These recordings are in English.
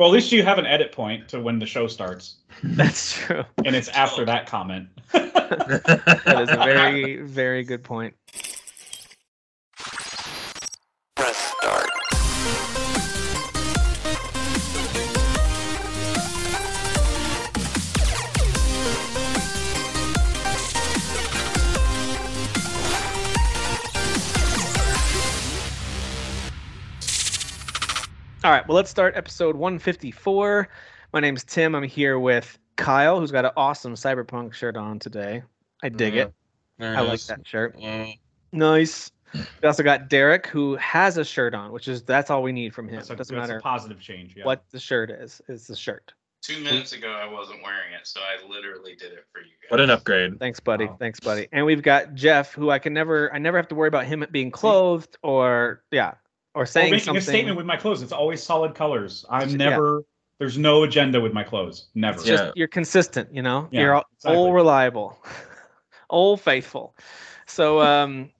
Well, at least you have an edit point to when the show starts, That's true. and it's after that comment. That is a very, very good point. All right, well, let's start episode 154. My name's Tim. I'm here with Kyle, who's got an awesome cyberpunk shirt on today. I dig it. I like that shirt. Mm, Nice. We also got Derek, who has a shirt on, which is that's all we need from him. That's a, It doesn't that's a matter positive change. Yeah. what the shirt is. Is the shirt. Two minutes ago, I wasn't wearing it, so I literally did it for you guys. What an upgrade. Thanks, buddy. Wow. Thanks, buddy. And we've got Jeff, who I can never, I never have to worry about him being clothed or yeah, or Or saying making something. a statement with my clothes. It's always solid colors. I'm Yeah. never. There's no agenda with my clothes. Never. It's just Yeah. you're consistent, you know. Yeah, you're all, exactly. all reliable, all faithful. So um,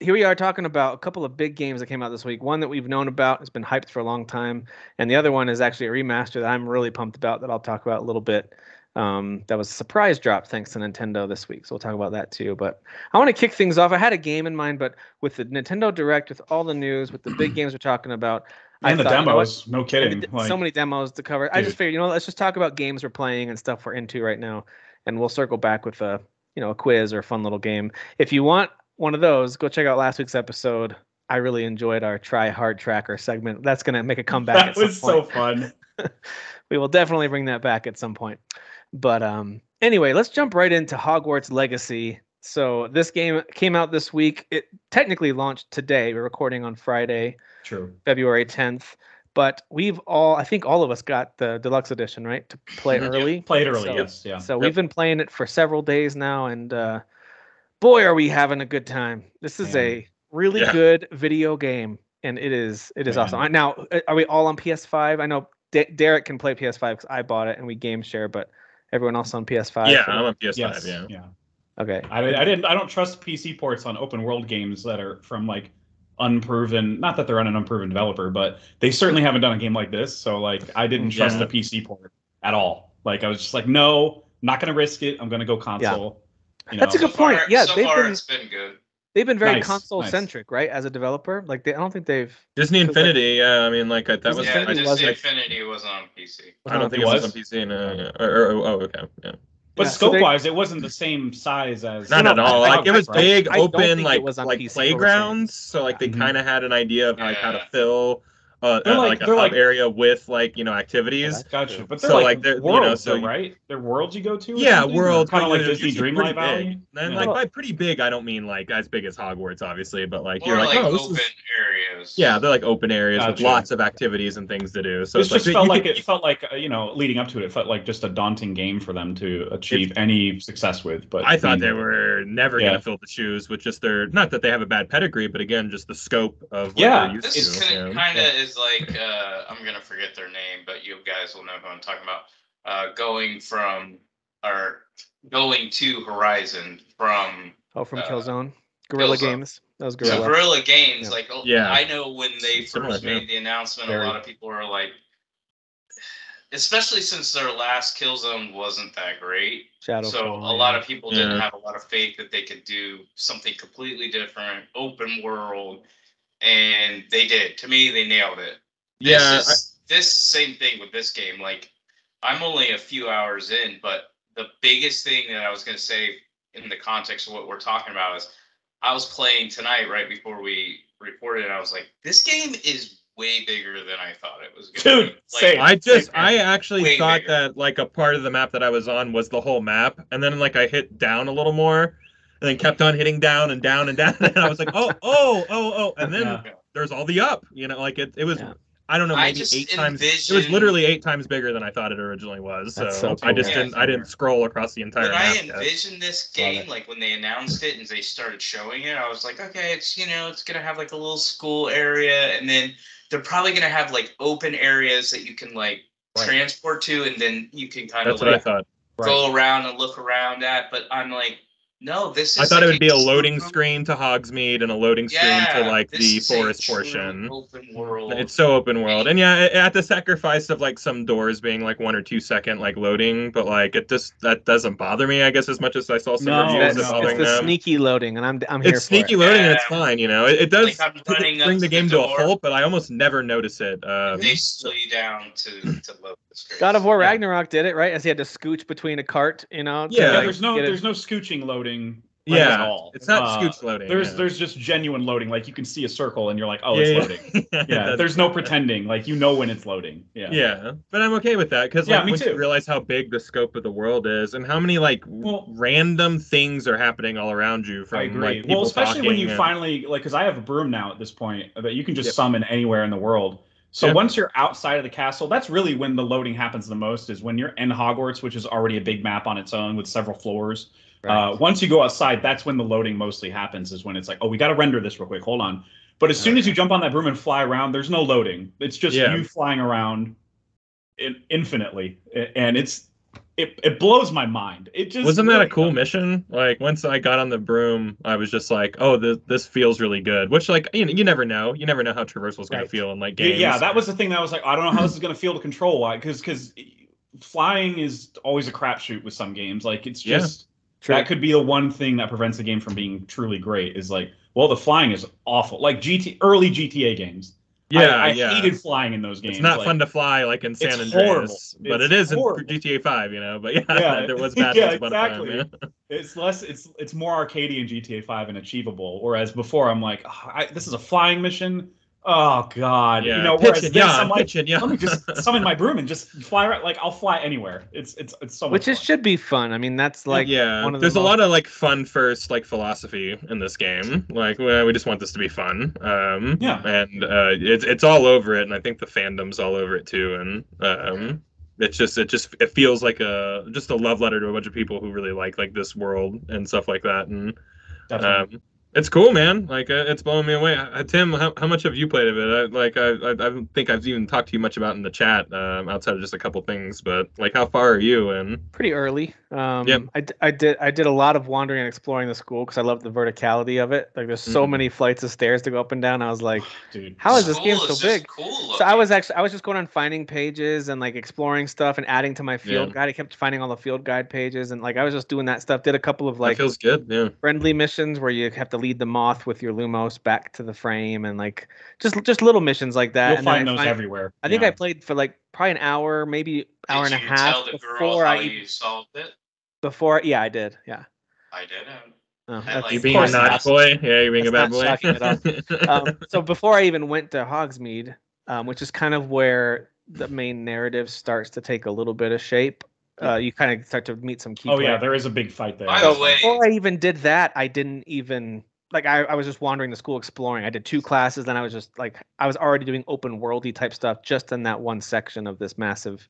here we are talking about a couple of big games that came out this week. One that we've known about has been hyped for a long time, and the other one is actually a remaster that I'm really pumped about that I'll talk about a little bit. Um, that was a surprise drop thanks to Nintendo this week, so we'll talk about that too. But I want to kick things off. I had a game in mind, but with the Nintendo Direct, with all the news, with the big games we're talking about, and the thought, you know demos. no kidding. Like, so many demos to cover. I just figured, you know, let's just talk about games we're playing and stuff we're into right now, and we'll circle back with a, you know, a quiz or a fun little game. If you want one of those, go check out last week's episode. I really enjoyed our try hard tracker segment. That's gonna make a comeback. that at some was so fun. we will definitely bring that back at some point. But um, anyway, let's jump right into Hogwarts Legacy. So this game came out this week. It technically launched today. We're recording on Friday. True. February 10th. But we've all, I think all of us got the deluxe edition, right? To play early. Played early. So- yes. Yeah. So Yep. we've been playing it for several days now, and uh, boy, are we having a good time! This is Man. a really Yeah. good video game, and it is it is awesome. Man. I- Now, uh, are we all on PS5? I know D- Derek can play PS5 because I bought it and we game share, but everyone else on PS5. Yeah, for- I'm on PS5. yes. Yeah. Yeah. okay. I, I didn't. I don't trust PC ports on open world games that are from like unproven. Not that they're on an unproven developer, but they certainly haven't done a game like this. So like, I didn't trust Yeah. the PC port at all. Like, I was just like, no, not gonna risk it. I'm gonna go console. You That's a know? good point. Far, Yeah, so they've far been- it's been good. They've been very Nice, console centric, right? As a developer, like they, I don't think they've. Disney 'Cause, like- Infinity. Yeah, I mean, like I- that was. yeah, I, Infinity Disney wasn't- Infinity wasn't on PC. I don't think It it was was? on PC. No, yeah. Or, or, oh, okay. Yeah. But Yeah, so they- scope wise, it wasn't the same size as. Not at all. Like it was big, I open, think it like was on like PC, what we're saying. playgrounds. So like they kind of had an idea of like how to fill uh, They're uh, like- like, a they're hub like- area with like you know activities. Gotcha. But So, they're like, like, they're- you know, worlds, so though, right? They're worlds you go to. Yeah, something? world kind of like they're Disney Dreamlight Valley. big. And Yeah. like by pretty big, I don't mean like as big as Hogwarts, obviously, but like More you're like, like, oh, this open is areas. yeah, they're like open areas with lots of activities and things to do. So this it's like just you felt could- like it felt like uh, you know leading up to it, it felt like just a daunting game for them to achieve any success with. But I thought they were never Yeah. going to fill the shoes with just their not that they have a bad pedigree, but again, just the scope of Yeah. This kind of is like uh, I'm gonna forget their name, but you guys will know who I'm talking about. Uh, going from or going to Horizon from Oh, from Uh, Killzone, Guerrilla Killzone. Games. That was Guerrilla. so Guerrilla. Guerrilla Games. Yeah. Like oh, Yeah. I know when they Similar, first yeah. made the announcement, Very. a lot of people were like, especially since their last Killzone wasn't that great. Shadow. so a lot of people didn't Yeah. have a lot of faith that they could do something completely different, open world, and they did. To me, they nailed it. Yeah, This, is, this same thing with this game. Like, I'm only a few hours in, but the biggest thing that I was going to say in the context of what we're talking about is I was playing tonight right before we recorded, and I was like, this game is way bigger than I thought it was going to Dude, be. same. Like, I just Same I actually thought bigger. that like a part of the map that I was on was the whole map, and then like I hit down a little more, and then kept on hitting down and down and down, and I was like, oh oh oh oh, and then Yeah. there's all the up, you know, like it it was. Yeah. I don't know, maybe just eight times. It was literally eight times bigger than I thought it originally was. So, That's so I just cool. didn't. I didn't scroll across the entire when I map. yet. envisioned this game, like when they announced it and they started showing it, I was like, okay, it's you know, it's gonna have like a little school area, and then they're probably gonna have like open areas that you can like Right. transport to, and then you can kind That's of what I like thought. go around and look around at. But I'm like, No, this is. I thought it would be a true loading screen to Hogsmeade and a loading screen Yeah, to like the is a forest true portion. Open world. It's so open world, and yeah, at the sacrifice of like some doors being like one or two second like loading, but like it just that doesn't bother me, I guess, as much as I saw some No, reviews That's, of no. it's the them. sneaky loading, and I'm I'm here It's for sneaky it. loading, and it's fine, you know. It, it does Like, I'm bring the to the game to a halt, but I almost never notice it. Um, they slow you down to to load the screen. God of War Yeah. Ragnarok did it right, as he had to scooch between a cart, you know. Yeah, Yeah, like, there's no get it- there's no scooching loading. Like, yeah, at all. it's not Uh, scooch loading. There's yeah. there's just genuine loading. Like you can see a circle and you're like, oh, yeah, it's yeah. loading. Yeah, That's- there's no pretending. Like you know when it's loading. Yeah. Yeah, but I'm okay with that because Yeah, like me once too. you realize how big the scope of the world is and how many like Well- random things are happening all around you from I agree. like well, especially when you and- finally like, because I have a broom now at this point that you can just Yep. summon anywhere in the world. So Yeah. once you're outside of the castle, that's really when the loading happens the most. Is when you're in Hogwarts, which is already a big map on its own with several floors. Uh, once you go outside, that's when the loading mostly happens. Is when it's like, oh, we got to render this real quick. Hold on. But as soon as you jump on that broom and fly around, there's no loading. It's just Yeah. you flying around in, infinitely, and it's it, it blows my mind. It just Wasn't that a cool mission? Like once I got on the broom, I was just like, "Oh, this this feels really good." Which like you know, you never know. You never know how traversal is going Right. to feel in like games. Yeah, that was the thing that I was like, I don't know how this is going to feel to control. Why? Because because flying is always a crapshoot with some games. Like it's Yeah. True. that could be the one thing that prevents the game from being truly great. Is like, well, the flying is awful. Like GT early GTA games. yeah, I, I yeah. hated flying in those games. it's not like, fun to fly like in San Andreas, horrible. but It's it is in GTA 5, you know. But yeah, Yeah. there was bad Yeah, upon time, exactly. yeah. It's less. It's it's more arcadey in GTA Five and achievable. Whereas before, I'm like, oh, I, this is a flying mission. Oh God, Yeah, you know. Whereas pitch it, this, yeah, I'm like, pitch it, yeah. let me just summon my broom and just fly. Right, like I'll fly anywhere. It's it's it's so much. which is fun. should be fun. I mean, that's like yeah, one of the there's a most- lot of like fun first like philosophy in this game. Like, well, we just want this to be fun. Um, Yeah. and uh, it's it's all over it, and I think the fandom's all over it too. And um, it's just it just it feels like a just a love letter to a bunch of people who really like like this world and stuff like that. And Definitely. um, it's cool, man. Like uh, it's blowing me away. Uh, Tim, how, how much have you played of it? I, like I, I I don't think I've even talked to you much about in the chat um, outside of just a couple things. But like, how far are you? And pretty early. Um, Yep. I, d- I did I did a lot of wandering and exploring the school because I love the verticality of it. Like there's so Mhm. many flights of stairs to go up and down. I was like, dude. how is this game School so is big? Cool So I was actually I was just going on finding pages and like exploring stuff and adding to my field Yeah. guide. I kept finding all the field guide pages and like I was just doing that stuff. Did a couple of like, like feels good. Yeah. friendly missions where you have to lead the moth with your Lumos back to the frame and like just just little missions like that. You'll and find I those find- everywhere. I think yeah. I played for like probably an hour, maybe hour Did and a half Tell the girl before how I you solved it. before yeah I did yeah. I did. Um, Oh, like You being a course naughty not. boy? Yeah, you being a bad boy. um, so before I even went to Hogsmeade, um, which is kind of where the main narrative starts to take a little bit of shape, uh, you kind of start to meet some key. Oh yeah, there is a big fight there. By the way, Before I even did that, I didn't even like I, I was just wandering the school exploring. I did two classes, then I was just like I was already doing open worldy type stuff just in that one section of this massive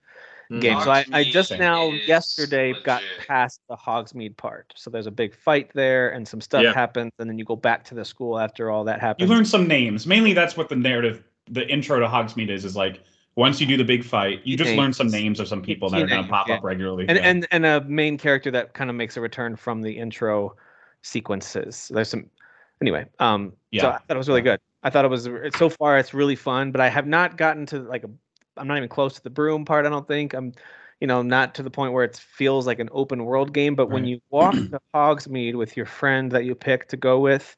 game. So I, I just now yesterday got past the Hogsmeade part. So there's a big fight there and some stuff Yeah. happens, and then you go back to the school after all that happens. you learn some names. Mainly, that's what the narrative, the intro to Hogsmeade is. Is like once you do the big fight, you just learn some Names. names of some people that are going to pop yeah. up regularly. and yeah. and and a main character that kind of makes a return from the intro sequences. There's some anyway. Um, so I thought it was really good. I thought it was so far it's really fun, but I have not gotten to like a. I'm not even close to the broom part. I don't think I'm, you know, not to the point where it feels like an open world game. But when you walk to Hogsmeade with your friend that you pick to go with.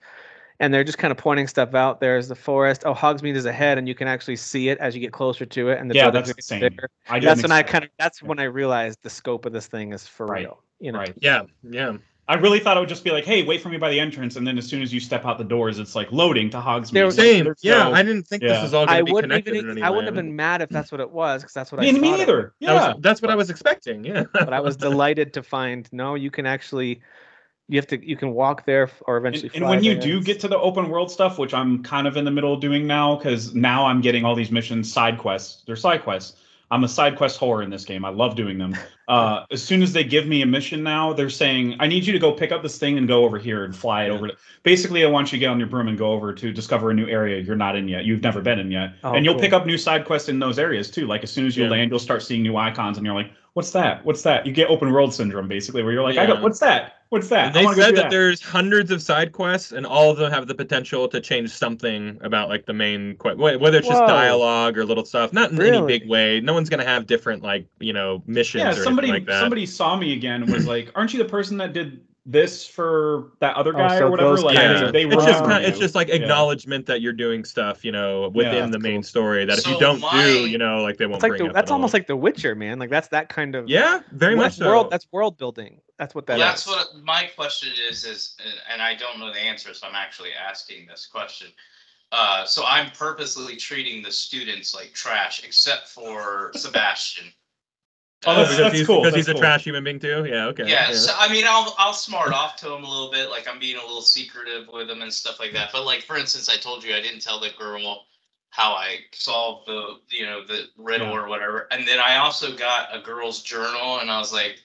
And they're just kind of pointing stuff out. There's the forest. Oh, Hogsmeade is ahead, and you can actually see it as you get closer to it. And the yeah, that's the same. bigger I that's when I kind of that's when I realized the scope of this thing is for Right. real. You know, right. Yeah, yeah. I really thought it would just be like, hey, wait for me by the entrance, and then as soon as you step out the doors, it's like loading to Hogsmeade. There- Like, Same. there's Yeah, no- I didn't think yeah. this was all going I to be wouldn't connected even. in any I wouldn't have been mad if that's what it was, because that's what me, I. me thought it neither. was. That was- Yeah, that's what I was expecting. Yeah. But I was delighted to find no, you can actually, you have to, you can walk there or eventually. and, and fly when you do get to the open world stuff, which I'm kind of in the middle of doing now, because now I'm getting all these missions, side quests. They're side quests. I'm a side quest whore in this game. I love doing them. Uh, as soon as they give me a mission now, they're saying, I need you to go pick up this thing and go over here and fly it Yeah. over. To... Basically, I want you to get on your broom and go over to discover a new area you're not in yet. You've never been in yet. Oh, and you'll cool. pick up new side quests in those areas too. Like as soon as you Yeah. land, you'll start seeing new icons and you're like, what's that? What's that? You get open world syndrome basically, where you're like, I Yeah. got what's that? What's that? They said do that, there's hundreds of side quests, and all of them have the potential to change something about like the main quest, whether it's just Whoa. dialogue or little stuff. Not in Really? any big way. No one's gonna have different like you know missions Yeah, or somebody like that. somebody saw me again and was like, "Aren't you the person that did this for that other Oh, guy so or whatever?" Like yeah, they it's were. just Wow. kind it's just like Yeah. acknowledgement that you're doing stuff, you know, within Yeah. the main story. That if you don't my- do, you know, like they won't It's like bring the, up that's at almost all. like The Witcher, man. Like that's that kind of yeah, very much so. world. That's world building. That's what that is. that's what my question is is and i don't know the answer so i'm actually asking this question uh, so i'm purposely treating the students like trash except for sebastian Oh, that's- because that's he's, cool, Because he's that's a cool. trash human being too. Yeah. Okay. yeah, so I mean, I'll I'll smart off to him a little bit, like I'm being a little secretive with him and stuff like that. But like, for instance, I told you I didn't tell the girl how I solved the you know the riddle Yeah. or whatever, and then I also got a girl's journal, and I was like,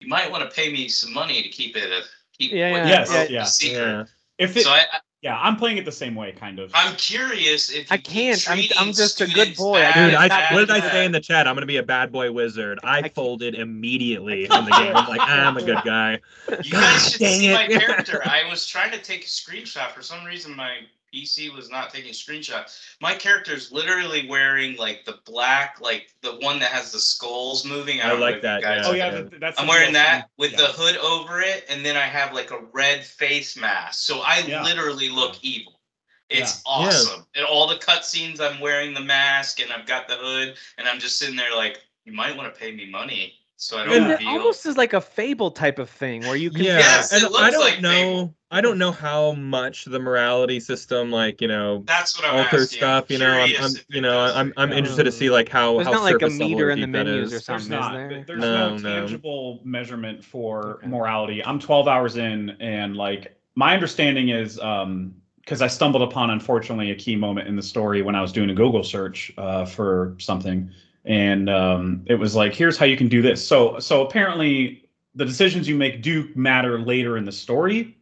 you might want to pay me some money to keep it a keep Yeah, yeah, Yes, yeah. a secret. yeah. If it, So I, I yeah, I'm playing it the same way, kind of. I'm curious if I you keep can't. I'm- I'm just a good boy. I bad, Dude, I, bad, what did I say in the chat? I'm gonna be a bad boy wizard. I, I- folded immediately in the game. I'm like, ah, I'm a good guy. You God guys should see it. my character. I was trying to take a screenshot. For some reason, my PC was not taking a screenshot. My is literally wearing like the black, like the one that has the skulls moving. I don't like that, guys- oh yeah. yeah, that's. I'm wearing DLC. that with Yeah. the hood over it, and then I have like a red face mask. So I Yeah. literally look evil. It's Yeah. Yeah. awesome. In all the cutscenes, I'm wearing the mask and I've got the hood, and I'm just sitting there like, you might want to pay me money so I don't And it almost is like a fable type of thing where you can Yeah, Yes, it and looks I don't like know. Fable. I don't know how much the morality system, like you know, That's what I'm alter asking. stuff. You know, I'm, I'm you know, does I'm I'm interested to see like how There's how not like a meter in the menus is. or There's something, is not. there? There's No, no, no. tangible measurement for Okay. morality. I'm 12 hours in, and like my understanding is, um, because I stumbled upon unfortunately a key moment in the story when I was doing a Google search uh, for something, and um, it was like, here's how you can do this. So so apparently the decisions you make do matter later in the story.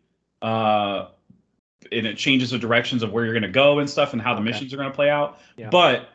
Uh, and it changes the directions of where you're going to go and stuff and how the Okay. missions are going to play out. Yeah. But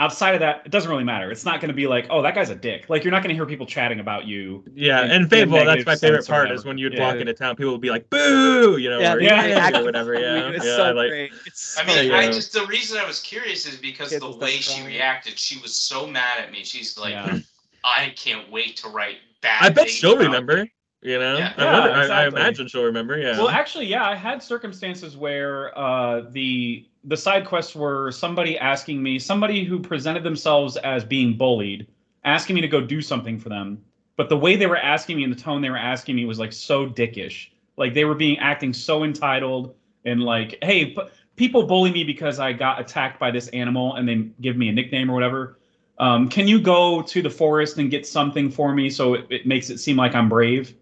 outside of that, it doesn't really matter. It's not going to be like, oh, that guy's a dick. Like you're not going to hear people chatting about you. Yeah, in- and in Fable, that's my favorite part is when you'd Yeah. walk into town, people would be like, "Boo!" You know, Yeah, or, Yeah. "Yeah," or whatever. Yeah, It's yeah, so I like. great. It's I so mean, Yeah. I great. just the reason I was curious is because Kids the will start way she reacted, she was so mad at me. She's like, Yeah. I can't wait to write bad. I bet she'll remember. you." You know, Yeah. I, Yeah, wonder, I, I imagine she'll remember. Yeah. Well, actually, yeah, I had circumstances where uh, the the side quests were somebody asking me, somebody who presented themselves as being bullied, asking me to go do something for them. But the way they were asking me and the tone they were asking me was like so dickish. Like they were being acting so entitled and like, hey, p- people bully me because I got attacked by this animal and they give me a nickname or whatever. Um, can you go to the forest and get something for me so it, it makes it seem like I'm brave?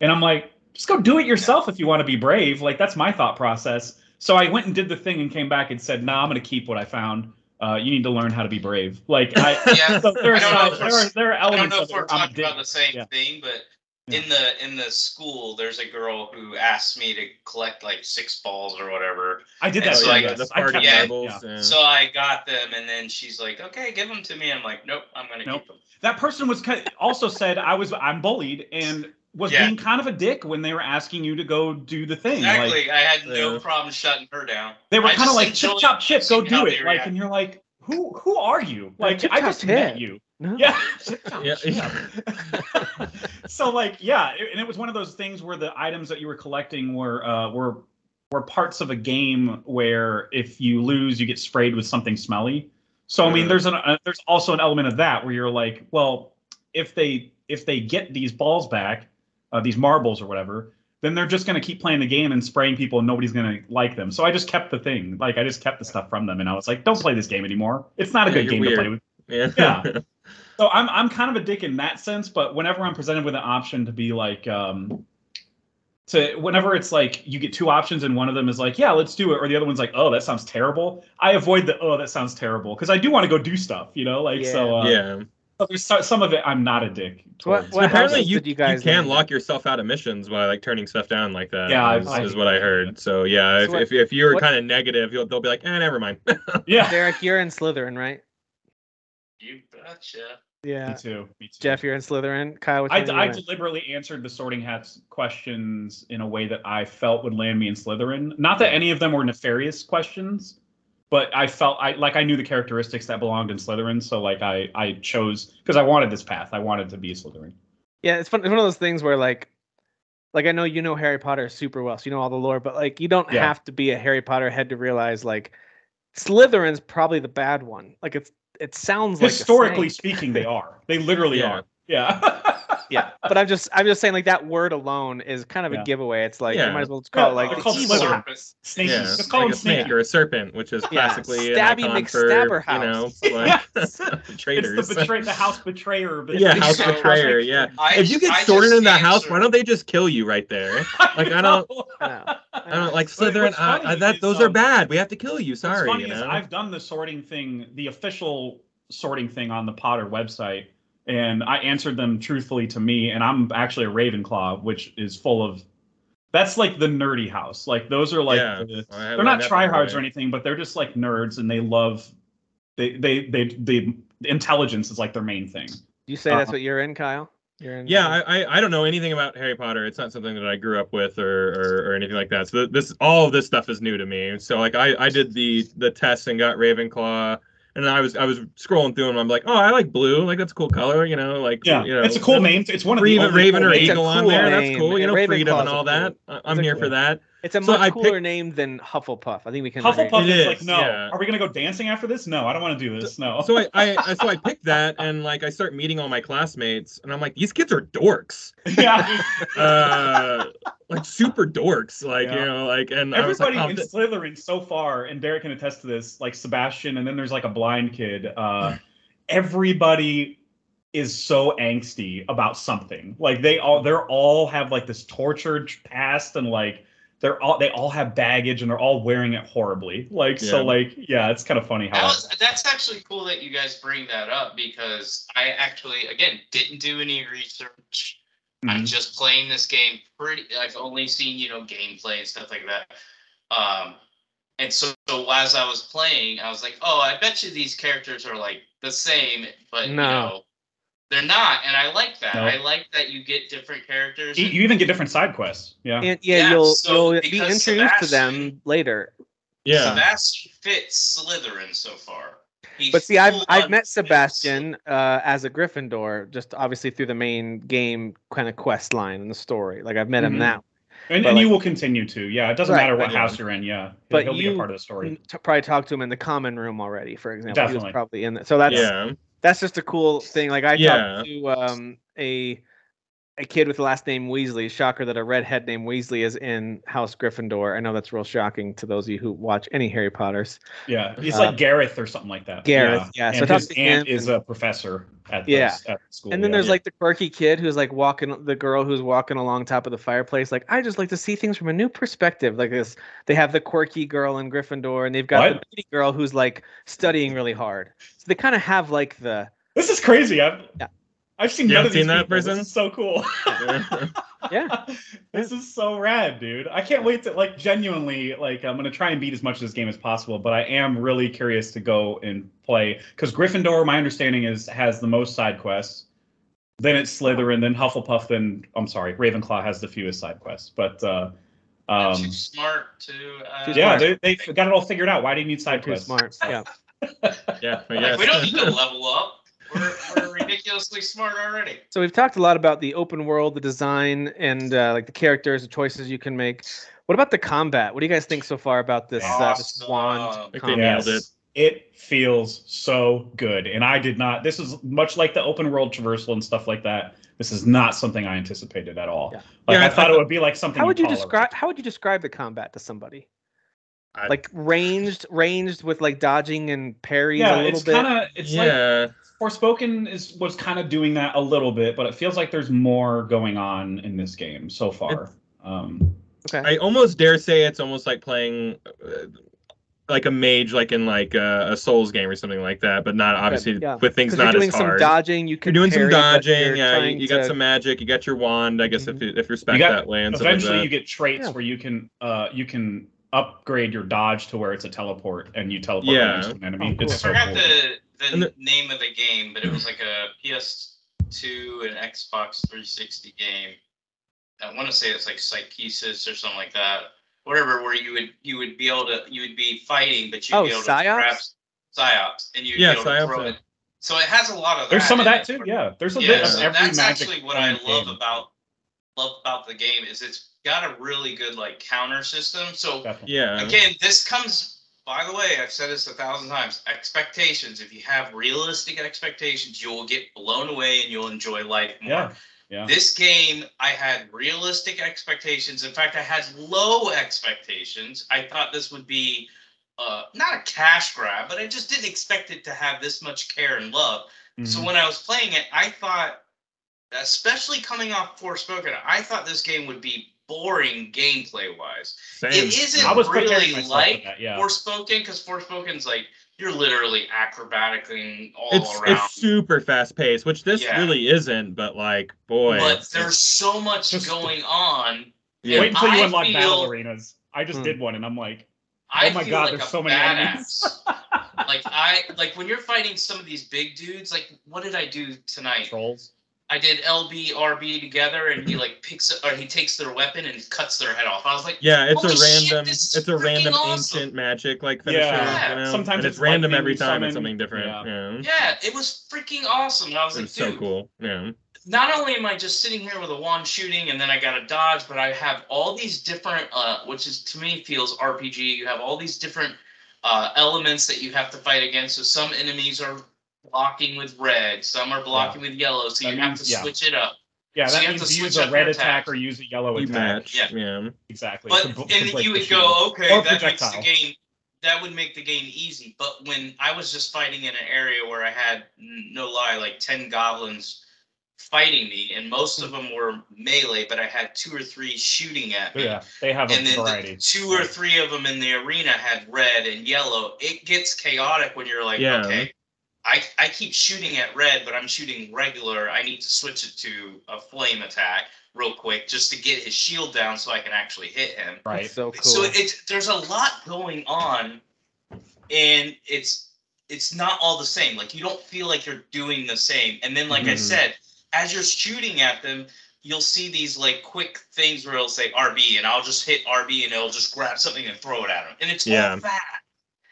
And I'm like, just go do it yourself if you want to be brave. Like that's my thought process. So I went and did the thing and came back and said, "Nah, I'm going to keep what I found. Uh, you need to learn how to be brave." Like I, Yeah, so there's, I don't know if there, we're- there are I don't elements know of if it we're where I'm a talking about the same Yeah. thing, but Yeah. in the in the school, there's a girl who asked me to collect like six balls or whatever. I did And that. so too, I- yes. the I party kept Yeah. yeah. yeah. So I got them, and then she's like, "Okay, give them to me." I'm like, "Nope, I'm gonna Nope. keep them." That person was also said I was I'm bullied and was Yeah. being kind of a dick when they were asking you to go do the thing. Like, Exactly. I had no Yeah. problem shutting her down. they were kind of like chip enjoyed chop chip, go do it. Like, react. and you're like, who who are you? No, Like I chop, just met you. No. Yeah. Chip, chop, Yeah. so like yeah, it- and it was one of those things where the items that you were collecting were uh, were were parts of a game where if you lose, you get sprayed with something smelly. So I mean, there's an uh, there's also an element of that where you're like, well, if they if they get these balls back, uh, these marbles or whatever, then they're just going to keep playing the game and spraying people, and nobody's going to like them. So I just kept the thing, like I just kept the stuff from them, and I was like, don't play this game anymore. It's not a Yeah, good game to play with. yeah. Yeah. So I'm I'm kind of a dick in that sense, but whenever I'm presented with an option to be like um to whenever it's like you get two options and one of them is like, yeah, let's do it, or the other one's like, oh, that sounds terrible. I avoid the oh, that sounds terrible because I do want to go do stuff, you know, like so. Uh, yeah. So there's so- some of it I'm not a dick. Towards. what apparently houses you, did you guys can land? lock yourself out of missions by like turning stuff down like that. Yeah, is, I've- is what I heard. So yeah, So if, what- if, if you're kind of negative, you'll, they'll be like, eh, never mind. yeah. Derek, you're in Slytherin, right? You betcha. Yeah. Me too. Me too. Jeff, you're in Slytherin. Kyle, which I, one do you I deliberately answered the Sorting Hats questions in a way that I felt would land me in Slytherin. Not that any of them were nefarious questions, but I felt I like I knew the characteristics that belonged in Slytherin, so like I I chose because I wanted this path. I wanted to be a Slytherin. Yeah, it's fun. It's one of those things where like, like I know you know Harry Potter super well, so you know all the lore, but like you don't Yeah. have to be a Harry Potter head to realize like Slytherin's probably the bad one. Like it's it sounds like Historically speaking, they are. They literally Yeah. are. Yeah. yeah, but I'm just I'm just saying like that word alone is kind of Yeah. a giveaway. It's like you might as well just call Yeah, it like they're the called evil Slytherin. Snake. Yeah, Let's call like a snake Snake. or a serpent, which is Yeah, classically Stabby an icon for McStabberhouse. you know like It's traitors. the betray the house betrayer. but- yeah, house So- betrayer. Yeah, I- if you get I sorted in that house, why don't they just kill you right there? Like, I don't- I don't like Slytherin. what's I, I, funny that is, those are um, bad. We have to kill you. What's Sorry, funny you is know. I've done the sorting thing, the official sorting thing on the Potter website, and I answered them truthfully to me. And I'm actually a Ravenclaw, which is full of. That's like the nerdy house. Like those are like Yeah. the- they're not that the tryhards or anything, but they're just like nerds, and they love. They they they the intelligence is like their main thing. You say that's Uh-huh. what you're in, Kyle? You're in. Yeah, I, I I don't know anything about Harry Potter. It's not something that I grew up with or or, or anything like that. So this all of this stuff is new to me. So like I I did the the test and got Ravenclaw, and I was I was scrolling through them. I'm like, oh, I like blue. Like that's a cool color. You know, like Yeah, you know, it's a cool name. It's one of the Raven, Raven or It's names. a Eagle on cool there. That's cool. You and know, freedom and all cool- that. I- I'm it's here cool- for that. It's a So much I cooler picked- name than Hufflepuff. I think we can. agree. Hufflepuff It is like, no. yeah. Are we gonna go dancing after this? No, I don't want to do this. No. So I, I I- so I picked that and like I start meeting all my classmates and I'm like, these kids are dorks. yeah. Uh, like super dorks. Like Yeah. you know, like and I was like, Everybody oh, in th- Slytherin so far, and Derek can attest to this, like Sebastian, and then there's like a blind kid. Uh, everybody is so angsty about something. Like they all, they're all have like this tortured past, and like they're all, they all have baggage, and they're all wearing it horribly. Like so, like yeah, it's kind of funny That how. was, that's actually cool that you guys bring that up because I actually, again, didn't do any research. I'm Mhm. just playing this game pretty. I've only seen you know gameplay and stuff like that. Um, and so, so as I was playing, I was like, oh, I bet you these characters are like the same, but you No. know, they're not. And I like that. No. I like that you get different characters. You and- you even get different side quests. Yeah. And yeah, Yeah, you'll so you'll be because introduced to them later. yeah. Sebastian fits Slytherin so far. He's But see, I've I've met Sebastian uh, as a Gryffindor, just obviously through the main game kind of quest line in the story. Like I've met him Mhm. now. And, But, and you will continue to. Yeah. It doesn't Right, matter what but- house you're in. Yeah. He'll- But he'll be you- a part of the story. T- probably talked to him in the common room already, for example. He was probably in there. So that's yeah. That's just a cool thing. Like I Yeah. talked to um, a a kid with the last name Weasley. Shocker that a redhead named Weasley is in House Gryffindor. I know that's real shocking to those of you who watch any Harry Potters. Yeah, he's like um, Gareth or something like that. Gareth, yeah, so And talk his aunt is and- a professor at the, Yeah. at school. And then yeah. there's like the quirky kid who's like walking, the girl who's walking along top of the fireplace. Like, I just like to see things from a new perspective. Like this, they have the quirky girl in Gryffindor, and they've got the pretty girl who's like studying really hard. So they kind of have like the this is crazy. I've Yeah. I've seen You none haven't of these seen that people. This is so cool. yeah. this is so rad, dude. I can't wait to like genuinely like I'm gonna try and beat as much of this game as possible, but I am really curious to go and play because Gryffindor, my understanding is has the most side quests. Then it's Slytherin, then Hufflepuff, then I'm sorry, Ravenclaw has the fewest side quests. But uh, um, too smart to. Uh, Too yeah, smart. they they got it all figured out. Why do you need side Too quests? smart. Yeah. yeah. Like, we don't need to level up. We're, we're ridiculously smart already. So we've talked a lot about the open world, the design, and uh, like the characters, the choices you can make. What about the combat? What do you guys think so far about this uh, this wand I think they nailed it. It feels so good. And I did not, this is much like the open world traversal and stuff like that. This is not something I anticipated at all. Yeah. Like Yeah, I I- thought it would be like something. How would you tolerate. describe? How would you describe the combat to somebody? I- Like ranged, ranged with like dodging and parries Yeah, a little it's bit. kind of it's like yeah. Forspoken is was kind of doing that a little bit, but it feels like there's more going on in this game so far. Um, okay. I almost dare say it's almost like playing uh, like a mage, like in like uh, a Souls game or something like that, but not obviously yeah. with things not you're doing some dodging. You you're can doing some parry, but dodging. Yeah, you, trying you got to- some magic. You got your wand. I guess if Mhm. you, if you're spec You got- that way and eventually, like you get traits Yeah. where you can uh, you can upgrade your dodge to where it's a teleport and you teleport Yeah. right into an enemy. Oh, cool. It's I so forgot cool. the the the- name of the game, but it was like a PS2 and Xbox 360 game. I want to say it's like Psychesis or something like that. Whatever, where you would you would be able to you would be fighting, but you'd Oh, be able to Psi-Ops? grab psyops, and you'd Yeah, be able to throw it. So it has a lot of that. There's some of that too. Yeah, there's a yeah, bit of so every that's magic. actually what I love game. about love about the game is it's got a really good like counter system. So Definitely. Yeah. again, this comes. By the way, I've said this a thousand times. Expectations. If you have realistic expectations, you will get blown away and you'll enjoy life more. Yeah. Yeah. This game, I had realistic expectations. In fact, I had low expectations. I thought this would be uh, not a cash grab, but I just didn't expect it to have this much care and love. So Mhm. when I was playing it, I thought, especially coming off Forspoken, I thought this game would be boring gameplay wise. Same. It isn't I was preparing really for like that, yeah. Forspoken because Forspoken's like you're literally acrobating all It's around. it's super fast paced, which this Yeah. really isn't. But like, boy, but there's so much Just- going on. yeah. Wait until you I unlock battle arenas. I just Hmm. did one and I'm like, I Oh my God, like there's a so many enemies. like I like when you're fighting some of these big dudes. Like what did I do tonight? trolls. I did LB RB together, and he like picks it, or he takes their weapon and cuts their head off. I was like, Yeah, it's a random, this is it's a random awesome. ancient magic like finisher. Yeah. you know? Sometimes and it's, it's random every you time. It's something different. yeah. Yeah, yeah, it was freaking awesome. I was like, it's so dude, cool. Yeah, not only am I just sitting here with a wand shooting and then I got to dodge, but I have all these different, uh, which is to me feels RPG. You have all these different uh, elements that you have to fight against. So some enemies are blocking with red, some are blocking with yellow. So That you have to yeah. switch it up. Yeah, So that you have means to use a red your attack or use a yellow you attack. match. Yeah. Yeah, Exactly. But to bl- to and break you would go, okay, Or that makes the game that would make the game easy. But when I was just fighting in an area where I had no lie, like ten goblins fighting me, and most of them were melee, but I had two or three shooting at me. Yeah, they have a And then the two or three of them in the arena had red and yellow. It gets chaotic when you're like, Yeah. okay, I, I keep shooting at red, but I'm shooting regular. I need to switch it to a flame attack real quick just to get his shield down so I can actually hit him. right. That's so cool. So it's there's a lot going on, and it's it's not all the same. Like you don't feel like you're doing the same. And then, like I Mhm. said, as you're shooting at them, you'll see these like quick things where it'll say RB, and I'll just hit RB, and it'll just grab something and throw it at him, and it's Yeah. all fast.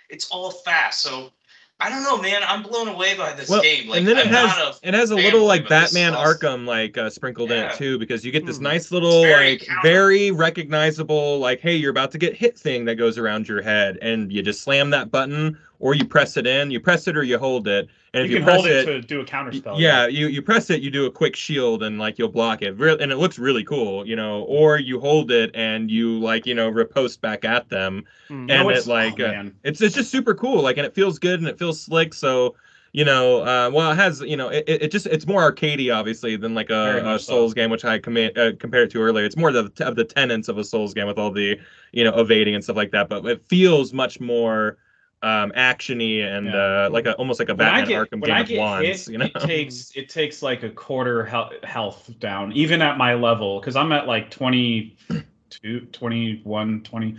It's all fast. So I don't know, man. I'm blown away by this Well, game. Like and then it I'm has a it has a little like it, but this Batman awesome. Arkham like uh, sprinkled in Yeah. it too because you get this Hmm. nice little very like counter. very recognizable like hey you're about to get hit thing that goes around your head and you just slam that button or you press it in you press it or you hold it and if you you, press hold it, it, to do a counter spell. yeah you you press it you do a quick shield and like you'll block it and it looks really cool you know or you hold it and you like you know riposte back at them Mm. You and it's- it like oh, uh, it's it's just super cool like and it feels good and it feels slick so you know uh well it has you know it, it just it's more arcadey obviously than like a, a much so. souls game which i comma- uh, compared to earlier it's more the of the tenets of a souls game with all the you know evading and stuff like that but it feels much more um actiony and Yeah. uh like a almost like a when I batman get arkham when game I get wands hit, you know it takes it takes like a quarter health, health down, even at my level, because I'm at like 22, 21, 20.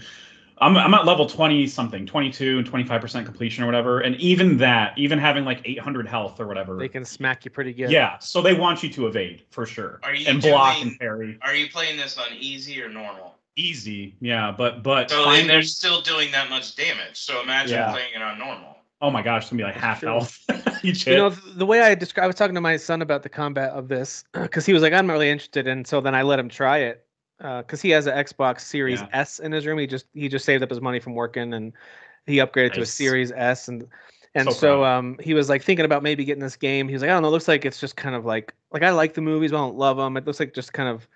I'm, I'm at level 20 something, 22 and 25% completion or whatever. And even that, even having like 800 health or whatever. They can smack you pretty good. yeah. So they want you to evade for sure. Are you and block and parry. Are you playing this on easy or normal? Easy. Yeah. But, but So finding- and they're still doing that much damage. So imagine Yeah. playing it on normal. oh my gosh, it's gonna be like That's half true. health each hit. You know, the way I describe, I was talking to my son about the combat of this because he was like, I'm not really interested. And so then I let him try it because he has an Xbox Series Yeah. S in his room. He just he just saved up his money from working and he upgraded to a Series S and and So so, um he was like thinking about maybe getting this game. He was like, I don't know, it looks like it's just kind of like like I like the movies, but I don't love them. It looks like just kind of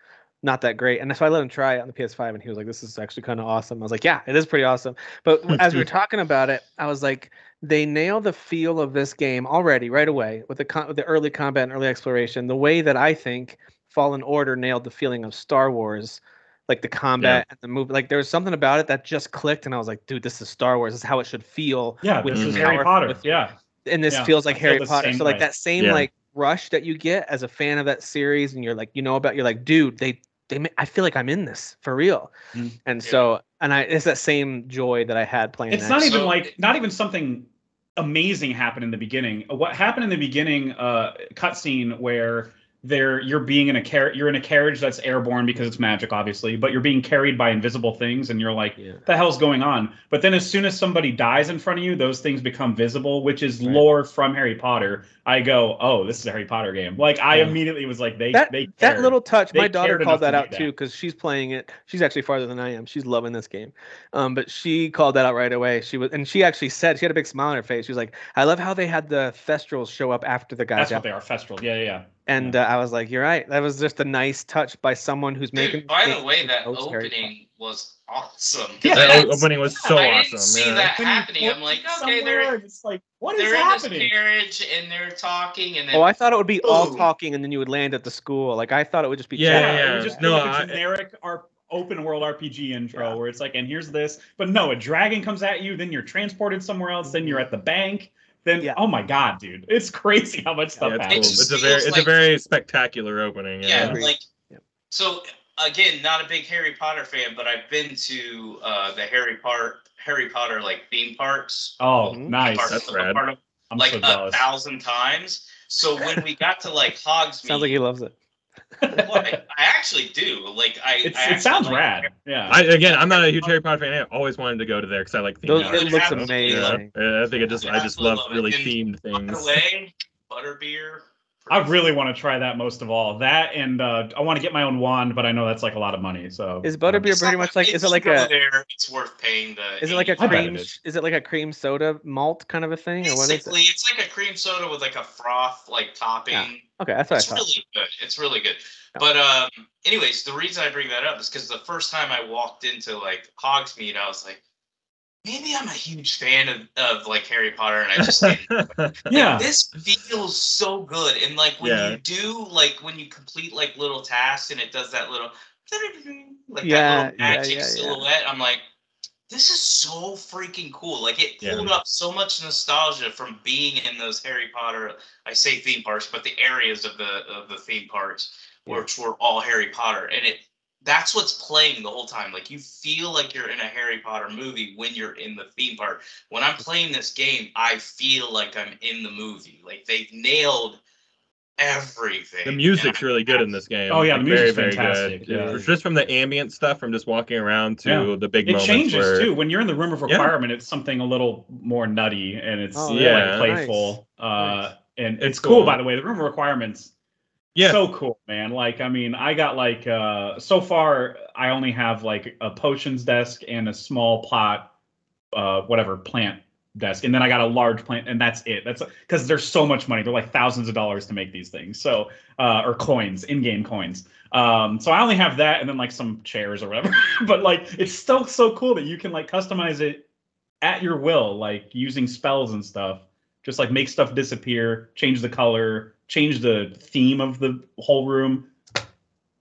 not that great. And so I let him try it on the PS5 and he was like, This is actually kind of awesome. I was like, Yeah, it is pretty awesome. But as we were talking about it, I was like, they nail the feel of this game already right away with the con- with the early combat and early exploration. The way that I think Fallen Order nailed the feeling of Star Wars, like the combat and the movie. Like there was something about it that just clicked, and I was like, dude, this is Star Wars. This is how it should feel. yeah, this is Harry Potter. with- Yeah. and this Yeah, feels like Harry Potter. So like way. that same Yeah. like rush that you get as a fan of that series, and you're like, you know about, you're like, dude, they they ma- I feel like I'm in this for real. Mm. And Yeah. so and I it's that same joy that I had playing It's that. not even So- like not even something amazing happened in the beginning. What happened in the beginning uh cutscene where there you're being in a car you're in a carriage that's airborne because it's magic obviously, but you're being carried by invisible things and you're like yeah. the hell's going on? But then as soon as somebody dies in front of you, those things become visible, which is Right. lore from Harry Potter. I go, "Oh, this is a Harry Potter game." Like I Yeah. immediately was like they that they that little touch They my daughter called that to out do too because she's playing it she's actually farther than i am she's loving this game um but she called that out right away she was and she actually said she had a big smile on her face she was like i love how they had the thestrals show up after the guys That's out what they are, Thestral. Yeah, yeah, yeah. And uh, i was like you're right that was just a nice touch by someone who's making Dude, by the way, that most Harry Potter. opening was awesome. Yeah, That opening was so I awesome. didn't see yeah. that When happening. I'm like, okay, they're and it's like, what is they're in happening? this carriage and they're talking, and then oh i thought it would be all talking and then you would land at the school like i thought it would just be Yeah, chatting. it yeah. just No, like I- a generic R- open world RPG intro Yeah. where it's like, and here's this, but no, a dragon comes at you, then you're transported somewhere else, then you're at the bank, then Yeah. oh my god, dude, it's crazy how much stuff Yeah, it's, cool. happens. it's a very it's like- a very spectacular opening. yeah, Yeah. Like Yep. so again, not a big Harry Potter fan, but I've been to uh, the Harry Potter Harry Potter like theme parks. Oh, Mhm. nice. Parts That's rad. of, I'm like so a thousand times. So when we got to like Hogsmeade, sounds like he loves it well, I, I actually do. Like I, It's, I it sounds like- rad. Yeah. I again, I'm not a huge Harry Potter fan. I always wanted to go to there because I like themed Those, it looks Absolutely. Yeah. amazing Yeah, I think it just I just love Absolutely. really And themed things. way, butterbeer. I really want to try that most of all. That and uh, I want to get my own wand, but I know that's like a lot of money. So is butterbeer It's pretty much like is it like a there, it's worth paying the. is it like a cream it is. is. it like a cream soda malt kind of a thing or what is Basically, it it's like a cream soda with like a froth like topping. Yeah. okay that's what It's i thought really good. It's really good. Yeah. But um, anyways, the reason I bring that up is because the first time I walked into like Hogsmeade, I was like, maybe I'm a huge fan of, of like Harry Potter, and I just didn't. yeah, This feels so good, and like when Yeah. you do like when you complete like little tasks, and it does that little like Yeah, that little magic yeah, silhouette. I'm like. This is so freaking cool. Like it pulled up so much nostalgia from being in those Harry Potter, I say theme parks, but the areas of the of the theme parks which were all Harry Potter. And it that's what's playing the whole time. Like you feel like you're in a Harry Potter movie when you're in the theme park. When I'm playing this game, I feel like I'm in the movie. Like they've nailed everything. The music's And really good in this game. Oh, yeah, Like, the music's very, very fantastic, good. yeah. Just from the ambient stuff, from just walking around to Yeah. the big it changes where, too. When you're in the room of Yeah. requirement, it's something a little more nutty and it's Oh, yeah. like playful. Uh, Nice. and it's, It's cool, cool. by the way. The room of requirements Yeah, so cool man. Like i mean i got like uh so far i only have like a potions desk and a small pot uh whatever plant desk. And then i got a large plant and that's it. That's because there's so much money. They're like thousands of dollars to make these things. So uh or coins in-game coins. Um so i only have that and then like some chairs or whatever. But like it's still so cool that you can like customize it at your will like using spells and stuff. Just like make stuff disappear change the color change the theme of the whole room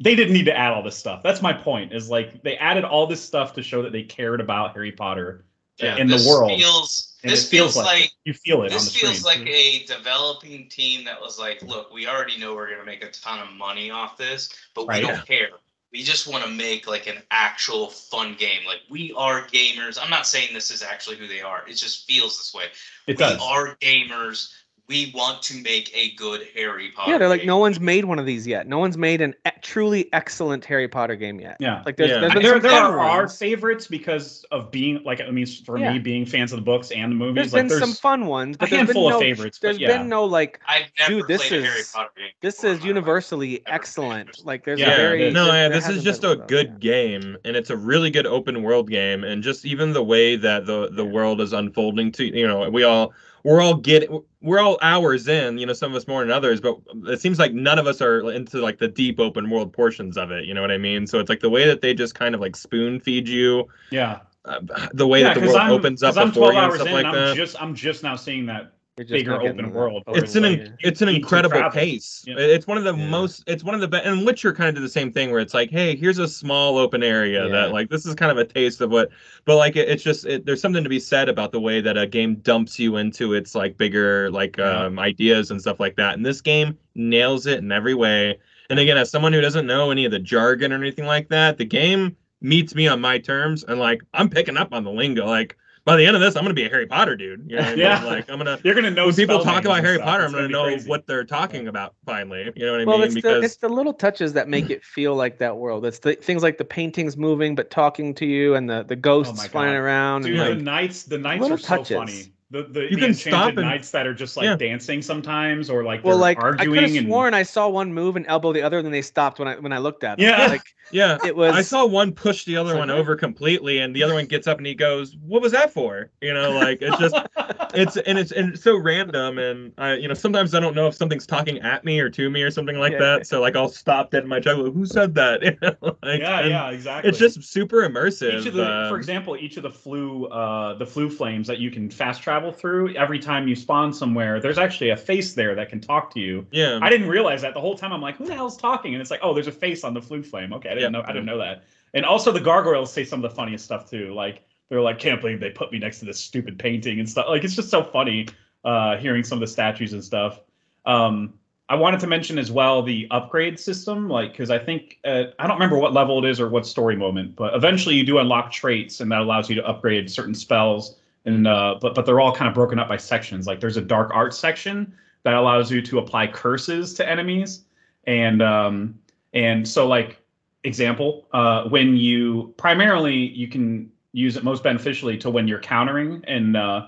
they didn't need to add all this stuff that's my point is like they added all this stuff to show that they cared about harry potter yeah, in the this world Feels, this feels, feels, like, like you feel it on the this feels screen like a developing team that was like, look, we already know we're gonna make a ton of money off this, but Right. we don't care. We just want to make like an actual fun game. Like we are gamers. I'm not saying this is actually who they are. It just feels this way. it we does are gamers. We want to make a good Harry Potter. yeah they're like game. no one's made one of these yet no one's made an e- truly excellent harry potter game yet yeah like there's, Yeah. there's there, there are our favorites because of being like I mean for Yeah. me being fans of the books and the movies there's like been there's some fun ones a but there's been handful no, of favorites there's but yeah been no like I've never Dude, this played a Harry is- Potter game. this is universally excellent like there's Yeah, a very no, there- yeah, this is just a one of those, good yeah. game, and it's a really good open world game, and just even the way that the the world is unfolding to you know, we all we're all getting we're all hours in, you know, some of us more than others, but it seems like none of us are into like the deep open world portions of it. You know what I mean? So it's like the way that they just kind of like spoon feed you, yeah uh, the way yeah, that the world I'm, opens up before 12 you and stuff in like I'm that. just I'm just now seeing that bigger not getting open world. open it's an world in- it's an incredible pace. Yeah. It's one of the Yeah. most it's one of the best and Witcher kind of did the same thing where it's like, hey, here's a small open area Yeah. that like this is kind of a taste of what but like it, it's just it, there's something to be said about the way that a game dumps you into its like bigger like Yeah. um ideas and stuff like that. And this game nails it in every way. And again, as someone who doesn't know any of the jargon or anything like that, the game meets me on my terms and like I'm picking up on the lingo. Like by the end of this, I'm gonna be a Harry Potter dude. You know what I mean? Yeah. Like I'm gonna You're gonna know when people talk about Harry stuff. Potter, I'm gonna be know crazy. what they're talking about finally. You know what I well, mean? it's the, it's the little touches that make it feel like that world. It's the things like the paintings moving but talking to you, and the the oh ghosts Oh flying around. Dude, and the like, knights, the knights are so touches. funny. The the, You the can stop enchanted and- knights that are just like Yeah. dancing sometimes, or like well, they're like I could arguing have and sworn I saw one move and elbow the other, and then they stopped when I when I looked at them. Yeah. like yeah, it was. I saw one push the other one over completely, and the other one gets up and he goes, "What was that for?" You know, like it's just it's and it's and it's so random, and I you know sometimes I don't know if something's talking at me or to me or something like Yeah. that. So like I'll stop dead in my tracks. Who said that? You know, like, yeah, yeah, exactly. It's just super immersive. each of the, um, for example, each of the Floo, uh, the Floo flames that you can fast travel through. Every time you spawn somewhere, there's actually a face there that can talk to you. yeah, I didn't realize that the whole time. I'm like, who the hell's talking? And it's like, oh, there's a face on the Floo flame. Okay, I didn't Yeah. know. I didn't know that. And also the gargoyles say some of the funniest stuff too. Like they're like, can't believe they put me next to this stupid painting and stuff. Like it's just so funny uh, hearing some of the statues and stuff. Um, I wanted to mention as well the upgrade system, like because I think uh, I don't remember what level it is or what story moment, but eventually you do unlock traits, and that allows you to upgrade certain spells. And uh, but but they're all kind of broken up by sections. Like there's a dark art section that allows you to apply curses to enemies, and um, and so like example, uh, when you primarily you can use it most beneficially to when you're countering and uh,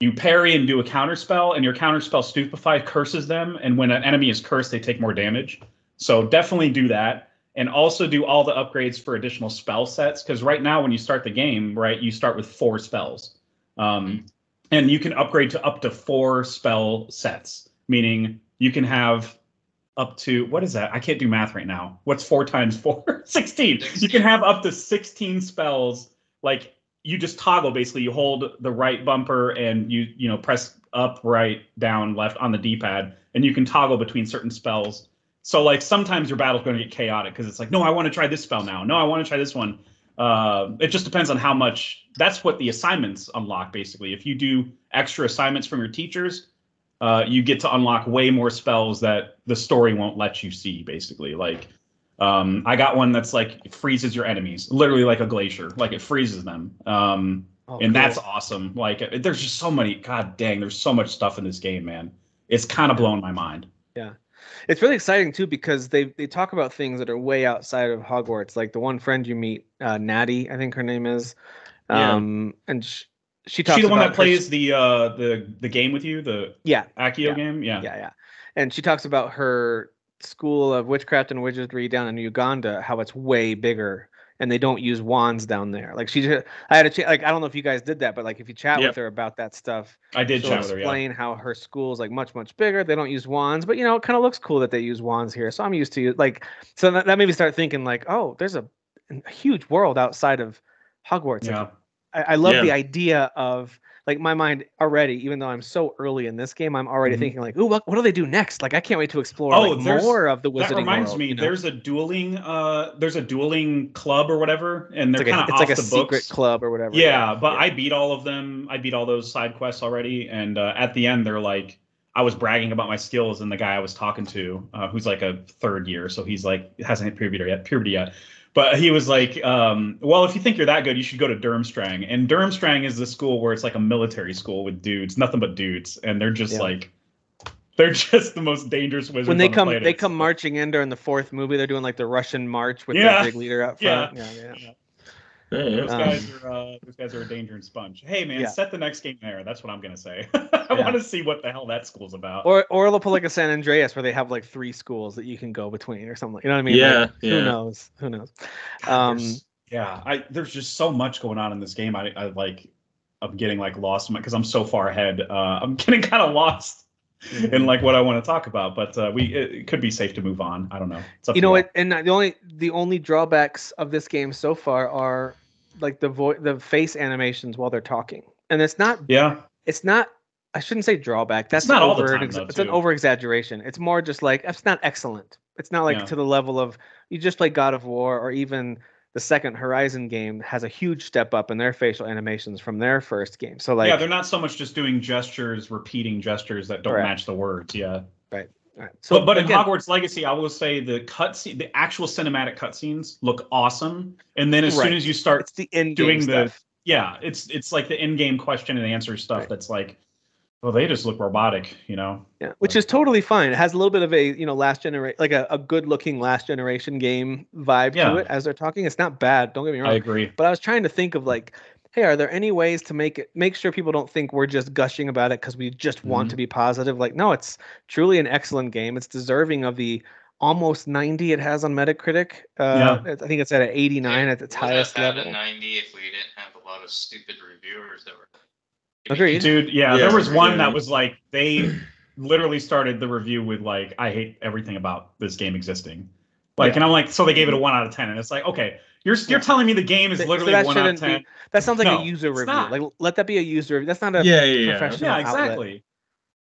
you parry and do a counter spell, and your counter spell stupefy curses them, and when an enemy is cursed, they take more damage. So definitely do that, and also do all the upgrades for additional spell sets. Because right now, when you start the game, right, you start with four spells, um, and you can upgrade to up to four spell sets, meaning you can have up to what is that? I can't do math right now. What's four times four? 16. You can have up to 16 spells. Like you just toggle basically. You hold the right bumper and you you know press up, right, down, left on the D-pad, and you can toggle between certain spells. So like sometimes your battle's going to get chaotic because it's like, no, I want to try this spell now. No, I want to try this one. Uh, it just depends on how much. That's what the assignments unlock basically. If you do extra assignments from your teachers, uh, you get to unlock way more spells that the story won't let you see. Basically, like um, I got one that's like it freezes your enemies, literally like a glacier, like it freezes them. Um, Oh, and cool. that's awesome. Like there's just so many. God dang, there's so much stuff in this game, man. It's kind of blowing my mind. It's really exciting too because they they talk about things that are way outside of Hogwarts. Like the one friend you meet, uh, Natty, I think her name is, Yeah. um, and sh- she talks She the one about that her- plays the uh the the game with you, the yeah, Accio Yeah. game. Yeah. yeah, yeah, and she talks about her school of witchcraft and wizardry down in Uganda, how it's way bigger. And they don't use wands down there. Like she, just, I had a ch- like I don't know if you guys did that, but like if you chat Yep. with her about that stuff, I did she'll chat with her. Yeah. explain how her school's like much much bigger. They don't use wands, but you know it kind of looks cool that they use wands here. So I'm used to. Like so that, that made me start thinking like, oh, there's a, a huge world outside of Hogwarts. Like, Yeah. I, I love Yeah. the idea of like my mind already, even though I'm so early in this game, I'm already Mhm. thinking like, ooh, what, what do they do next? Like I can't wait to explore Oh, like, more of the wizarding That reminds world, me, you know? there's a dueling uh there's a dueling club or whatever, and they're it's like kind a, of it's like a secret club or whatever. Yeah, but I beat all of them. I beat all those side quests already, and uh, at the end, they're like, I was bragging about my skills, and the guy I was talking to, uh, who's like a third year, so he's like hasn't hit puberty yet, puberty yet, but he was like, um, well, if you think you're that good, you should go to Durmstrang, and Durmstrang is the school where it's like a military school with dudes, nothing but dudes, and they're just Yeah. like, they're just the most dangerous wizards. when they on the come planet. they come marching in during the fourth movie they're doing like the russian march with Yeah. the big leader out Yeah. front yeah yeah, Those Um, guys are uh, those guys are a danger and sponge. Hey man, Yeah. set the next game there. That's what I'm gonna say. I Yeah. want to see what the hell that school's about. or or they'll put like a san andreas where they have like three schools that you can go between or something you know what i mean Yeah, Like, who knows who knows um there's- yeah, I there's just so much going on in this game. I, I like I'm getting like lost because I'm so far ahead. Uh, I'm getting kind of lost In like what I want to talk about. But uh, we it, it could be safe to move on. I don't know. It's up you know and the only the only drawbacks of this game so far are like the vo- the face animations while they're talking and it's not Yeah, it's not I shouldn't say drawback. That's not an all the over, time, though, It's an over exaggeration. It's more just like it's not excellent. It's not like Yeah. to the level of you just play God of War or even the second Horizon game has a huge step up in their facial animations from their first game. So like, yeah, they're not so much just doing gestures, repeating gestures that don't Correct. match the words. Yeah. right. so but but in Hogwarts Legacy, I will say the cutscene, the actual cinematic cutscenes look awesome. And then as Right. soon as you start, it's the end doing game the- yeah, it's it's like the in-game question and answer stuff. Right. That's like, well, they just look robotic, you know. Yeah, which is totally fine. It has a little bit of a you know last generation, like a, a good looking last generation game vibe Yeah. to it as they're talking. It's not bad. Don't get me wrong. I agree. But I was trying to think of like, hey, are there any ways to make it make sure people don't think we're just gushing about it because we just want Mhm. to be positive? Like, no, it's truly an excellent game. It's deserving of the almost 90 it has on Metacritic. Uh, I think it's at an 89 at its Would have highest had level. a 90 if we didn't have a lot of stupid reviewers that were. Agreed. Dude, yeah, Yeah, there was one yeah. that was like they literally started the review with like, I hate everything about this game existing. Like, Yeah. and I'm like, so they gave it a one out of ten, and it's like, okay, you're you're telling me the game is Th- so literally that one out of shouldn't ten? That sounds like No, a user review. not. Like, let that be a user review. That's not a Yeah, yeah, yeah. professional Yeah, outlet. exactly.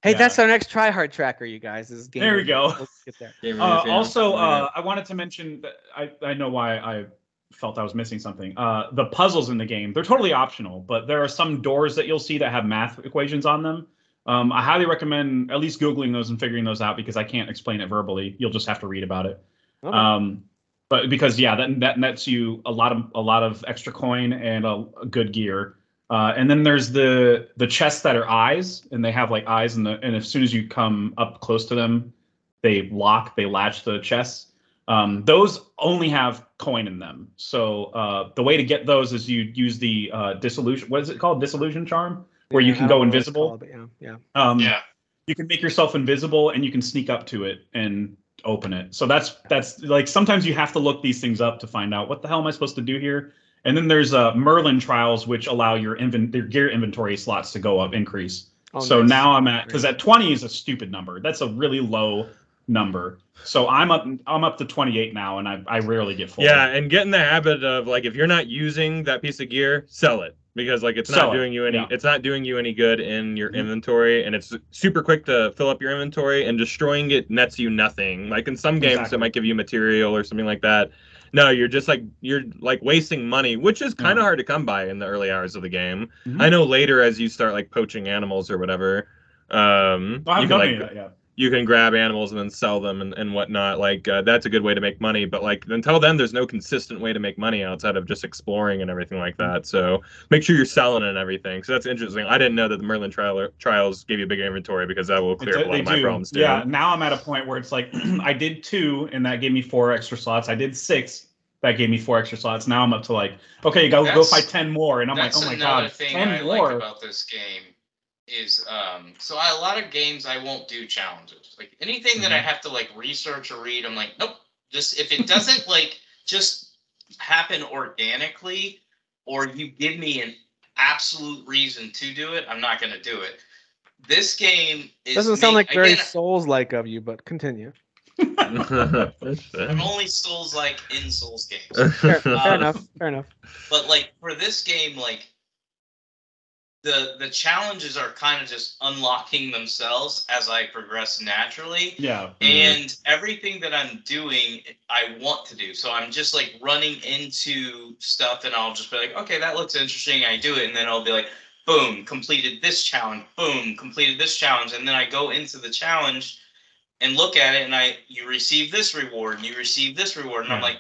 Hey, Yeah. that's our next try hard tracker, you guys. Is game There we review. go. Let's get there. Uh, also, uh, I wanted to mention that I, I know why I felt I was missing something. Uh, the puzzles in the game, they're totally optional, but there are some doors that you'll see that have math equations on them. Um, I highly recommend at least Googling those and figuring those out because I can't explain it verbally. You'll just have to read about it. Okay. Um, but because yeah, that that nets you a lot of a lot of extra coin and a, a good gear. Uh, and then there's the the chests that are eyes, and they have like eyes, and the and as soon as you come up close to them, they lock, they latch the chests. Um, those only have coin in them. So uh, the way to get those is you use the uh, disillusion. What is it called? Disillusion charm, where you can go don't know what it's invisible. called, yeah, yeah. Um, Yeah. you can make yourself invisible and you can sneak up to it and open it. So that's that's like sometimes you have to look these things up to find out what the hell am I supposed to do here. And then there's uh, Merlin trials, which allow your invent your gear inventory slots to go up, increase. Oh, so nice. now I'm at because Great. at 20 is a stupid number. That's a really low number. So I'm up I'm up to 28 now, and I I rarely get full. Yeah, and get in the habit of like if you're not using that piece of gear, sell it because like it's Sell not it, doing you any yeah. it's not doing you any good in your Mhm. inventory and it's super quick to fill up your inventory and destroying it nets you nothing. Like in some games Exactly. it might give you material or something like that. No, you're just like you're like wasting money, which is kind of Yeah. hard to come by in the early hours of the game. Mhm. I know later as you start like poaching animals or whatever, um, haven't you can like any of that yet. you can grab animals and then sell them and, and whatnot. Like uh, that's a good way to make money. But like until then, there's no consistent way to make money outside of just exploring and everything like that. So make sure you're selling and everything. So that's interesting. I didn't know that the Merlin trial, trials gave you a bigger inventory because that will clear They- up a lot they of my do. problems too. Yeah, now I'm at a point where it's like I did two, and that gave me four extra slots. I did six, that gave me four extra slots. Now I'm up to like, okay, go go That's- fight ten more, and I'm like, oh my god, thing ten I more. like about this game is um so I, a lot of games I won't do challenges. Like anything that I Mhm. have to like research or read, I'm like, nope. Just if it doesn't like just happen organically, or you give me an absolute reason to do it, I'm not gonna do it. This game is Doesn't sound make- like very Souls like of you, but continue. I'm only Souls like in Souls games. Fair, fair Um, enough. Fair enough. but like for this game like the the challenges are kind of just unlocking themselves as i progress naturally. Yeah, mhm. and everything that i'm doing i want to do. So i'm just like running into stuff and i'll just be like okay that looks interesting i do it. And then i'll be like boom completed this challenge boom completed this challenge. And then i go into the challenge and look at it and i you receive this reward and you receive this reward. And i'm like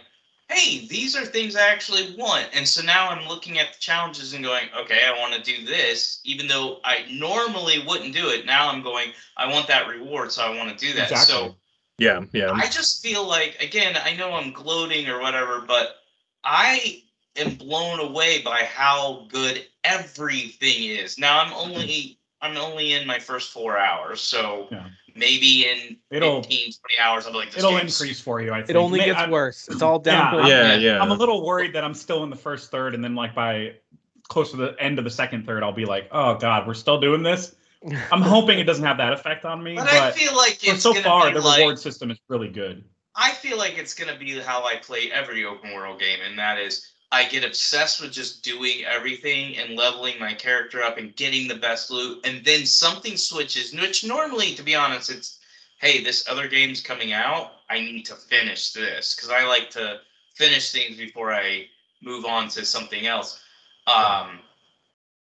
hey, these are things I actually want. And so now I'm looking at the challenges and going, okay, I want to do this, even though I normally wouldn't do it. Now I'm going, I want that reward, so I want to do that. Exactly. So yeah, yeah. I just feel like, again, I know I'm gloating or whatever, but I am blown away by how good everything is. Now I'm only I'm only in my first four hours, so Yeah. Maybe in It'll- 15, 20 hours I'll be like, this it'll game's- increase for you. I think It only May- gets I'm- worse. It's all Yeah, downhill. yeah, yeah. yeah. I'm a little worried that I'm still in the first third, and then like by close to the end of the second third, I'll be like, oh god, we're still doing this. I'm hoping it doesn't have that effect on me, But, but, I feel like it's so far be the like, reward system is really good. I feel like it's gonna be how I play every open world game, and that is I get obsessed with just doing everything and leveling my character up and getting the best loot, and then something switches, which normally, to be honest, it's hey, this other game's coming out. I need to finish this because I like to finish things before I move on to something else. Um,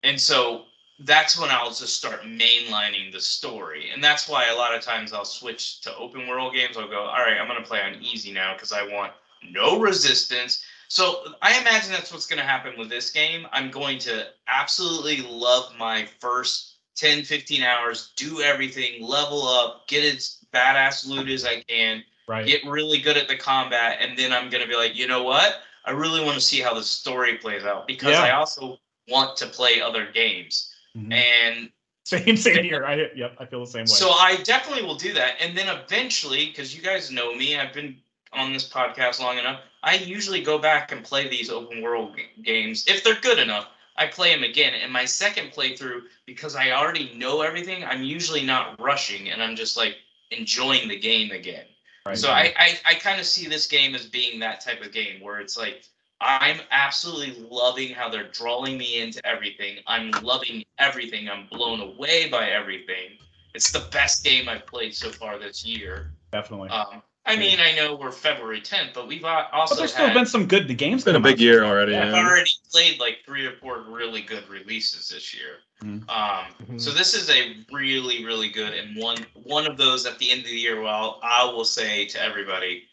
and so that's when I'll just start mainlining the story. And that's why a lot of times I'll switch to open world games. I'll go, all right, I'm going to play on easy now because I want no resistance. So I imagine that's what's going to happen with this game. I'm going to absolutely love my first 10, 15 hours, do everything, level up, get as badass loot as I can, Right. get really good at the combat, and then I'm going to be like, you know what? I really want to see how the story plays out because Yeah. I also want to play other games. Mhm. And Same, same here. I yep, I feel the same way. so I definitely will do that. And then eventually, because you guys know me, I've been on this podcast long enough. I usually go back and play these open world g- games if they're good enough. I play them again. And my second playthrough, because I already know everything, I'm usually not rushing and I'm just like enjoying the game again. Right. So I, I, I kind of see this game as being that type of game where it's like I'm absolutely loving how they're drawing me into everything. I'm loving everything. I'm blown away by everything. It's the best game I've played so far this year. definitely. Um, I mean, I know we're February 10th, but we've al- also but there's still had, been some good games. It's been a big year already. Yeah, I've Yeah. already played like three or four really good releases this year. Mhm. Um, Mhm. so this is a really, really good and one one of those at the end of the year. Well, I will say to everybody,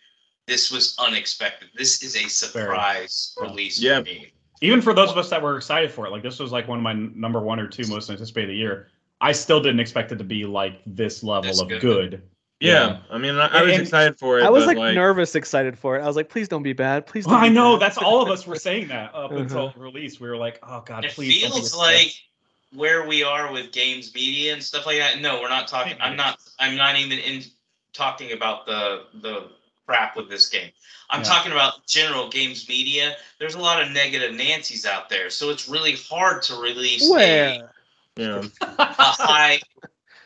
this was unexpected. This is a surprise release Yeah. for me. Even for those of us that were excited for it, like this was like one of my number one or two most anticipated of the year. I still didn't expect it to be like this level This of good. good. Yeah, I mean, I, I was And- excited for it. I was but, like, nervous, excited for it. I was like, please don't be bad. Please. Don't Well, I know bad. that's all of us were saying that up Uh-huh. until release. We were like, oh god, It please. don't be feels like good. where we are with games media and stuff like that. No, we're not talking. I'm not. I'm not even in talking about the the crap with this game. I'm Yeah. talking about general games media. There's a lot of negative Nancy's out there, so it's really hard to release a, Yeah. a high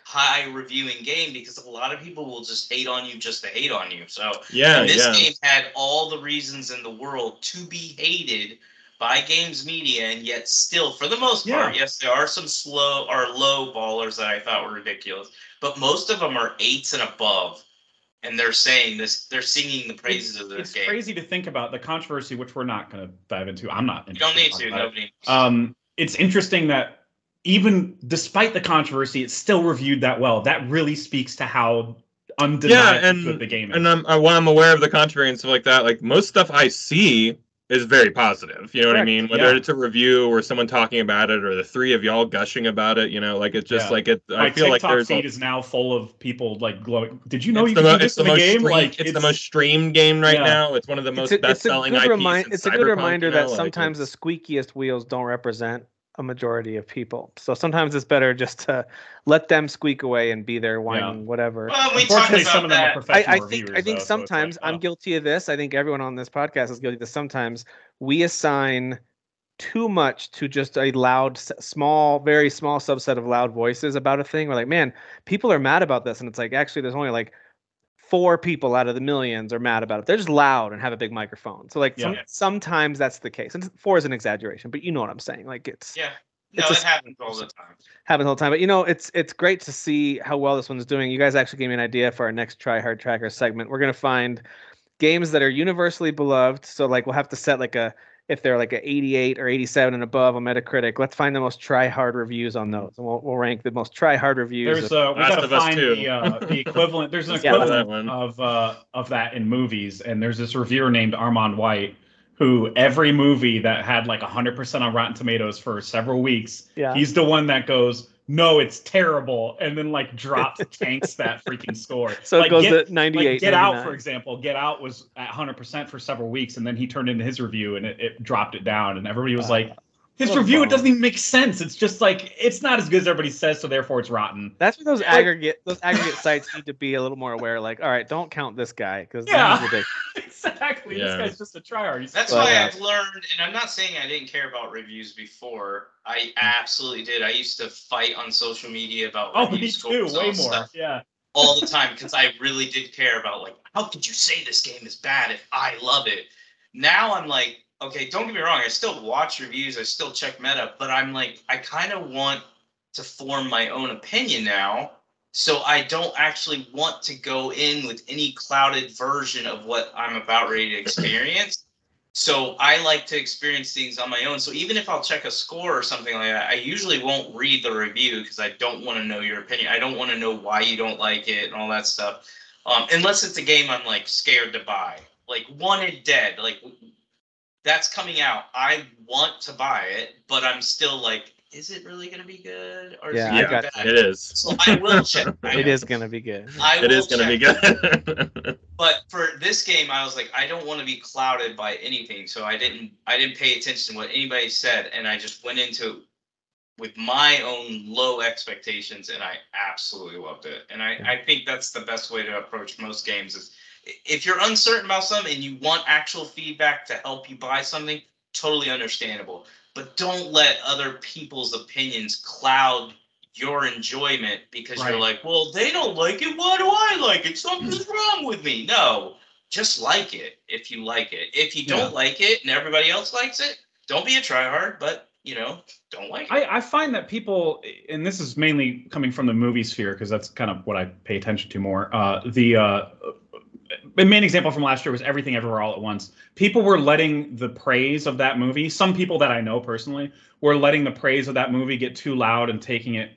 high reviewing game because a lot of people will just hate on you just to hate on you. So Yeah, this yeah. game had all the reasons in the world to be hated by games media, and yet still, for the most part, Yeah. yes, there are some slow or low ballers that I thought were ridiculous, but most of them are eights and above, and they're saying this, they're singing the praises of this It's game. It's crazy to think about the controversy, which we're not going to dive into. I'm not. You don't need to. it. Nobody. Um, it's interesting that even despite the controversy, it's still reviewed that well. That really speaks to how undeniably and- the game is. And I'm uh, when I'm aware of the controversy and stuff like that, like most stuff I see is very positive. You know what I mean? Whether Yeah. it's a review or someone talking about it or the three of y'all gushing about it, you know, like it's just Yeah. like it. My I feel like TikTok there's. feed a- is now full of people like glowing. Did you know it's you the, can mo- it's the the most game? streamed, Like it's, the most streamed game right Yeah. now. It's one of the most It's a, it's a best-selling good IPs. remind. in It's a good reminder you that like, sometimes the squeakiest wheels don't represent a majority of people. So sometimes it's better just to let them squeak away and be there whining whatever. Well, we talked about some of them are that. I, I think. I think though, so like, sometimes I'm oh. guilty of this. I think everyone on this podcast is guilty of this. Sometimes we assign too much to just a loud, small, very small subset of loud voices about a thing. We're like, man, people are mad about this, and it's like actually there's only like four people out of the millions are mad about it. They're just loud and have a big microphone. So like some, sometimes that's the case, and four is an exaggeration, but you know what I'm saying. Like it's Yeah. No, It's it happens all the time. happens all the time. But you know, it's it's great to see how well this one's doing. You guys actually gave me an idea for our next Try Hard Tracker segment. We're gonna find games that are universally beloved. So like we'll have to set like a if they're like an 88 or 87 and above on Metacritic. Let's find the most try hard reviews on those, and we'll, we'll rank the most try hard reviews. There's of- uh, we Last gotta find too. the uh, the equivalent. There's an equivalent one. of uh, of that in movies, and there's this reviewer named Armond White, who every movie that had like 100% on Rotten Tomatoes for several weeks, yeah. he's the one that goes, "No, it's terrible," and then like drops tanks that freaking score. so like, it goes get, to 98. like Get Out, for example. Get Out was at 100% for several weeks, and then he turned into his review, and it, it dropped it down, and everybody was Uh, like. His review, it doesn't even make sense. It's just like it's not as good as everybody says, so therefore it's rotten. That's where those aggregate those aggregate sites need to be a little more aware. Like, all right, don't count this guy because Yeah. ridiculous. exactly. This guy's just a tryhard. He's That's Well, why yeah. I've learned, and I'm not saying I didn't care about reviews before. I absolutely did. I used to fight on social media about oh, review me too. scores Way more. stuff Yeah. all the time because I really did care about like how could you say this game is bad if I love it. Now I'm like, okay, don't get me wrong, I still watch reviews, I still check meta, but I'm like, I kind of want to form my own opinion now. So I don't actually want to go in with any clouded version of what I'm about ready to experience. So I like to experience things on my own. So even if I'll check a score or something like that, I usually won't read the review because I don't want to know your opinion. I don't want to know why you don't like it and all that stuff. Um, unless it's a game I'm like scared to buy, like Wanted Dead, like that's coming out. I want to buy it, but I'm still like, is it really gonna be good or Yeah, is it got bad? It is. So I will check. I It know. is gonna be good. I It will is gonna be good. But for this game, I was like, I don't want to be clouded by anything, so I didn't. I didn't pay attention to what anybody said, and I just went into with my own low expectations, and I absolutely loved it. And I, I think that's the best way to approach most games. Is if you're uncertain about something and you want actual feedback to help you buy something, totally understandable. But don't let other people's opinions cloud your enjoyment because you're like, well, they don't like it. Why do I like it? Something's wrong with me. No, just like it if you like it. If you don't like it and everybody else likes it, don't be a tryhard, but you know, don't like it. I, I find that people, and this is mainly coming from the movie sphere because that's kind of what I pay attention to more. Uh, the uh, the main example from last year was Everything Everywhere All at Once. People were letting the praise of that movie. Some people that I know personally were letting the praise of that movie get too loud and taking it,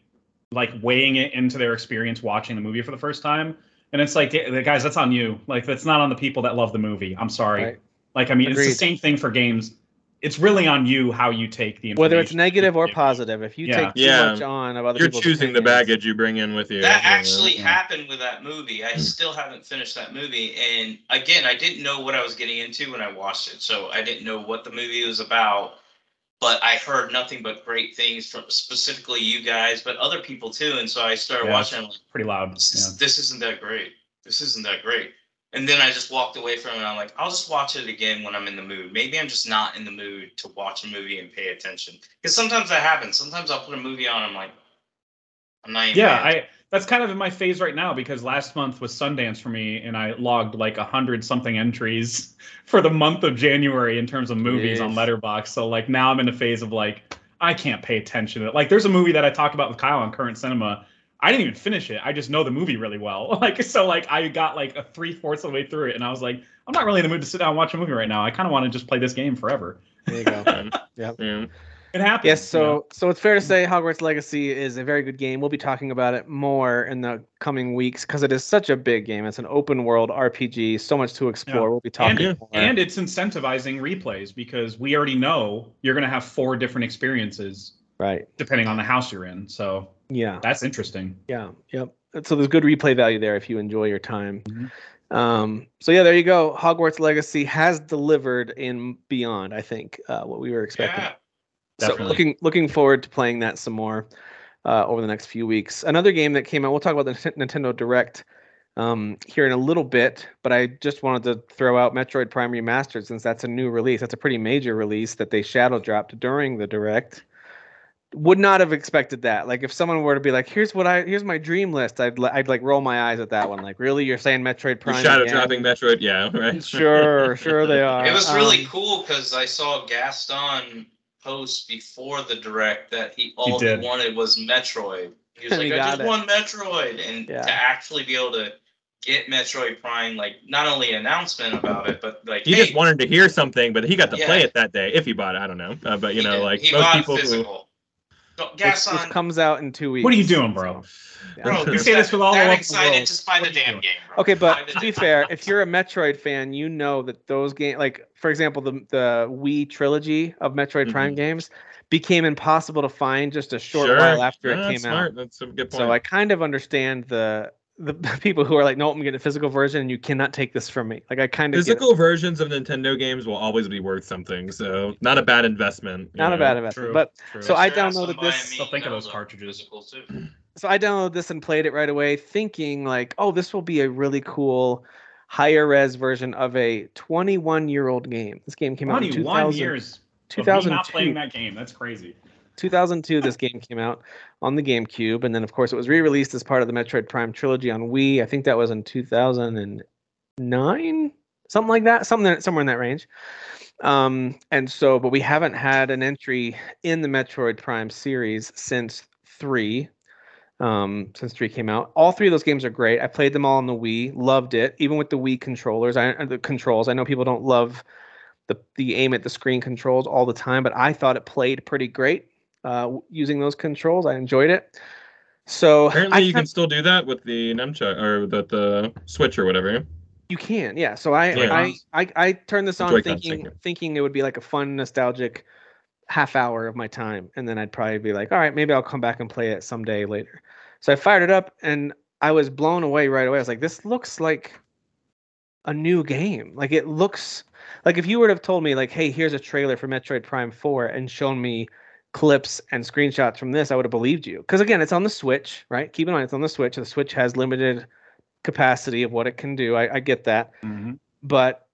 like weighing it into their experience watching the movie for the first time. And it's like, guys, that's on you. Like, that's not on the people that love the movie. I'm sorry. Right. Like, I mean, it's the same thing for games. It's really on you how you take the Whether it's negative or you give. positive, if you Yeah. take too Yeah. much on of other You're people's choosing the baggage you bring in with you. That actually Yeah. happened with that movie. I hmm. still haven't finished that movie. And again, I didn't know what I was getting into when I watched it. So I didn't know what the movie was about. But I heard nothing but great things from specifically you guys, but other people too. And so I started Yeah, watching. I'm like, Pretty loud. this, Yeah. this isn't that great. This isn't that great. And then I just walked away from it. I'm like, I'll just watch it again when I'm in the mood. Maybe I'm just not in the mood to watch a movie and pay attention. Because sometimes that happens. Sometimes I'll put a movie on. I'm like, I'm not even. Yeah, paying I that's kind of in my phase right now because last month was Sundance for me, and I logged like a hundred something entries for the month of January in terms of movies on Jeez. Letterboxd. So like now I'm in a phase of like I can't pay attention to it. Like there's a movie that I talked about with Kyle on Current Cinema. I didn't even finish it. I just know the movie really well. Like so, like I got like a three fourths of the way through it, and I was like, I'm not really in the mood to sit down and watch a movie right now. I kind of want to just play this game forever. There you go. Mm-hmm. Yeah. It happens. Yes, you know? so so it's fair to say Hogwarts Legacy is a very good game. We'll be talking about it more in the coming weeks because it is such a big game. It's an open world RPG, so much to explore. Yeah. We'll be talking and, more. and it's incentivizing replays because we already know you're going to have four different experiences right. depending on the house you're in. So Yeah. that's interesting. Yeah. Yep. So there's good replay value there if you enjoy your time. Mhm. Um, so yeah, there you go. Hogwarts Legacy has delivered in beyond, I think, uh, what we were expecting. Yeah. definitely. So looking looking forward to playing that some more uh, over the next few weeks. Another game that came out. We'll talk about the Nint- Nintendo Direct um, here in a little bit, but I just wanted to throw out Metroid Prime Remastered since that's a new release. That's a pretty major release that they shadow dropped during the Direct. Would not have expected that. Like if someone were to be like, "Here's what I here's my dream list," I'd li- I'd like roll my eyes at that one. Like, really, you're saying Metroid You're Prime? shadow again? dropping Metroid, yeah, right. Sure, sure they are. It was really Um, cool because I saw Gaston post before the direct that he all he, did. wanted was Metroid. He was And like, he I just it. want Metroid, and Yeah. to actually be able to get Metroid Prime, like not only announcement about it, but like He hey, just wanted to hear something, but he got to play it that day if he bought it. I don't know, uh, but you he know, did- like he most bought people who physical. So, which, Gaston, which comes out in two weeks. What are you doing, bro? Yeah. bro, You say this with all the that love in the excited, world. just buy the What are you damn game. Bro. Okay, but to be fair, if you're a Metroid fan, you know that those games, like for example, the the Wii trilogy of Metroid mm-hmm. Prime games, became impossible to find just a short Sure. while after Yeah, it that's came smart. out. That's a good point. So I kind of understand the the people who are like, no, I'm getting a physical version, and you cannot take this from me. Like I kind of. Physical versions of Nintendo games will always be worth something, so not a bad investment. you not a bad investment. True. But True. so I Sure, downloaded this- me Still think of those cartridges. physical too. so I downloaded this and played it right away, thinking like, oh, this will be a really cool higher res version of a 21 year old game. This game came out in 21 2000, years. of me not playing that game. That's crazy. 2002 this game came out on the GameCube and then of course it was re-released as part of the Metroid Prime trilogy on Wii. I think that was in 2009. something like that, something somewhere in that range. Um, and so, but we haven't had an entry in the Metroid Prime series since three. Um, since three came out, all three of those games are great. I played them all on the Wii, loved it, even with the Wii controllers. I the controls. I know people don't love the the aim at the screen controls all the time, but I thought it played pretty great uh, using those controls. I enjoyed it. So Apparently, I you can still do that with the nunchuck or the the Switch or whatever. You can, yeah. So I Yeah. I, I I turned this on thinking thinking it would be like a fun nostalgic half hour of my time, and then I'd probably be like, all right, maybe I'll come back and play it someday later. So I fired it up, and I was blown away right away. I was like, this looks like a new game. Like it looks like if you would have told me like, hey, here's a trailer for Metroid Prime 4 and shown me clips and screenshots from this, I would have believed you. Because again, it's on the Switch, right? Keep in mind it's on the Switch. The Switch has limited capacity of what it can do. I, I get that. Mhm. But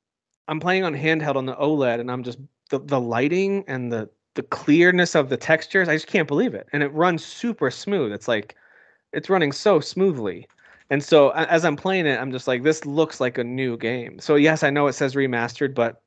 I'm playing on handheld on the OLED and I'm just the, the lighting and the the clearness of the textures, I just can't believe it. And it runs super smooth. It's like it's running so smoothly. And so as I'm playing it, I'm just like, this looks like a new game. So yes, I know it says remastered, but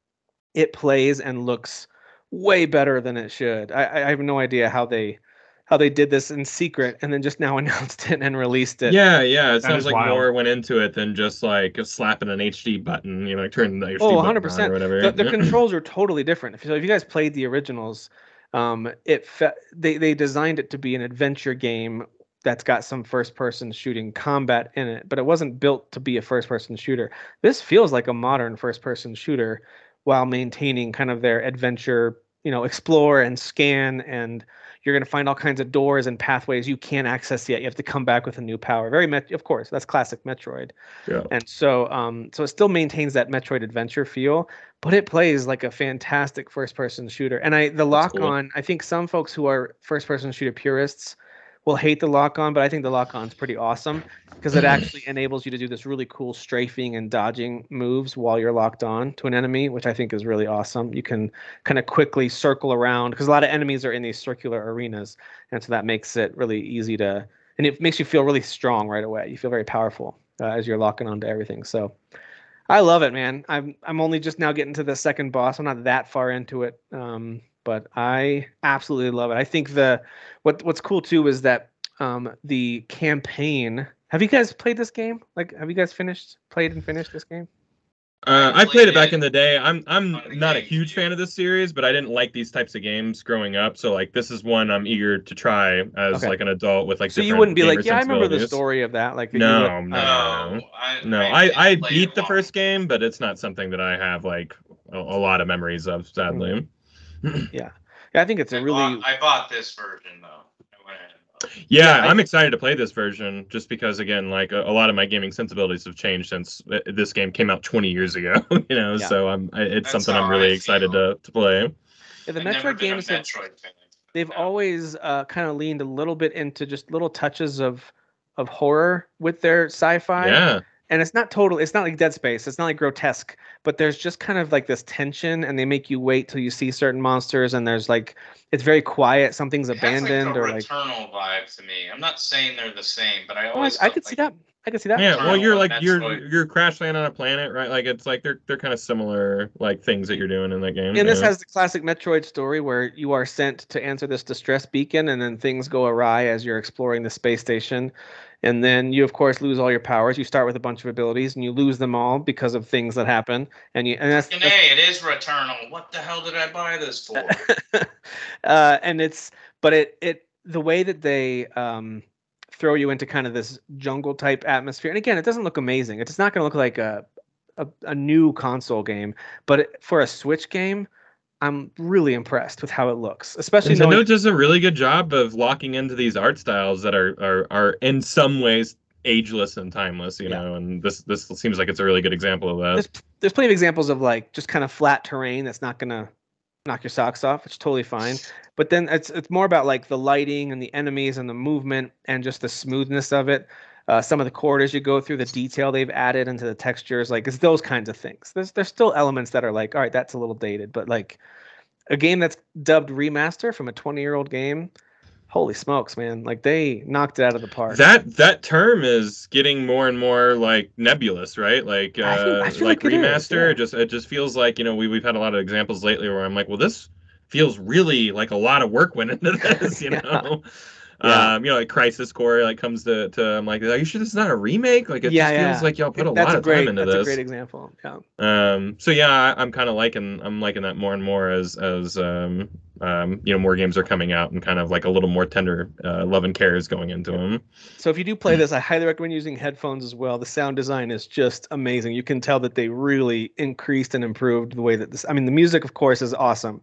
it plays and looks way better than it should. I, I have no idea how they how they did this in secret and then just now announced it and released it. Yeah, yeah. It That sounds like wild. more went into it than just like slapping an HD button, you know, like turning the HD Oh, button 100%. on or whatever. the, the controls are totally different. If- So if you guys played the originals, um, it fe- they they designed it to be an adventure game that's got some first person shooting combat in it, but it wasn't built to be a first person shooter. This feels like a modern first person shooter while maintaining kind of their adventure, you know, explore and scan and you're going to find all kinds of doors and pathways you can't access yet. You have to come back with a new power. Very met- of course, that's classic Metroid. Yeah. And so um so it still maintains that Metroid adventure feel, but it plays like a fantastic first person shooter. And I the lock cool. on, I think some folks who are first person shooter purists will hate the lock on, but I think the lock on is pretty awesome because it actually enables you to do this really cool strafing and dodging moves while you're locked on to an enemy, which I think is really awesome. You can kind of quickly circle around because a lot of enemies are in these circular arenas, and so that makes it really easy to and it makes you feel really strong right away. You feel very powerful uh, as you're locking onto everything. So I love it, man. I'm I'm only just now getting to the second boss. I'm not that far into it, um, but I absolutely love it. I think the what what's cool too is that um, the campaign. Have you guys played this game? Like, have you guys finished, played and finished this game? Uh, I I played it back in the day. I'm I'm not a huge fan of this series, but I didn't like these types of games growing up. So like this is one I'm eager to try as Okay. like an adult with like. so you wouldn't be like, yeah, I remember the story of that. Like, that you No, would- no, uh, no. I, No, I I beat the first game, but it's not something that I have like a, a lot of memories of. Sadly. yeah, I think it's I a really bought, I bought this version though. I went ahead and bought it. Yeah, Yeah, I- I'm excited to play this version just because again, like a, a lot of my gaming sensibilities have changed since uh, this game came out 20 years ago. You know, Yeah. so I'm I- it's That's something I'm really I excited feel. to to play. yeah, the I've Metroid been a games have fan. they've No. always uh, kind of leaned a little bit into just little touches of of horror with their sci-fi. Yeah, and it's not total it's not like dead space it's not like grotesque but there's just kind of like this tension and they make you wait till you see certain monsters and there's like it's very quiet something's It has, abandoned like a or like Returnal vibe to me. I'm not saying they're the same, but I oh, I, always. I felt could see that i could see that yeah. Well, you're like you're Metroid. you're crash land on a planet, right? Like it's like they're they're kind of similar like things that you're doing in that game. and this has the classic metroid story where you are sent to answer this distress beacon and then things go awry as you're exploring the space station and then you of course lose all your powers you start with a bunch of abilities and you lose them all because of things that happen and you and that's, A, it is Returnal. What the hell did I buy this for? uh, and it's but it it the way that they um, throw you into kind of this jungle type atmosphere and again it doesn't look amazing it's not going to look like a, a a new console game but it, for a switch game i'm really impressed with how it looks especially Nintendo knowing does a really good job of locking into these art styles that are are are in some ways ageless and timeless. You Yeah. know, and this this seems like it's a really good example of that. there's, there's plenty of examples of like just kind of flat terrain that's not going to knock your socks off it's totally fine but then it's it's more about like the lighting and the enemies and the movement and just the smoothness of it uh, some of the corridors you go through the detail they've added into the textures like it's those kinds of things there's there's still elements that are like all right that's a little dated but like a game that's dubbed remaster from a 20 year old game Holy smokes, man! Like they knocked it out of the park. That that term is getting more and more like nebulous, right? Like I uh, I feel like like it remaster. yeah. Just it just feels like you know we we've had a lot of examples lately where I'm like, well, this feels really like a lot of work went into this, you Yeah. know. Yeah. Um, you know, like Crisis Core like comes to to I'm like, are you sure this is not a remake? Like it Yeah, feels like y'all put a that's lot of great. time into that's this. That's a great example. Yeah. Um, so yeah, I, I'm kind of liking I'm liking that more and more as as um, um, you know more games are coming out and kind of like a little more tender uh, love and care is going into them. So if you do play this, I highly recommend using headphones as well. The sound design is just amazing. You can tell that they really increased and improved the way that this. I mean, the music, of course, is awesome.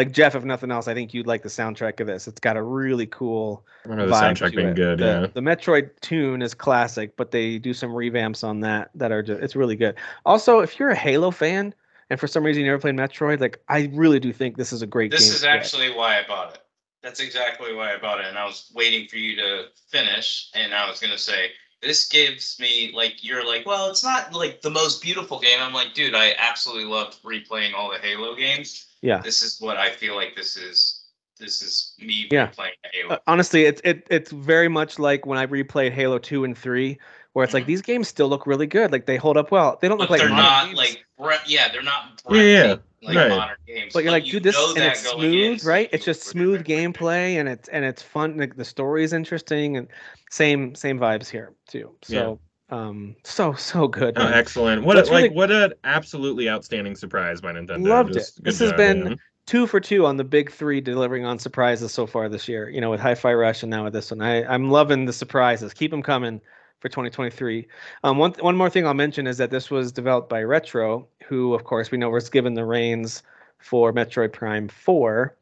Like Jeff, if nothing else, I think you'd like the soundtrack of this. It's got a really cool I remember the vibe soundtrack being it. good. The, yeah. the Metroid tune is classic, but they do some revamps on that that are just, it's really good. Also, if you're a Halo fan and for some reason you never played Metroid, like I really do think this is a great This game. is to get. actually why I bought it. That's exactly why I bought it. And I was waiting for you to finish. And I was going to say, this gives me, like, you're like, well, it's not like the most beautiful game. I'm like, dude, I absolutely loved replaying all the Halo games. Yeah. This is what I feel like this is. This is me Yeah. playing Halo. Uh, honestly, it's it it's very much like when I replayed Halo two and three, where it's like Mhm. these games still look really good. Like they hold up well. They don't but look like they're not games, like, bre- yeah, they're not Yeah, yeah, like right. modern games. But you're like, you dude, this know and it's going in, smooth, right? It's just smooth gameplay, and it's and it's fun. Like the story is interesting, and same same vibes here too. So um, so so good. Oh, excellent! What a, like what an absolutely outstanding surprise by Nintendo. Loved Just it. This has been man. two for two on the big three delivering on surprises so far this year. You know, with Hi-Fi Rush and now with this one. I, I'm loving the surprises. Keep them coming for 2023. Um, one one more thing I'll mention is that this was developed by Retro, who of course we know was given the reins for Metroid Prime 4,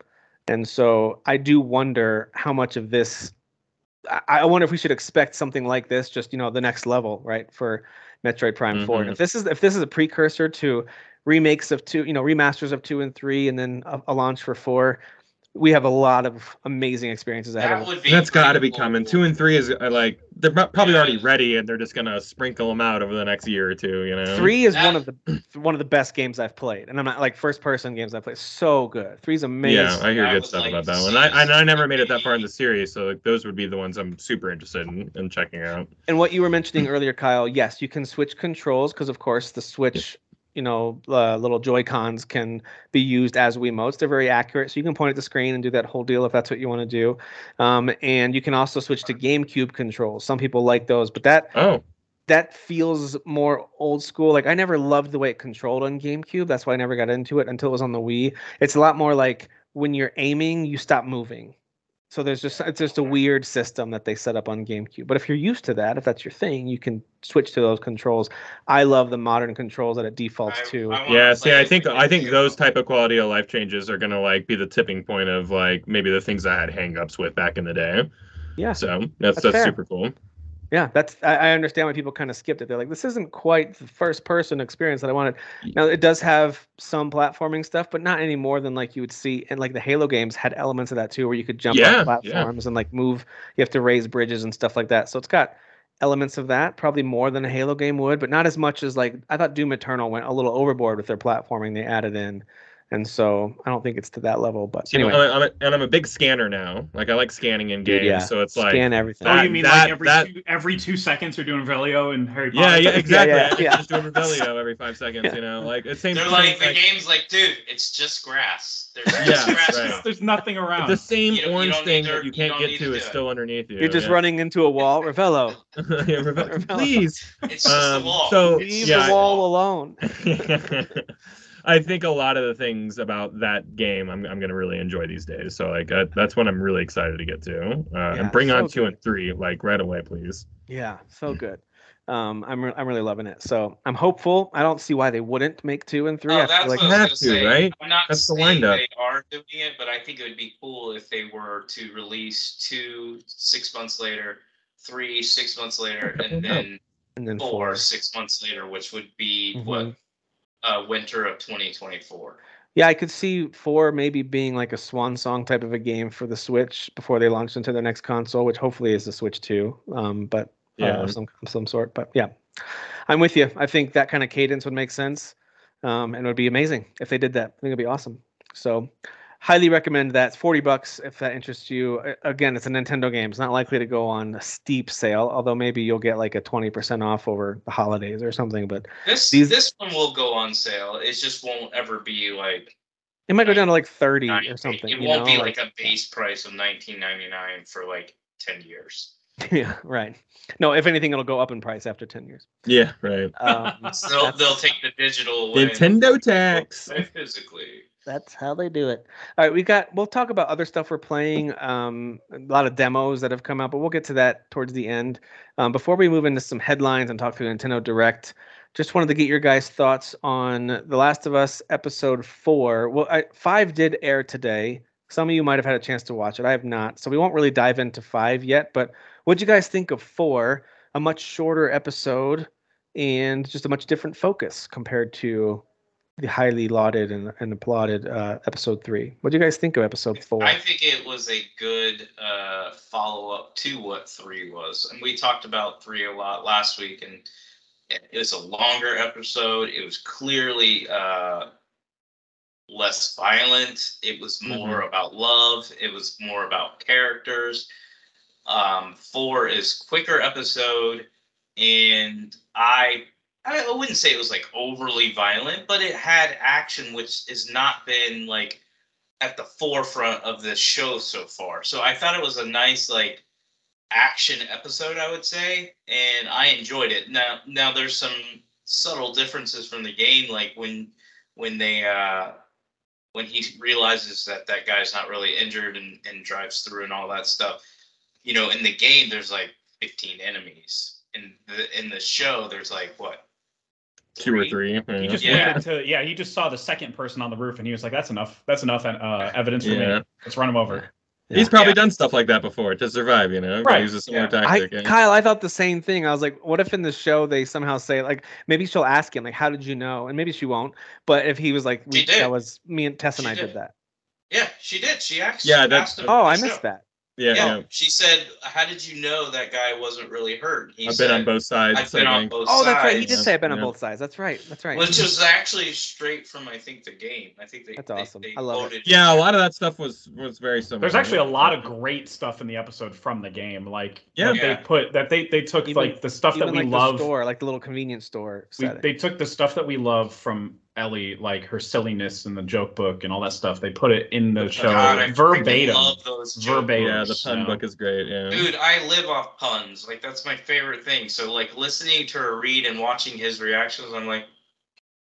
and so I do wonder how much of this. I, I wonder if we should expect something like this, just you know, the next level, right, for Metroid Prime 4. And Mhm. if this is if this is a precursor to remakes of two, you know, remasters of two and three, and then a, a launch for four. We have a lot of amazing experiences ahead that of us. That's got to be coming. Two and three is uh, like they're probably Yeah. already ready, and they're just gonna sprinkle them out over the next year or two. You know, Three is one of the one of the best games I've played, and I'm not like first person games I've played. So good. Three's amazing. Yeah, I hear I good stuff like about that one. I, this I I never made it that far in the series, so like those would be the ones I'm super interested in, in checking out. and what you were mentioning earlier, Kyle, yes, you can switch controls because, of course, the Switch, you know, uh, little Joy Cons can be used as Wiimotes. They're very accurate, so you can point at the screen and do that whole deal if that's what you want to do. Um, and you can also switch to GameCube controls. Some people like those, but that Oh, that feels more old school. Like I never loved the way it controlled on GameCube. That's why I never got into it until it was on the Wii. It's a lot more like when you're aiming, you stop moving. So there's just it's just a weird system that they set up on GameCube. But if you're used to that, if that's your thing, you can switch to those controls. I love the modern controls that it defaults I- to. I yeah. See, I think I think those type of quality of life changes are gonna like be the tipping point of like maybe the things I had hangups with back in the day. yeah. So that's That's that's, super cool. Yeah, that's I, I understand why people kind of skipped it. They're like, this isn't quite the first person experience that I wanted. Now it does have some platforming stuff, but not any more than like you would see and like the Halo games had elements of that too, where you could jump Yeah, on yeah. platforms and like move. You have to raise bridges and stuff like that. So it's got elements of that, probably more than a Halo game would, but not as much as like I thought Doom Eternal went a little overboard with their platforming they added in. And so I don't think it's to that level. But See, I'm- anyway, I'm, a, and I'm a big scanner now. Like I like scanning in Dude, games, yeah. so it's like scan everything. Oh, you mean that- like every that- two, every two seconds you're doing Revelio and Harry Potter? yeah, yeah, exactly. yeah, It's yeah. Just doing Revelio every five seconds, Yeah. you know, like it's same. They're same, like the game's like, dude, it's just grass. There's Yeah, just grass. right. There's nothing around. the same You don't- you orange thing need that you you can't don't get to to is do it. still underneath you. You're just yeah. running into a wall, Revelio. Yeah, Reve- Revelio. Please. It's just Um, the wall. so, Leave yeah, the wall alone. I think a lot of the things about that game I'm, I'm gonna really enjoy these days. So like that, that's what I'm really excited to get to. Uh, Yeah, and bring on two good. and three like right away, please. Yeah, so good. Um, I'm re- I'm really loving it. So I'm hopeful. I don't see why they wouldn't make two and three. Oh, I that's feel like what I was have gonna say. right? I'm not That's the saying windup. they are doing it, but I think it would be cool if they were to release two six months later, three six months later, and then and then four four. six months later, which would be Mhm. what uh, winter of 2024. Yeah, I could see four maybe being like a swan song type of a game for the Switch before they launch into their next console, which hopefully is the Switch two. Um, but uh, Yeah. of some some sort. But yeah, I'm with you. I think that kind of cadence would make sense, um, and it would be amazing if they did that. I think it'd be awesome. So, highly recommend that. It's 40 bucks if that interests you. Again, it's a Nintendo game. It's not likely to go on a steep sale, although maybe you'll get like a 20% off over the holidays or something. But This These- this one will go on sale. It just won't ever be like it might go down to like 30 nine- or something. It you won't know, be like a base price of 19.99 for like 10 years. yeah, right. No, if anything, it'll go up in price after 10 years. Yeah, right. Um, So they'll, they'll take the digital Nintendo tax. physically. That's how they do it. All right, we got. We'll talk about other stuff we're playing. Um, a lot of demos that have come out, but we'll get to that towards the end. Um, before we move into some headlines and talk through Nintendo Direct, just wanted to get your guys' thoughts on The Last of Us episode four. Well, I, five did air today. Some of you might have had a chance to watch it. I have not, so we won't really dive into five yet. But what'd you guys think of four? A much shorter episode and just a much different focus compared to the highly lauded and, and applauded uh, episode three. What do you guys think of episode four? I think it was a good uh, follow up to what three was, and we talked about three a lot last week, and it was a longer episode. It was clearly uh, less violent. It was more about love. It was more about characters. Um, four is quicker episode, and I I wouldn't say it was like overly violent, but it had action, which has not been like at the forefront of this show so far. So I thought it was a nice like action episode, I would say, and I enjoyed it. Now now there's some subtle differences from the game, like when when they uh when he realizes that that guy's not really injured and, and drives through and all that stuff. You know, in the game there's like 15 enemies. In the in the show there's like what Two or three. He yeah. just Yeah. to, yeah. He just saw the second person on the roof, and he was like, "That's enough. That's enough uh, evidence for Yeah. me. Let's run him over." He's probably Yeah. done stuff like that before to survive, you know? Right. Use a similar Yeah. Tactic. yeah. Kyle, I thought the same thing. I was like, what if in the show they somehow say like maybe she'll ask him like, how did you know? And maybe she won't. But if he was like, we, did. that was me and Tess and She I did did. that. Yeah, she did. She asked. Yeah, she that's- asked Oh, I missed show. that. Yeah, Yeah, yeah. she said, "How did you know that guy wasn't really hurt?" He I've said, been on both sides. I've been on think. both Oh, that's right. He sides," did say I've been on both sides. That's right. That's right. which was actually straight from I think the game. I think they. That's awesome. they I love it. quoted- Yeah, a lot of that stuff was was very similar. There's actually a lot of great stuff in the episode from the game, like Yeah. Yeah. they put that they they took Even- like the stuff that we like love. the store, like the little convenience store we, they took the stuff that we love from Ellie, like her silliness and the joke book and all that stuff. They put it in the God, show God, I verbatim. Love those joke Verbatim. Yeah, the pun so- book is great. Yeah. Dude, I live off puns. Like that's my favorite thing. So like listening to her read and watching his reactions, I'm like,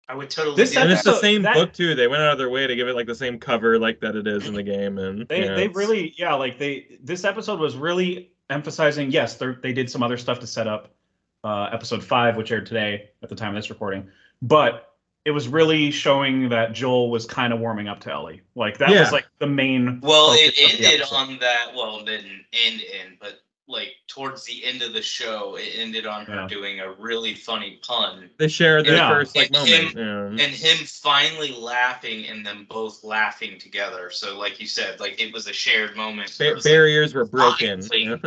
I would totally. This do and that. it's the same that- book too. They went out of their way to give it like the same cover like that it is in the game, and They yeah, they really yeah like they this episode was really emphasizing yes they they did some other stuff to set up uh, episode five which aired today at the time of this recording, but it was really showing that Joel was kind of warming up to Ellie. Like that Yeah. was like the main. Well, it ended on that. Well, it didn't end in, but like towards the end of the show, it ended on her Yeah. doing a really funny pun they shared their Yeah. first like And moment. him- yeah. and him finally laughing and them both laughing together. So, like you said, like it was a shared moment. Ba- it was like, barriers were broken. Yeah.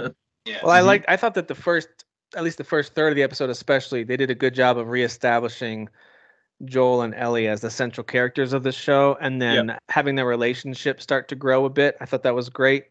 yeah. Well, I Mhm. liked. I thought that the first, at least the first third of the episode, especially, they did a good job of reestablishing Joel and Ellie as the central characters of the show, and then having their relationship start to grow a bit. I thought that was great.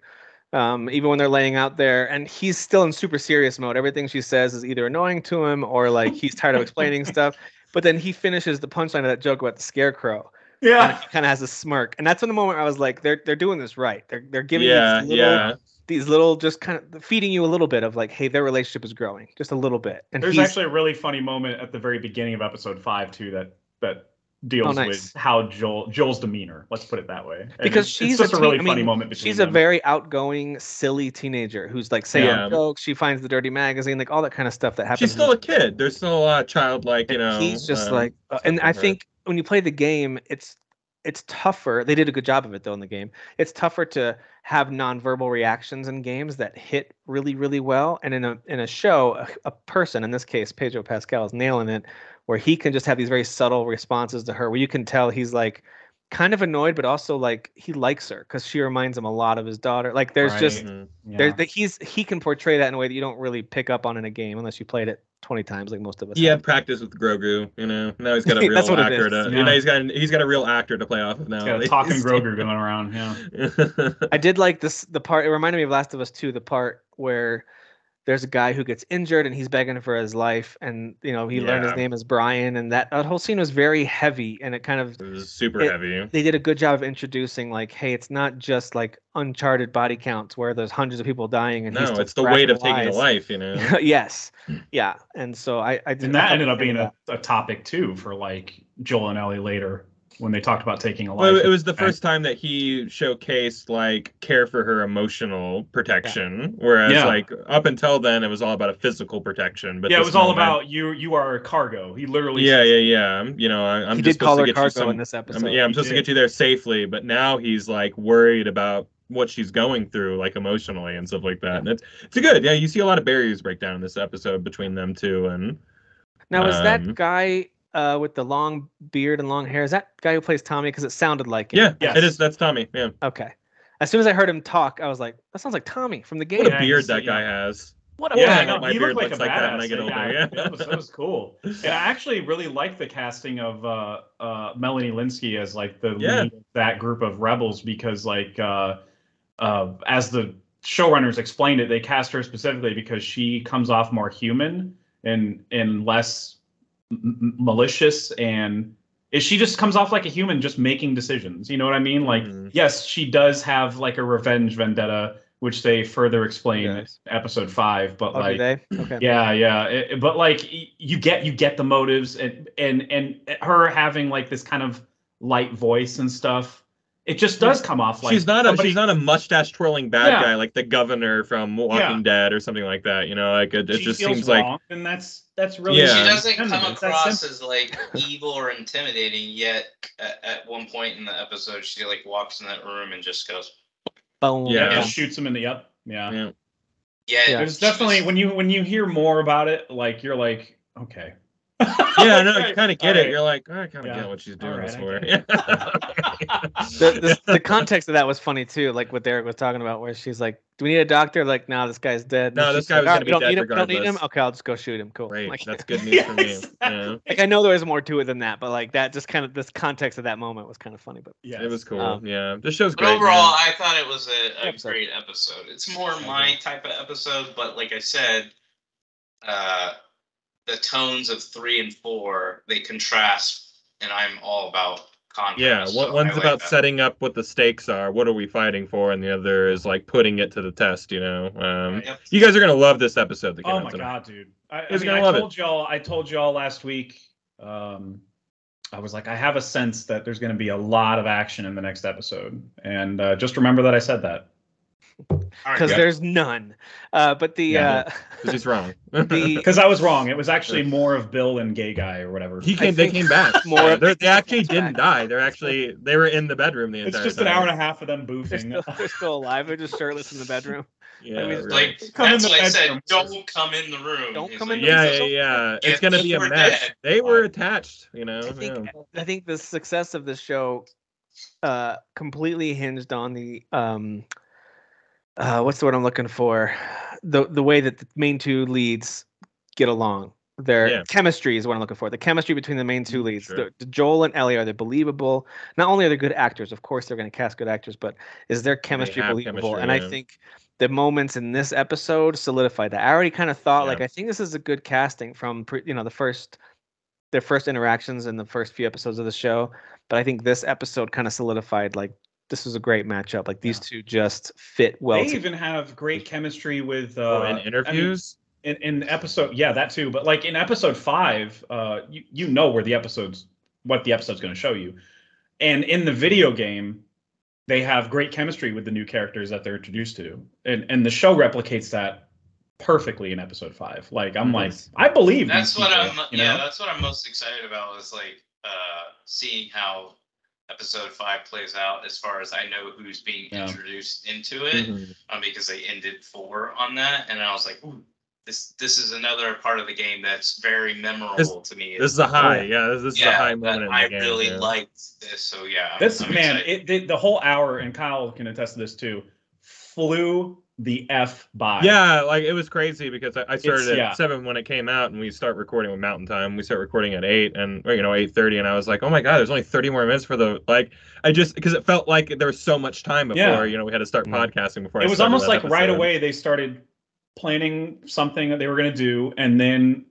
Um, even when they're laying out there, and he's still in super serious mode. Everything she says is either annoying to him or like he's tired of explaining stuff. But then he finishes the punchline of that joke about the scarecrow, and Yeah. he kind of has a smirk. And that's when the moment I was like, they're they're doing this right. They're they're giving yeah, little yeah. These little just kind of feeding you a little bit of like, hey, their relationship is growing just a little bit. And There's actually a really funny moment at the very beginning of episode five too that that deals Oh, nice. with how Joel Joel's demeanor. Let's put it that way. And because it's, she's it's just a, teen- really I funny moment between She's a them. very outgoing, silly teenager who's like saying Yeah. jokes. She finds the dirty magazine, like all that kind of stuff that happens. She's still a kid. There's still a lot of childlike, you and know. he's just um, like uh, and i her. think when you play the game it's it's tougher they did a good job of it though in the game. It's tougher to have nonverbal reactions in games that hit really really well and in a in a show a, a person in this case pedro pascal is nailing it where he can just have these very subtle responses to her where you can tell he's like kind of annoyed, but also like he likes her because she reminds him a lot of his daughter. Like there's Right. just Mhm. Yeah. there that he's he can portray that in a way that you don't really pick up on in a game unless you played it 20 times like most of us. Yeah, have. practice with Grogu, you know. Now he's got a real That's what actor is. to. Yeah. You know, he's got he's got a real actor to play off of now. Got a talking Grogu going around. Yeah. I did like this the part it reminded me of Last of Us 2 the part where there's a guy who gets injured and he's begging for his life and you know he learned his name is Brian and that, that whole scene was very heavy and it kind of It was super It- heavy. they did a good job of introducing like hey it's not just like uncharted body counts where there's hundreds of people dying and No, he's it's the weight of taking a life, you know. yes. Hmm. Yeah and so i i did And that thought ended up being a, a topic too for like Joel and Ellie later when they talked about taking a life. Well, it was the Okay. first time that he showcased like care for her emotional protection, whereas Yeah. like up until then it was all about a physical protection. But yeah, it this was all about you. You are cargo. He literally. Yeah, says- yeah, yeah. You know, I, I'm he just did call supposed her get you cargo some. in this I episode yeah, I'm He supposed to get you there safely, but now he's like worried about what she's going through, like emotionally and stuff like that. And it's it's good. Yeah, you see a lot of barriers break down in this episode between them two, and now is um, that guy uh with the long beard and long hair is that guy who plays tommy because it sounded like him. yeah, Yes. it is. That's Tommy. Yeah, okay as soon as i heard him talk i was like that sounds like tommy from the game what a beard he's- that yeah. guy has. what a Yeah, beard. no, My he beard looked like a looks like that when I badass. get older, yeah. that was, that was cool. And I actually really like the casting of uh, uh, Melanie Lynskey as like the Yeah. lead of that group of rebels because like uh, uh, as the showrunners explained it, they cast her specifically because she comes off more human and and less m- malicious and is she just comes off like a human just making decisions you know what i mean? Like Mhm. yes she does have like a revenge vendetta which they further explain in episode five but oh, like okay. yeah yeah it- but like you get you get the motives and and and her having like this kind of light voice and stuff it just does come off like she's not a somebody- she's not a mustache twirling bad Yeah. guy like the governor from Walking Yeah. Dead or something like that. You know, like it, it just feels seems like and that's that's really Yeah. She doesn't come across as like evil or intimidating. Yet at, at one point in the episode, she like walks in that room and just goes, Boom. Yeah. yeah, shoots him in the up yeah yeah. "Yeah." Yeah. There's definitely just- when you when you hear more about it, like you're like, okay. Yeah, no, Okay, you kind of get all it. right. You're like, I kind of Yeah. get what she's doing All this for. right, the, the, the context of that was funny too, like what Derek was talking about, where she's like, "Do we need a doctor?" Like, "No, this guy's dead." And No, this guy like, was "All gonna right, be we don't dead need him, don't need him. Okay, I'll just go shoot him. Cool. Great, Like, that's good news for me. Yes. Yeah. like I know there was more to it than that, but like that, just kind of this context of that moment was kind of funny. But yeah, It was cool. Um, yeah, this show's But great. overall, man. I thought it was a, a Episode. great episode. It's more my type of episode, but like I said, uh, the tones of three and four they contrast, and I'm all about contrast. Yeah, so one's like about that. setting up what the stakes are. What are we fighting for? And the other is like putting it to the test. You know, um, Yep. you guys are gonna love this episode. That came Oh out my tonight. god, dude! I, I mean, I love it. told y'all. I told y'all last week. Um, I was like, I have a sense that there's going to be a lot of action in the next episode, and uh, just remember that I said that. All right, because yeah. there's none. Uh, but the Yeah. uh, 'Cause he's wrong. Because I was wrong. It was actually more of Bill and Gay Guy or whatever. he came. They came back. more Yeah, they're- actually didn't die. They're actually they were in the bedroom the entire. it's just time. an hour and a half of them they're boofing. still, they're still alive. They're just shirtless in the bedroom. Yeah, I mean, really. Like Come in the what I said. Don't come in the room. Don't He's come like, in the yeah, room. yeah, yeah. Yeah, It's gonna be a mess. dead. They were attached. You know. I think yeah. I think the success of this show uh completely hinged on the um uh what's the word I'm looking for? The the way that the main two leads get along. Their Yeah. chemistry is what I'm looking for. The chemistry between the main two Mm, leads. sure. The, Joel and Ellie are they believable? Not only are they good actors, of course they're going to cast good actors, but is their chemistry believable? chemistry, and I think the moments in this episode solidified that. I already kind of thought Yeah. like I think this is a good casting from pre- you know the first their first interactions in the first few episodes of the show, but I think this episode kind of solidified like this was a great matchup. Like these two just fit well. they to- even have great chemistry with uh, Oh, in I mean, interviews. in, in episode yeah that too but like in episode five uh you, you know where the episode's what the episode's going to show you and in the video game they have great chemistry with the new characters that they're introduced to and and the show replicates that perfectly in episode five like i'm like i believe That's what people, I'm. you Yeah, know? that's what I'm most excited about. Is like uh, seeing how episode five plays out. As far as I know, who's being Yeah. introduced into it, Mhm. um, because they ended four on that, and I was like, Ooh, this this is another part of the game that's very memorable to me. This is a high. Yeah, this, this is a high moment in the I game. really yeah. liked this. So yeah, I'm- This I'm man, it, the, the whole hour, and Kyle can attest to this too, flew the f by. Yeah, like it was crazy because I, I started It's- at yeah. seven when it came out, and we start recording with Mountain Time. We start recording at eight, and or, you know eight thirty, and I was like, oh my god, there's only thirty more minutes for the like. I just because it felt like there was so much time before Yeah. you know we had to start Mm. podcasting before. I it was almost that like right away they started planning something that they were going to do, and then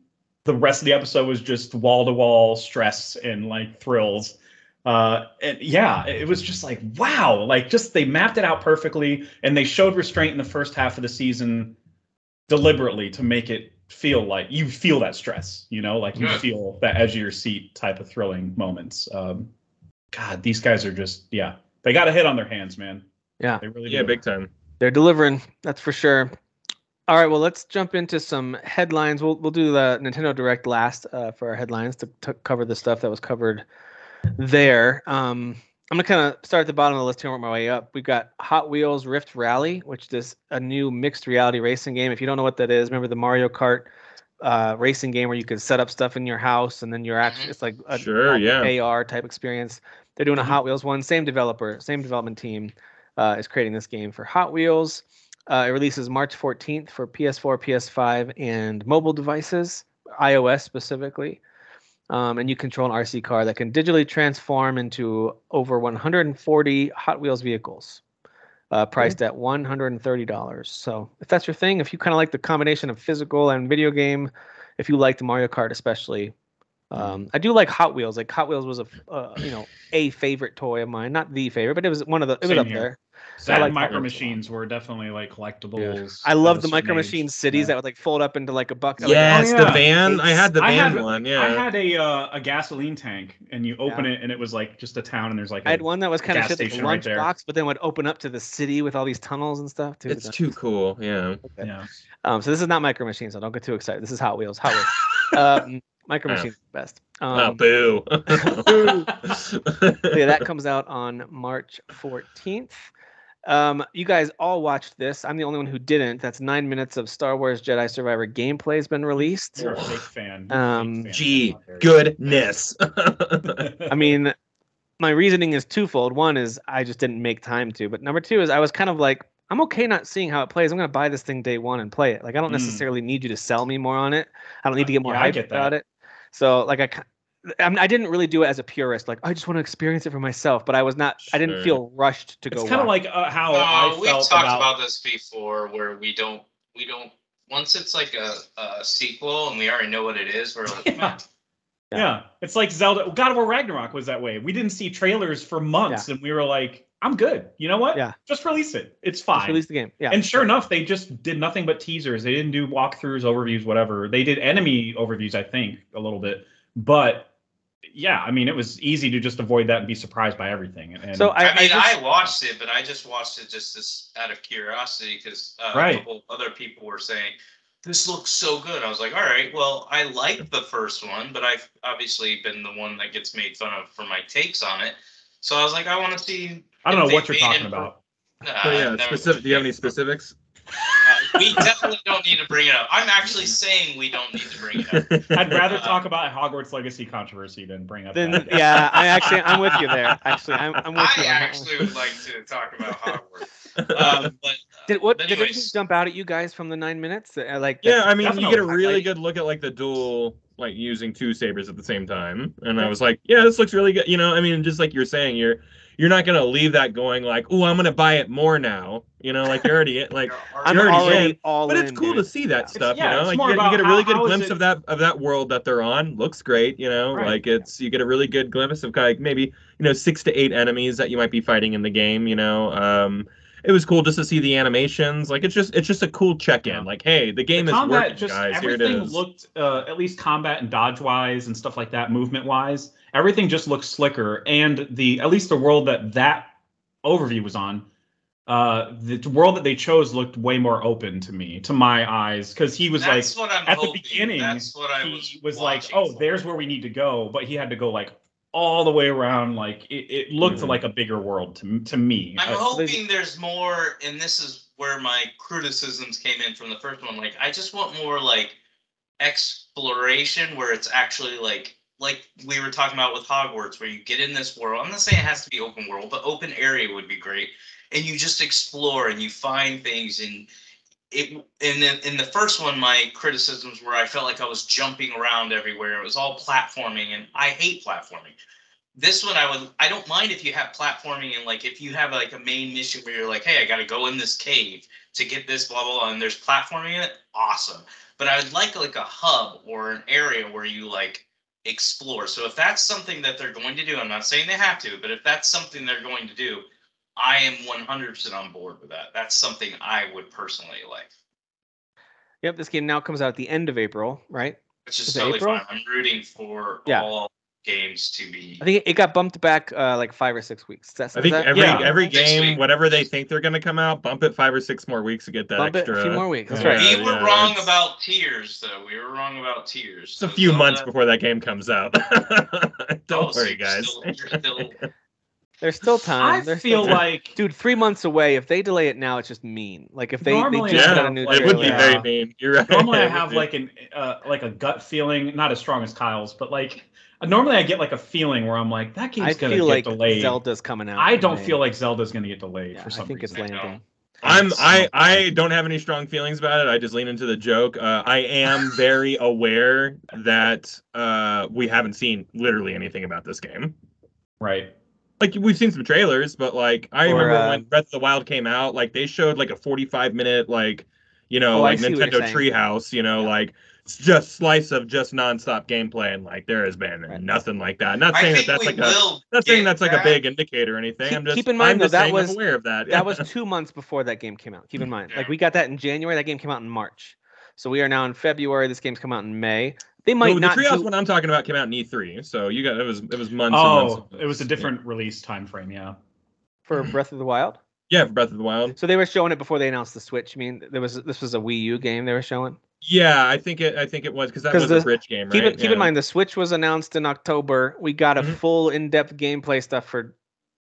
the rest of the episode was just wall to wall stress and like thrills. Uh, and yeah, it was just like wow, like just they mapped it out perfectly, and they showed restraint in the first half of the season deliberately to make it feel like you feel that stress, you know, like you Good. feel that edge of your seat type of thrilling moments. Um, God, these guys are just yeah, they got a hit on their hands, man. Yeah. They really Yeah, do. big time. They're delivering, that's for sure. All right, well, let's jump into some headlines. We'll we'll do the Nintendo Direct last uh, for our headlines to, to cover the stuff that was covered there. Um, I'm gonna kind of start at the bottom of the list here and work my way up. We've got Hot Wheels Rift Rally, which is a new mixed reality racing game. If you don't know what that is, remember the Mario Kart uh, racing game where you could set up stuff in your house and then you're actually it's like a Sure, yeah. AR type experience. They're doing a Mhm. Hot Wheels one, same developer, same development team uh, is creating this game for Hot Wheels. Uh, it releases March 14th for PS4, PS5, and mobile devices, iOS specifically. Um, and you control an RC car that can digitally transform into over 140 Hot Wheels vehicles, uh, priced at $130. So if that's your thing, if you kind of like the combination of physical and video game, if you like the Mario Kart especially, um, I do like Hot Wheels. Like Hot Wheels was a uh, you know, a favorite toy of mine. Not the favorite, but it was one of the. It was Same up here. there. That like micro Wheels a lot. machines were definitely like collectibles. I love the micro age. machine cities Yeah. that would like fold up into like a bucket. Yes, oh, the yeah. van. I had the van had- one. Yeah, I had a uh, a gasoline tank, and you open Yeah. it, and it was like just a town, and there's like I had one that was kind of gas like a station right there. lunchbox, but then would open up to the city with all these tunnels and stuff. Dude, It's too cool. Yeah. okay. yeah. Um, so this is not micro machines, so don't get too excited. This is Hot Wheels. Hot Wheels. um, micro Oh. machines are the best. oh, Um, boo. yeah, that comes out on March 14th. Um, you guys all watched this. I'm the only one who didn't. That's nine minutes of Star Wars Jedi Survivor gameplay has been released. You're a big fan. You're a big Um, fan. Gee, How dare you. goodness. I mean, my reasoning is twofold. One is I just didn't make time to, but number two is I was kind of like, I'm okay not seeing how it plays. I'm gonna buy this thing day one and play it. Like I don't Mm. necessarily need you to sell me more on it. I don't need to get more Yeah, hype get about it. So like I, ki- I, mean, I didn't really do it as a purist. Like I just want to experience it for myself. But I was not. I didn't feel rushed to It's go. It's kind of like uh, how Uh, I we've talked about. about, this before, where we don't we don't once it's like a, a sequel and we already know what it is, we're like, Yeah. "Meh." Yeah. Yeah, it's like Zelda. God of War Ragnarok was that way. We didn't see trailers for months, and we were like, "I'm good." You know what? Yeah. Just release it. It's Just fine. release the game. Yeah. And sure enough, they just did nothing but teasers. They didn't do walkthroughs, overviews, whatever. They did enemy overviews, I think, a little bit. But yeah, I mean, it was easy to just avoid that and be surprised by everything. And So I, I, mean, I, just- watched it, but I just watched it just as, out of curiosity because uh, Right. a couple other people were saying this looks so good. I was like, all right, well, I like the first one, but I've obviously been the one that gets made fun of for my takes on it. So I was like, I want to see. I don't know what you're talking for- about. Nah, yeah, specific. Do you have any specifics? Uh, we definitely don't need to bring it up. I'm actually saying we don't need to bring it up. I'd rather Uh, talk about Hogwarts Legacy controversy than bring up then that. yeah, I actually I'm with you there. Actually, I'm, I'm with I you. I actually would like to talk about Hogwarts. Um, but uh, Did what but did anything jump out at you guys from the nine minutes? Uh, Like Yeah, I mean, you get a really I- good look at like the dual, like using two sabers at the same time, and I was like, yeah, this looks really good. You know, I mean, just like you're saying, you're you're not gonna leave that going like, oh, I'm gonna buy it more now. You know, like you're already like, I'm you're already already in, all but it's in, cool dude. to see that Yeah. stuff. yeah, you know, like you get, you get a how- really good how is glimpse it- of that of that world that they're on. Looks great. You know, Right. like it's you get a really good glimpse of like maybe you know six to eight enemies that you might be fighting in the game. You know, um. It was cool just to see the animations. Like it's just it's just a cool check-in. Yeah. Like, hey, the game the is combat working, just guys. Here it everything looked uh, at least combat and dodge wise and stuff like that movement wise everything just looked slicker and the at least the world that that overview was on uh the world that they chose looked way more open to me to my eyes because he was that's like what I'm at the beginning That's what I he was, was like oh for. there's where we need to go but he had to go like all the way around. Like it, it looked Mhm. like a bigger world to to me. I'm Uh, hoping there's more, and this is where my criticisms came in from the first one. Like, I just want more like exploration where it's actually like like we were talking about with Hogwarts, where you get in this world. I'm not saying it has to be open world, but open area would be great. And you just explore and you find things and it and then in the first one my criticisms were I felt like I was jumping around everywhere. It was all platforming and I hate platforming this one I would I don't mind if you have platforming and like if you have like a main mission where you're like, hey, I gotta go in this cave to get this blah blah blah and there's platforming in it, awesome. But I would like like a hub or an area where you like explore. So if that's something that they're going to do, I'm not saying they have to, but if that's something they're going to do, I am 100% on board with that. That's something I would personally like. Yep, this game now comes out at the end of April, right? Which is Is totally April? fine. I'm rooting for Yeah. all games to be. I think it got bumped back uh, like five or six weeks. That's I think that, every Yeah. every game, whatever they think they're gonna come out, bump it five or six more weeks to get that bump it extra. a few more weeks. That's Yeah. right. we were yeah, wrong it's- about tears, though. We were wrong about tears. It's a few Zelda- months before that game comes out. Don't Oh, worry, you're guys. still- you're still- There's still time. I There's feel still time. like dude, three months away. If they delay it now, it's just mean. Like if they, they Normally just I got a have, new like, it would be very mean. You're right. normally I have like an uh, like a gut feeling, not as strong as Kyle's, but like normally I get like a feeling where I'm like that game's I gonna feel get like delayed. Zelda's coming out. I don't May. feel like Zelda's gonna get delayed Yeah, for I some think it's landing. I'm I I don't have any strong feelings about it. I just lean into the joke. Uh, I am very aware that uh, we haven't seen literally anything about this game. right. Like we've seen some trailers, but like I Or, remember uh, when Breath of the Wild came out, like they showed like a 45 minute like you know Oh, like see what you're Nintendo. Treehouse, you know Yeah. like it's just slice of just nonstop gameplay, and like there has been Right. nothing like that. Not saying that that's like a will. not saying that's like a big indicator or anything. Keep- I'm just keep in mind, I'm though, just that was- I'm aware of that. That was two months before that game came out. Keep in mind, like we got that in January. That game came out in March. So we are now in February. This game's come out in May. They might No, the not. Treehouse do- one I'm talking about came out in E3, so you got it was it was months. and months. Oh, it was a different release time frame. Yeah. for Breath of the Wild. Yeah, for Breath of the Wild. So they were showing it before they announced the Switch. I mean, there was this was a Wii U game they were showing. Yeah, I think it. I think it was because that was a the- bridge game, right? Keep, it, keep Yeah. in mind, the Switch was announced in October. We got a Mhm. full in-depth gameplay stuff for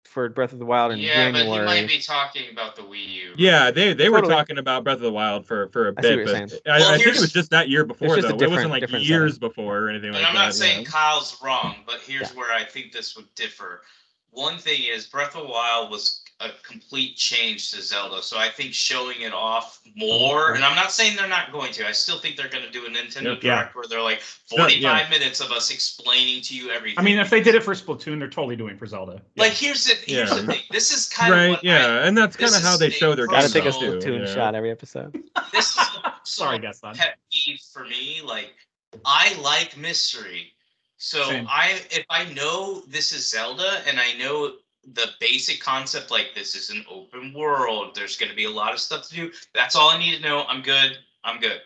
for Breath of the Wild in Yeah, but January. you might be talking about the Wii U. Yeah, they they were talking about Breath of the Wild for for a I see bit, what you're but saying. I, Well, I think it was just that year before though. It wasn't like years setting. before or anything And like I'm that. not saying yeah. Kyle's wrong, but here's Yeah. where I think this would differ. One thing is Breath of the Wild was a complete change to Zelda, so I think showing it off more, and I'm not saying they're not going to. I still think they're going to do a Nintendo Yeah. Direct where they're like No, 45 yeah. minutes of us explaining to you everything. I mean, if they did it for Splatoon, they're totally doing it for Zelda. Yeah. like here's the here's Yeah. the thing. This is kind of Right, what yeah, and that's kind of how is they show their Gotta take a off, too, Splatoon yeah. shot every episode. This is Sorry, guess that. pet peeve for me. Like, I like mystery. So Same. I, if I know this is Zelda and I know the basic concept, like this is an open world, there's going to be a lot of stuff to do. That's all I need to know. I'm good. I'm good.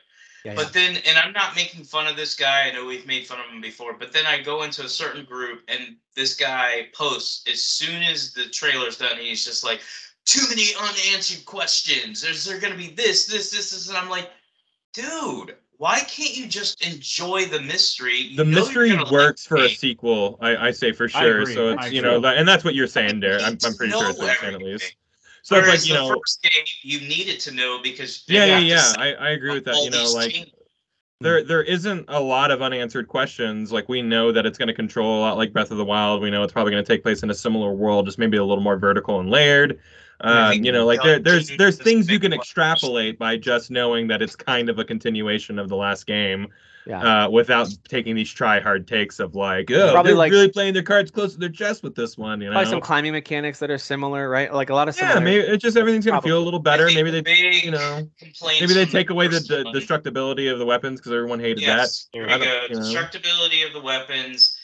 Yeah, But then, and I'm not making fun of this guy. I know we've made fun of him before, but then I go into a certain group and this guy posts as soon as the trailer's done, he's just like, too many unanswered questions. There's there gonna be this, this, this, this, and I'm like, dude, why can't you just enjoy the mystery? You The mystery works for a sequel, I, I say for I sure. agree, So I it's you know, agree. that, and that's what you're saying there. I'm, I'm pretty sure it's know what you're saying at least. So it's like you know, first game you needed to know because yeah, yeah, yeah. I, I agree with that. You know, like changes. there there isn't a lot of unanswered questions. Like we know that it's going to control a lot like Breath of the Wild. We know it's probably going to take place in a similar world, just maybe a little more vertical and layered. Uh, you know, like there, there's there's things you can extrapolate by just knowing that it's kind of a continuation of the last game, yeah. uh, without taking these try hard takes of like, oh, Probably they're like- really playing their cards close to their chest with this one. You know, Probably some climbing mechanics that are similar, right? Like a lot of yeah, similar. maybe it's just everything's going to feel a little better. Maybe they, you know, maybe they take away the, the destructibility of the weapons because everyone hated Yes, that. there we go. you know. Destructibility of the weapons.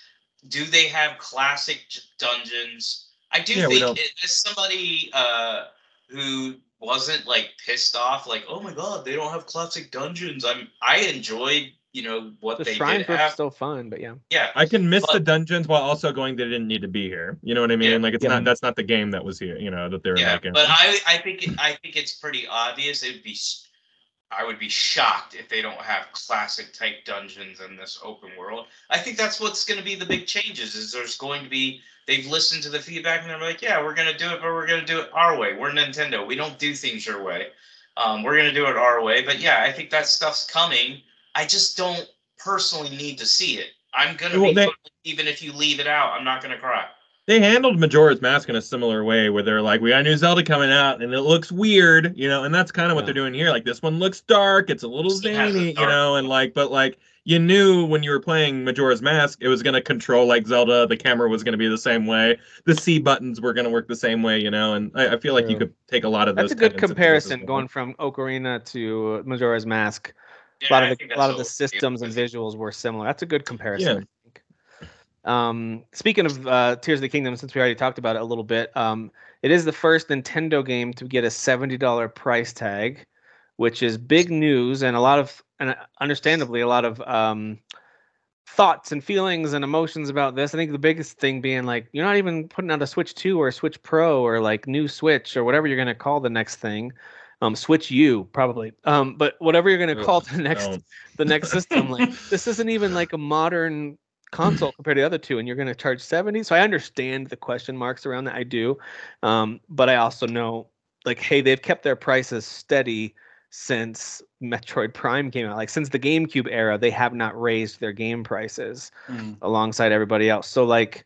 Do they have classic dungeons? I do Yeah, think it, as somebody uh, who wasn't like pissed off, like, oh my god, they don't have classic dungeons. I'm I enjoyed you know what the they shrines did were have. still fun, but yeah. Yeah, I can miss the dungeons while also going they didn't need to be here. You know what I mean? Yeah. Like it's Yeah. not that's not the game that was here. You know that they were yeah, making. but I I think it, I think it's pretty obvious. It'd be I would be shocked if they don't have classic type dungeons in this open world. I think that's what's going to be the big changes. Is there's going to be they've listened to the feedback and they're like, yeah, we're going to do it, but we're going to do it our way. We're Nintendo. We don't do things your way. Um, we're going to do it our way. But yeah, I think that stuff's coming. I just don't personally need to see it. I'm gonna Well, be they- even if you leave it out. I'm not gonna cry. they handled Majora's Mask in a similar way where they're like, we got a new Zelda coming out and it looks weird, you know, and that's kind of what Yeah. they're doing here. Like this one looks dark, it's a little It has a zany, you know, and like, but like you knew when you were playing Majora's Mask, it was gonna control like Zelda. The camera was gonna be the same way. The C buttons were gonna work the same way, you know. And I, I feel like you could take a lot of That's those. a good tenets into this as comparison well. going from Ocarina to Majora's Mask. Yeah, a lot I of the, a lot of the systems and visuals were similar. That's a good comparison. I think. Um, speaking of uh, Tears of the Kingdom, since we already talked about it a little bit, um, it is the first Nintendo game to get a seventy dollar price tag, which is big news and a lot of, and uh, understandably, a lot of um, thoughts and feelings and emotions about this. I think the biggest thing being like you're not even putting out a Switch Two or a Switch Pro or like new Switch or whatever you're gonna call the next thing. Um, Switch U probably. Um, but whatever you're gonna call the next Don't. the next system. Like this isn't even like a modern console compared to the other two, and you're going to charge 70. So I understand the question marks around that. I do, um, but I also know like, hey, they've kept their prices steady since Metroid Prime came out. Like since the GameCube era, they have not raised their game prices Mm. alongside everybody else. So like,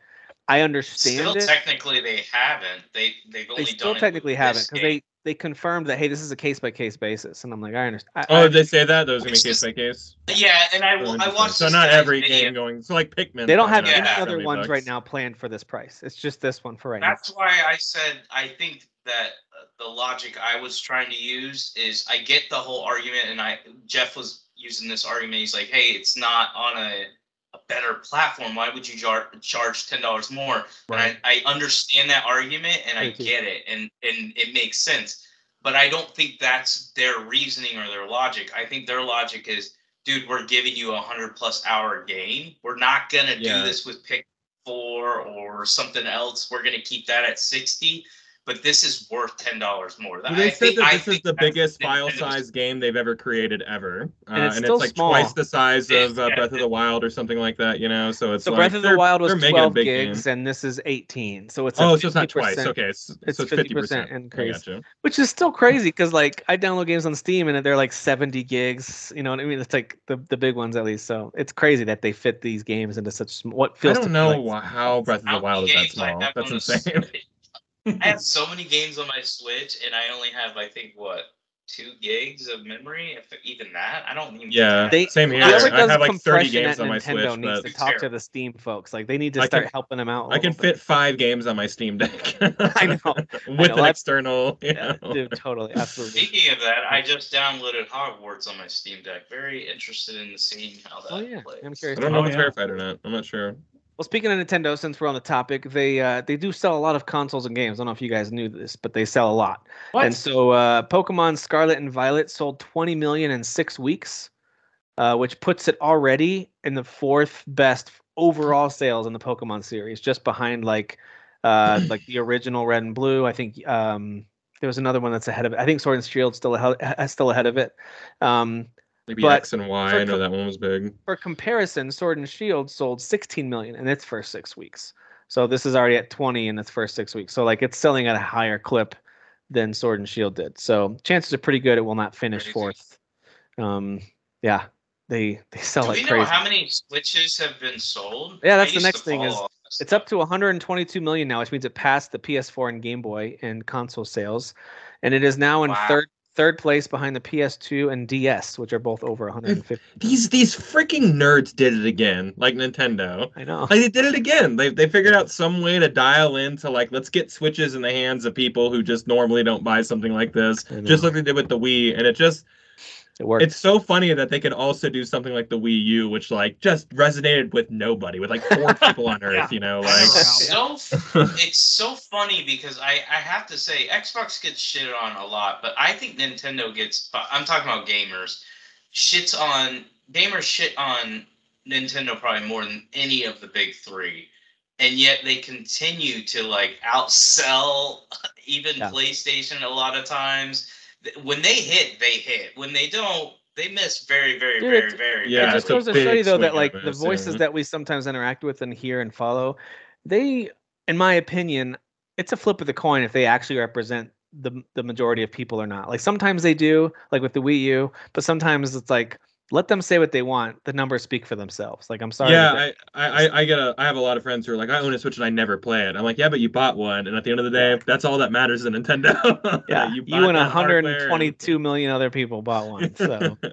I understand Still, it. technically, they haven't. They they've only They done still it with technically haven't because they they confirmed that hey, this is a case by case basis, and I'm like, I understand. Oh, did they say that? Those are gonna be case by case. Yeah, and I, I watched. So not every video. game going. So like Pikmin. they don't have coming any other 70 ones right now planned for this price. It's just this one for right now. That's why I said I think that the logic I was trying to use is I get the whole argument, and I Jeff was using this argument. He's like, "Hey, it's not on a, a better platform. Why would you jar- charge ten dollars more?" Right. And I, I understand that argument, and I get it, and and it makes sense. But I don't think that's their reasoning or their logic. I think their logic is, dude, we're giving you a hundred plus hour game. We're not gonna Yeah. do this with pick four or something else. We're gonna keep that at sixty. But this is worth ten dollars more. Well, I they said think- that I this is the biggest file size game they've ever created ever, uh, And it's and still it's like small. twice the size of uh, Yeah. Breath of the Wild or something like that. You know, so it's So like Breath of the Wild was they're making a 12 gigs, game. and this is 18. So it's a Oh, so it's not twice. Okay, it's, it's so it's fifty 50% increase. Which is still crazy because like I download games on Steam and they're like 70 gigs. You know what I mean? It's like the, the big ones at least. So it's crazy that they fit these games into such sm- what feels. to don't me know like- how Breath of the Wild is that small. That's insane. Switch? I have so many games on my Switch, and I only have, I think, what two gigs of memory, if even that. I don't even. Yeah, They- same here. Whoever I have like thirty games on my Nintendo Switch, needs but to talk to the Steam folks. Like they need to start can- helping them out. a I can bit. fit five games on my Steam Deck. I know. with know, an external. Yeah, dude, totally, absolutely. Speaking of that, I just downloaded Hogwarts on my Steam Deck. Very interested in seeing how oh, that Oh, yeah, plays. I'm curious. I don't know Oh, if it's yeah. verified or not. I'm not sure. Well, speaking of Nintendo, since we're on the topic, they uh, they do sell a lot of consoles and games. I don't know if you guys knew this, but they sell a lot. What? And so, uh, Pokemon Scarlet and Violet sold 20 million in six weeks, uh, which puts it already in the fourth best overall sales in the Pokemon series, just behind like uh, like the original Red and Blue. I think um, there was another one that's ahead of it. I think Sword and Shield still ahead, still ahead of it. Um, Maybe But X and Y. I know co- that one was big. for comparison, Sword and Shield sold 16 million in its first six weeks. So this is already at 20 in its first six weeks. So like it's selling at a higher clip than Sword and Shield did. So chances are pretty good it will not finish Crazy. fourth. Um, yeah, they they sell Do like we know how many Switches have been sold? Yeah, I that's the next thing is follow all this It's up to 122 million now, which means it passed the PS4 and Game Boy in console sales, and it is now in Wow. third third place behind the PS2 and DS, which are both over 150. These these freaking nerds did it again, like Nintendo. I know. Like they did it again. They they figured out some way to dial into like let's get switches in the hands of people who just normally don't buy something like this. Just like they did with the Wii, and it just It worked. it's so funny that they could also do something like the Wii U, which like just resonated with nobody, with like four people on Earth. Yeah. You know, like know, it's so it's so funny because I I have to say Xbox gets shit on a lot, but I think Nintendo gets. I'm talking about gamers. Shits on gamers shit on Nintendo probably more than any of the big three, and yet they continue to like outsell even Yeah. PlayStation a lot of times. Th- when they hit, they hit. When they don't, they miss very, very, Dude, very, it's- very. Yeah, it just goes to show you though that like the voices yeah. that we sometimes interact with and hear and follow, they, in my opinion, it's a flip of the coin if they actually represent the the majority of people or not. Like sometimes they do, like with the Wii U, but sometimes it's like let them say what they want. The numbers speak for themselves. Like I'm sorry. yeah, that- I, I, I- I get a I have a lot of friends who are like, I own a Switch and I never play it. I'm like, yeah, but you bought one, and at the end of the day, that's all that matters is a Nintendo. yeah, you, you, and that hardware and- 122 million other people bought one. So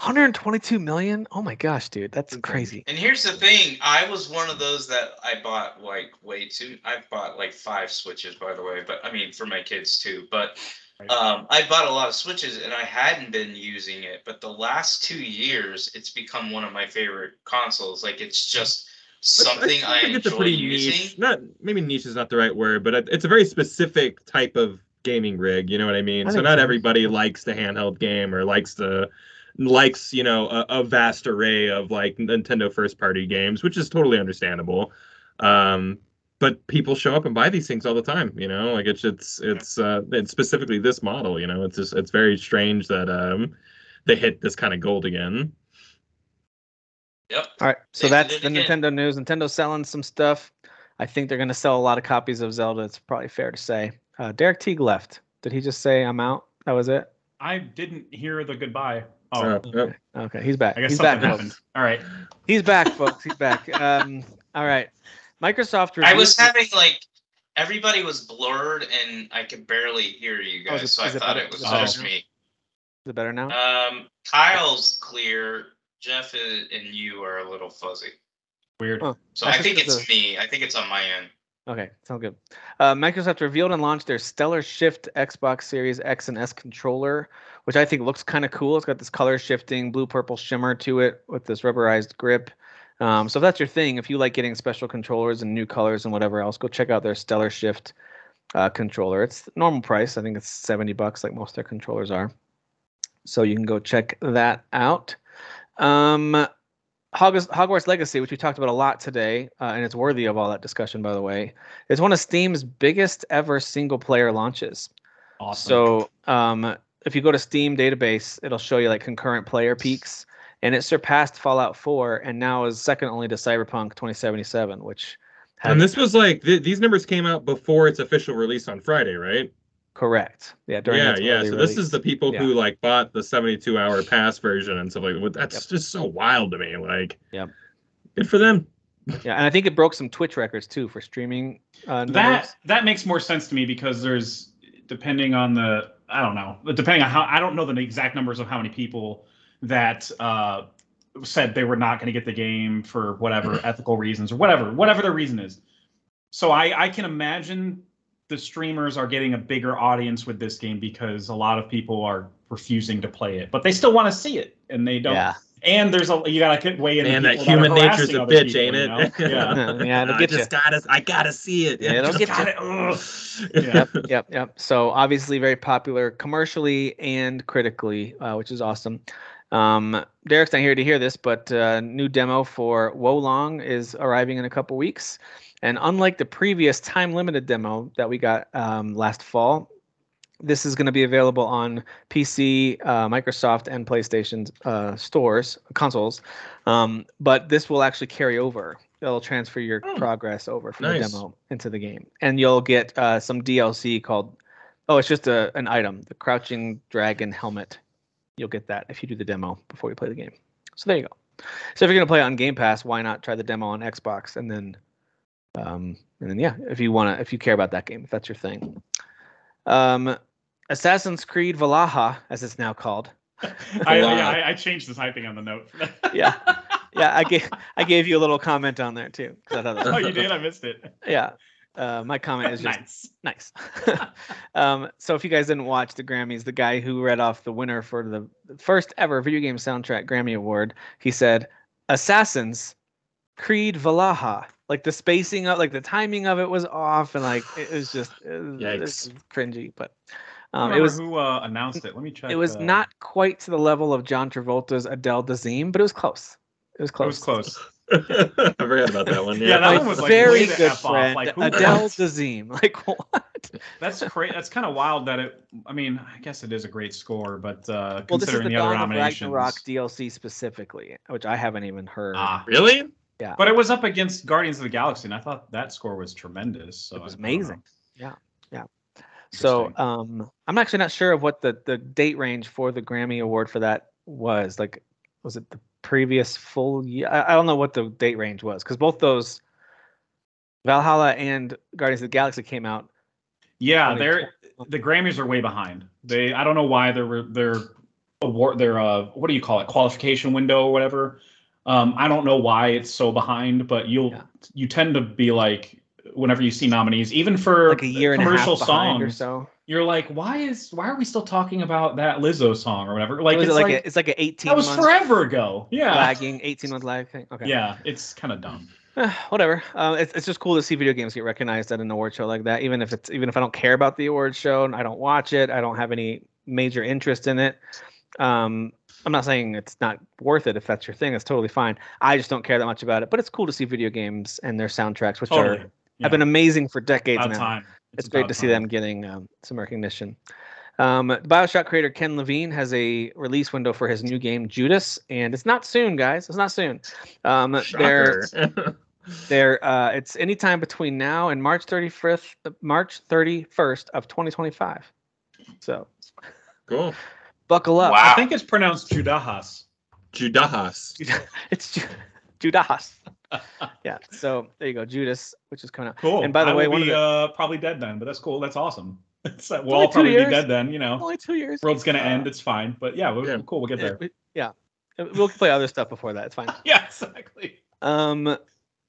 122 million? Oh my gosh, dude, that's crazy. And here's the thing: I was one of those that I bought like way too. I bought like five switches, by the way, but I mean for my kids too. But Right. Um, I bought a lot of switches, and I hadn't been using it. But the last two years, it's become one of my favorite consoles. Like it's just something I, think it's a enjoy pretty using. niche. Not maybe niche is not the right word, but it's a very specific type of gaming rig. You know what I mean? I so not so. everybody likes the handheld game or likes the likes you know a, a vast array of like Nintendo first party games, which is totally understandable. Um, but people show up and buy these things all the time. You know, like it's it's it's uh, it's specifically this model. You know, it's just it's very strange that um they hit this kind of gold again. Yep. All right, so They that's the again. Nintendo news. Nintendo's selling some stuff. I think they're going to sell a lot of copies of Zelda. It's probably fair to say. Uh, Derek Teague left. Did he just say I'm out? That was it. I didn't hear the goodbye. Oh, Uh. Okay, okay he's back. I guess he's something back, happened. folks. All right. He's back, folks. He's back. Um, all right. Microsoft. I was having like everybody was blurred, and I could barely hear you Oh, guys. it- so I it thought better- it was is it just me. Is it better now? Um, Kyle's clear. Jeff is, and you are a little fuzzy. Weird. Huh. So That's I think it's it's 'cause me. I think it's on my end. Okay, sounds good. Uh, Microsoft revealed and launched their Stellar Shift Xbox Series X and S controller, which I think looks kind of cool. It's got this color shifting blue purple shimmer to it with this rubberized grip. Um, so if that's your thing, if you like getting special controllers and new colors and whatever else, go check out their Stellar Shift uh, controller. It's normal price. I think it's 70 bucks, like most of their controllers are. So you can go check that out. Um, Hogwarts, Hogwarts Legacy, which we talked about a lot today, uh, and it's worthy of all that discussion, by the way, is one of Steam's biggest ever single player launches. Awesome. So um, if you go to Steam database, it'll show you like concurrent player peaks, and it surpassed Fallout 4 and now is second only to Cyberpunk 2077, which had And this was like th- these numbers came out before its official release on Friday, right? correct. Yeah, during yeah, yeah. early So this is the people Yeah. who like bought the 72 hour pass version and stuff like that. That's Yep. just so wild to me. Like, Yep. good for them. yeah, and I think it broke some Twitch records too for streaming. Uh, that that makes more sense to me because there's depending on the I don't know depending on how I don't know the exact numbers of how many people that uh, said they were not going to get the game for whatever ethical reasons or whatever whatever their reason is. So I I can imagine the streamers are getting a bigger audience with this game because a lot of people are refusing to play it, but they still want to see it and they don't. Yeah. And there's a you gotta get weigh in. the Man, that people are human nature's harassing a bitch, people, ain't you it? know? Yeah. Yeah, it'll I get just gotta, I gotta see it. Yeah, it'll just get gotta- you. ugh. Yeah. yep, yep, yep. So obviously very popular commercially and critically, uh, which is awesome. Um, Derek's not here to hear this, but uh, new demo for Wolong is arriving in a couple weeks. And unlike the previous time-limited demo that we got um, last fall, this is going to be available on PC, uh, Microsoft, and PlayStation uh, stores, consoles. Um, but this will actually carry over. It'll transfer your Hmm. progress over from the demo into the game, and you'll get uh, some DLC called. Oh, it's just a an item, the Crouching Dragon helmet. You'll get that if you do the demo before you play the game. So there you go. So if you're gonna play it on Game Pass, why not try the demo on Xbox and then, um, and then yeah, if you wanna, if you care about that game, if that's your thing. Um, Assassin's Creed Valhalla, as it's now called. I, yeah, I, I changed the typing on the note. Yeah. Yeah, I gave I gave you a little comment on there too. 'cause I thought that was oh, you did? I missed it. Yeah. Uh, my comment is just nice. nice. um, so if you guys didn't watch the Grammys, the guy who read off the winner for the first ever video game soundtrack Grammy Award, he said, "Assassins, Creed Valhalla." Like the spacing of, like the timing of it was off, and like it was just it was, it was Yikes. cringy. But um, it was who uh, announced it. Let me check. it was uh, not quite to the level of John Travolta's Adele Dazeem, but it was close. It was close. It was close. I forgot about that one. Yeah, Yeah, that My one was, like, very way good F friend like, who- Adele Dazeem. Like what? That's crazy. That's kind of wild that it. I mean, I guess it is a great score, but uh, Well, this is considering the the, other Dawn of nominations. Ragnarok DLC specifically, which I haven't even heard. Ah, Really? Yeah. But it was up against Guardians of the Galaxy, and I thought that score was tremendous. So It was amazing. don't know. So um, I'm actually not sure of what the the date range for the Grammy Award for that was. Like, was it the previous full year? I, I don't know what the date range was because both those Valhalla and Guardians of the Galaxy came out. yeah, they're the Grammys are way behind. They I don't know why their their award their uh what do you call it qualification window or whatever. Um, I don't know why it's so behind, but you'll Yeah. you tend to be like whenever you see nominees, even for like a year and a half commercial or so. You're like, why is why are we still talking about that Lizzo song or whatever? Like it's it like, like, a, it's like an 18 that was months forever ago. Yeah, lagging, 18 month lag thing. Okay. yeah, it's kind of dumb. Eh, whatever. Uh, it's, it's just cool to see video games get recognized at an award show like that. Even if it's even if I don't care about the award show and I don't watch it, I don't have any major interest in it. Um, I'm not saying it's not worth it if that's your thing. It's totally fine. I just don't care that much about it. But it's cool to see video games and their soundtracks, which Totally. are Yeah. have been amazing for decades About now. time. It's, great about to see them getting um, some recognition. Um, Bioshock creator Ken Levine has a release window for his new game Judas, and it's not soon, guys. It's not soon. Um, they're Shocker. there, uh, it's anytime between now and March 31st, uh, March 31st of 2025. So cool. buckle up. Wow. I think it's pronounced Judahas. Judas. it's Ju- Judas. Yeah. So there you go, Judas, which is coming out. Cool. And by the I way, will one of be the- uh, probably dead then, but that's cool. That's awesome. It's, uh, we'll only all probably years. be dead then. You know, Only two years. world's gonna end. It's fine. But yeah, we're, Yeah. cool. We'll get Uh, there. yeah. Uh, We'll play other stuff before that. It's fine. Yeah, exactly. Um,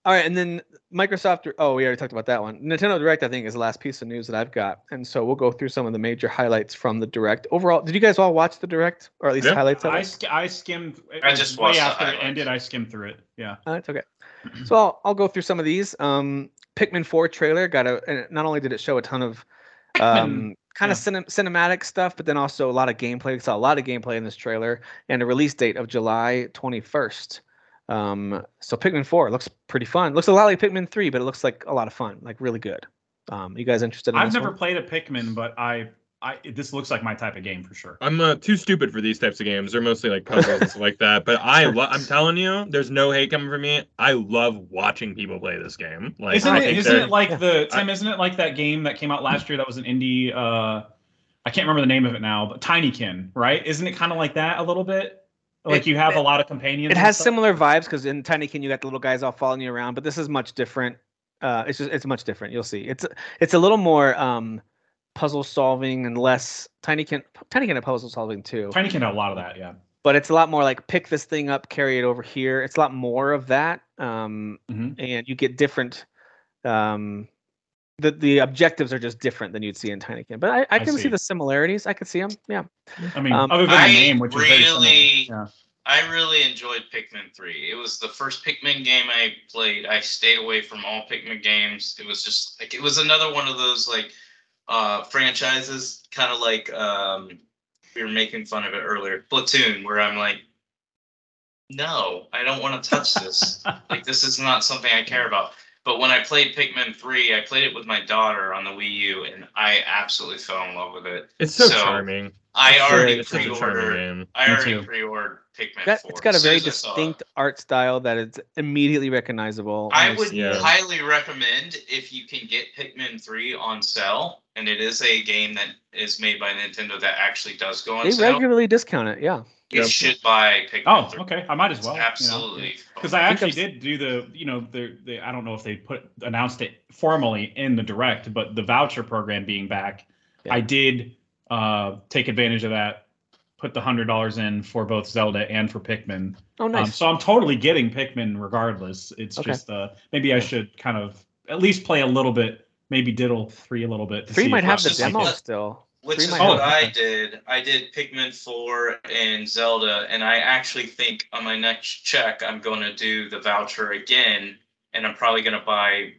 all right, and then Microsoft. Oh, we already talked about that one. Nintendo Direct, I think, is the last piece of news that I've got, and so we'll go through some of the major highlights from the Direct. Overall, did you guys all watch the Direct, or at least Yeah. highlights of I, sk- I skimmed. it I just way watched the after it ended. I skimmed through it. Yeah. Uh, it's okay. So I'll, I'll go through some of these. Um, Pikmin 4 trailer got a. And not only did it show a ton of um, kind of cinem- cinematic stuff, but then also a lot of gameplay. We saw a lot of gameplay in this trailer, and a release date of July 21st. Um, so Pikmin 4 looks pretty fun. Looks a lot like Pikmin 3, but it looks like a lot of fun, like really good. Um, you guys interested in I've never one? played a Pikmin, but I, I this looks like my type of game for sure. I'm uh, too stupid for these types of games. They're mostly like puzzles and stuff like that. But I, lo- I'm telling you, there's no hate coming from me. I love watching people play this game. Like, isn't I it? think Isn't it like the Tim? Isn't it like that game that came out last year that was an indie? Uh, I can't remember the name of it now, but Tinykin, right? Isn't it kind of like that a little bit? Like It- you have it- a lot of companions. It has similar vibes because in Tiny Tinykin you got the little guys all following you around, but this is much different. Uh, it's just it's much different. You'll see. It's it's a little more um, puzzle solving and less Tinykin. Tinykin had puzzle solving too, Tinykin had a lot of that. Yeah. but it's a lot more like pick this thing up, carry it over here. It's a lot more of that, um, Mhm. and you get different. Um, the the objectives are just different than you'd see in Tinykin, but I, I I can see. see. the similarities. I could see them. Yeah. I mean, Um, other than I the name, which is very really- similar. Yeah. I really enjoyed Pikmin 3. It was the first Pikmin game I played. I stayed away from all Pikmin games. It was just like it was another one of those like uh franchises, kind of like um we were making fun of it earlier, Splatoon, where I'm like, no, I don't want to touch this. like this is not something I care about. But when I played Pikmin 3, I played it with my daughter on the Wii U, and I absolutely fell in love with it. It's so, So, charming. I It's already very- It's such a charming pre-ordered. game. I already too. pre-ordered Pikmin That, 4. it's got a very as I saw it. distinct art style that is immediately recognizable. I would Yeah. highly recommend if you can get Pikmin 3 on sale, and it is a game that is made by Nintendo that actually does go on sale. They regularly discount it. Yeah. You Yep. should buy Pikmin Oh, okay. I might as well. you absolutely. Because I I actually did do the, you know, the, the I don't know if they put announced it formally in the direct, but the voucher program being back, Yeah. I did uh, take advantage of that, put the hundred dollars in for both Zelda and for Pikmin. Oh, Um, nice. so I'm totally getting Pikmin regardless. It's Okay. just uh, maybe I should kind of at least play a little bit, maybe diddle three a little bit. To Three see might have the demo it. it. still. Which Three is what. I did. I did Pikmin 4 and Zelda, and I actually think on my next check, I'm going to do the voucher again, and I'm probably going to buy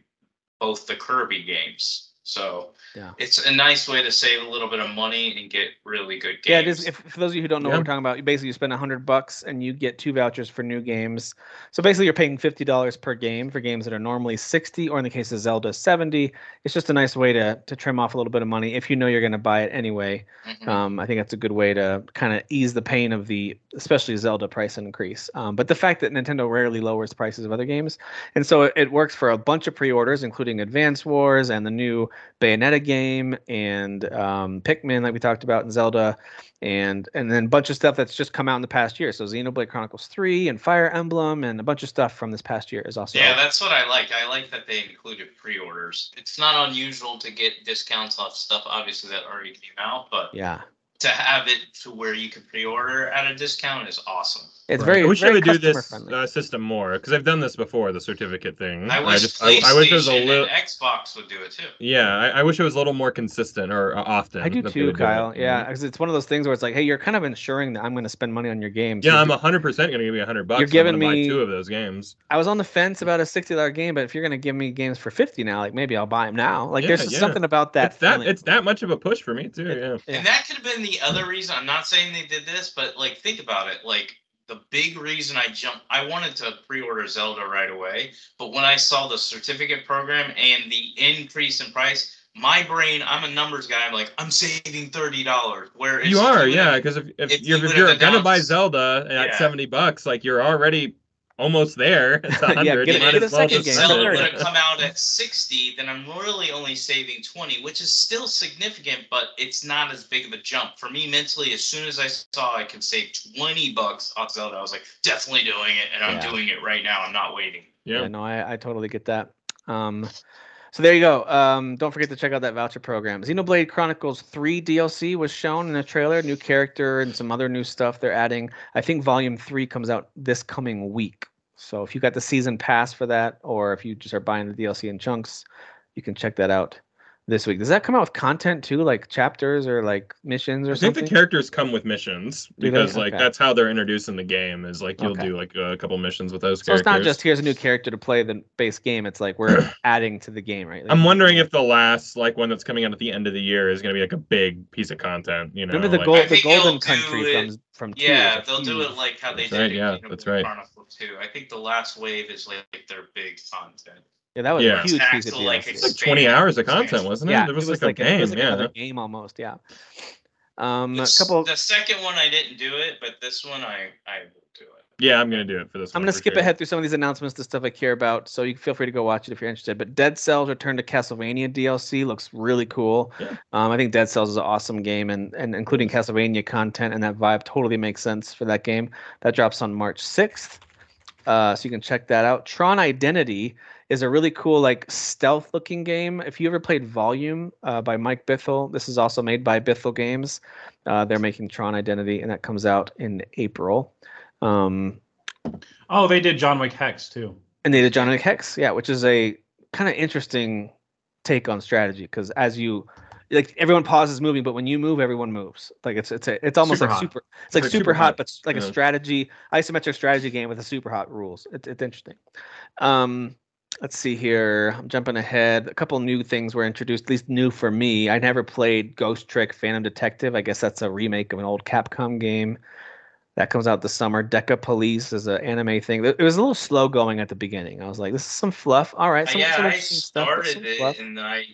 both the Kirby games. So Yeah. it's a nice way to save a little bit of money and get really good games. Yeah, it is. If, for those of you who don't know what we're talking about, you basically you spend hundred bucks and you get two vouchers for new games. So basically, you're paying fifty dollars per game for games that are normally sixty, or in the case of Zelda, seventy. It's just a nice way to to trim off a little bit of money if you know you're going to buy it anyway. Mhm. Um, I think that's a good way to kind of ease the pain of the, especially Zelda price increase. Um, but the fact that Nintendo rarely lowers prices of other games, and so it, it works for a bunch of pre-orders, including Advance Wars and the new Bayonetta game and um, Pikmin, like we talked about in Zelda, and and then a bunch of stuff that's just come out in the past year. So Xenoblade Chronicles 3 and Fire Emblem and a bunch of stuff from this past year is also. Yeah, that's what I like. I like that they included pre-orders. It's not unusual to get discounts off stuff, obviously that already came out, but yeah. to have it to where you can pre-order at a discount is awesome. It's Right. very. I wish very they would do this uh, system more because I've done this before, the certificate thing. I wish just, PlayStation I, I wish it was a little. and Xbox would do it too. Yeah, I, I wish it was a little more consistent or uh, often. I do too, would do Kyle. Yeah, because it's one of those things where it's like, hey, you're kind of ensuring that I'm going to spend money on your games. Yeah, I'm hundred percent gonna give you hundred bucks. You're I'm giving buy me- two of those games. I was on the fence about a sixty dollar game, but if you're going to give me games for fifty now, like maybe I'll buy them now. Like Yeah, there's just yeah. something about that. it's that it's that much of a push for me too. Yeah. Yeah. And that could have been the other reason. I'm not saying they did this, but like think about it. Like the big reason I jumped, I wanted to pre-order Zelda right away, but when I saw the certificate program and the increase in price, my brain, I'm a numbers guy. I'm like, I'm saving thirty dollars. Where You are, yeah, because if, if, if you're you if you're gonna buy Zelda at Yeah. seventy bucks, like you're already almost there. It's Yeah, hundred. get you it- might get as a well second just game. spend it. would come out at 60, then I'm really only saving 20, which is still significant, but it's not as big of a jump. For me mentally, as soon as I saw I could save 20 bucks off Zelda, I was like, definitely doing it, and I'm Yeah. doing it right now. I'm not waiting. Yeah, Yeah. no, I, I totally get that. Um, so there you go. Um, don't forget to check out that voucher program. Xenoblade Chronicles 3 DLC was shown in a trailer, new character and some other new stuff they're adding. I think Volume 3 comes out this coming week. So if you got the season pass for that, or if you just are buying the DLC in chunks, you can check that out this week. Does that come out with content too, like chapters or like missions or I think something? the characters come with missions Do they? because like that's how they're introduced in the game. Is like you'll Okay. do like a couple missions with those so characters. it's not just here's a new character to play the base game. It's like we're adding to the game, right? Like, I'm wondering if the last like one that's coming out at the end of the year is going to be like a big piece of content. You know, Remember the like- gold, the golden country it- from from two. Yeah, they'll do hmm. it like how they That's did right, in yeah, Kingdom that's right. Chronicles 2. I think the last wave is like their big content. Yeah, that was Yeah. a huge piece of Actual, like, DLC. It's like 20 hours of content, wasn't it? yeah, It was, like, like a it game. was like yeah. another game almost. Yeah. Um, The a s- couple. The second one I didn't do it, but this one I I will do it. Yeah, I'm gonna do it for this. One. I'm one gonna skip sure. ahead through some of these announcements, the stuff I care about. So you feel free to go watch it if you're interested. But Dead Cells Return to Castlevania DLC looks really cool. Yeah. Um, I think Dead Cells is an awesome game, and and including Castlevania content and that vibe totally makes sense for that game. That drops on March 6th. Uh, so you can check that out. Tron Identity is a really cool like stealth looking game. If you ever played Volume uh, by Mike Bithell, this is also made by Bithell Games. Uh, they're making Tron Identity, and that comes out in April. Um, Oh, they did John Wick Hex too. and they did John Wick Hex, yeah, which is a kind of interesting take on strategy because as you like everyone pauses moving, but when you move, everyone moves. Like it's it's a, it's almost Super like hot. super it's like Like super super hot, hot. but like a strategy isometric strategy game with a super hot rules. It's it's interesting. Um, let's see here. I'm jumping ahead. A couple new things were introduced, at least new for me. I never played Ghost Trick Phantom Detective. I guess that's a remake of an old Capcom game. That comes out this summer. Decapolice is an anime thing. It was a little slow going at the beginning. I was like, this is some fluff. All right, Uh, some, yeah, some I interesting stuff, but some started fluff. it and I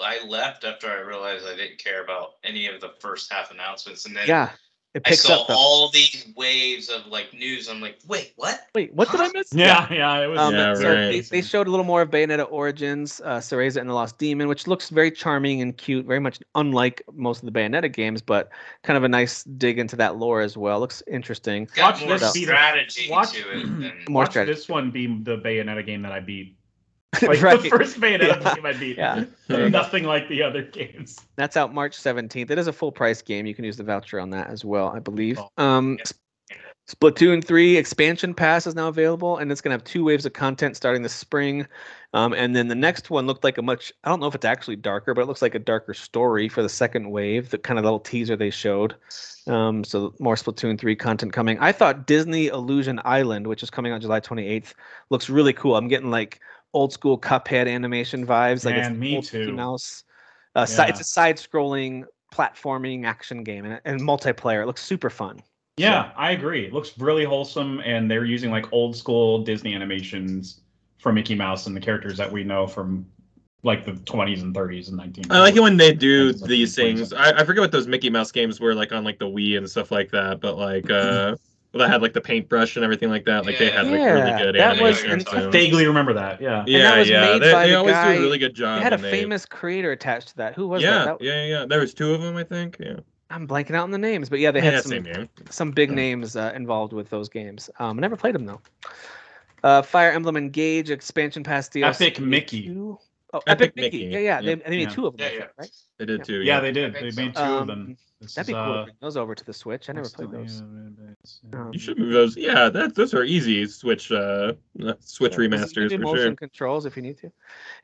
I left after I realized I didn't care about any of the first half announcements, and then Yeah, it I picks saw up. though. all these waves of like news. I'm like, wait, what? Wait, what did I miss? Yeah, yeah, it was. Um, Yeah, so right. they, they showed a little more of Bayonetta Origins, uh, Cereza and the Lost Demon, which looks very charming and cute, very much unlike most of the Bayonetta games, but kind of a nice dig into that lore as well. Looks interesting. Got Watch more this strategy watch- to it. Than, More Watch strategy. this one be the Bayonetta game that I beat. Like right. the first Bayonetta Yeah. game I beat. Yeah. Nothing like the other games. That's out March 17th. It is a full price game. You can use the voucher on that as well, I believe. Oh, Um, yes. Splatoon 3 expansion pass is now available, and it's going to have two waves of content starting this spring. Um, and then the next one looked like a much, I don't know if it's actually darker, but it looks like a darker story for the second wave, the kind of little teaser they showed. Um, so more Splatoon 3 content coming. I thought Disney Illusion Island, which is coming on July 28th, looks really cool. I'm getting like old school Cuphead animation vibes. Like it's Man, the me old Mickey too. Mouse. Uh, si- it's a side-scrolling platforming action game and, and multiplayer. It looks super fun. Yeah, I agree. It looks really wholesome, and they're using like old school Disney animations for Mickey Mouse and the characters that we know from like the 20s and 30s and 19. I like it when they do these things. I, I forget what those Mickey Mouse games were like on like the Wii and stuff like that, but like uh that had like the paintbrush and everything like that. Like they had like Yeah, really good that was- animation. and- I too. vaguely remember that. Yeah. yeah, that was yeah. made They, by they the always guy- do a really good job. It had a and they- famous creator attached to that. Who was yeah, that? that? yeah, yeah. There was two of them, I think. Yeah, I'm blanking out on the names, but yeah, they yeah, had same some game. some big names uh, involved with those games. Um, I never played them though. Uh, Fire Emblem Engage expansion pass DLC. Epic Mickey. two- Oh, Epic Epic, Mickey. Mickey. Yeah, yeah. They, Yeah. they made Yeah. two of them, Yeah, I yeah. think, right? They did Yeah. too. Yeah, Yeah, they did. They made so. two of Um, them. This That'd be cool. uh, to bring those over to the Switch. I never played those. yeah, Um, you should move those. Yeah, that those are easy Switch uh Switch Yeah, remasters for motion sure. controls if you need to.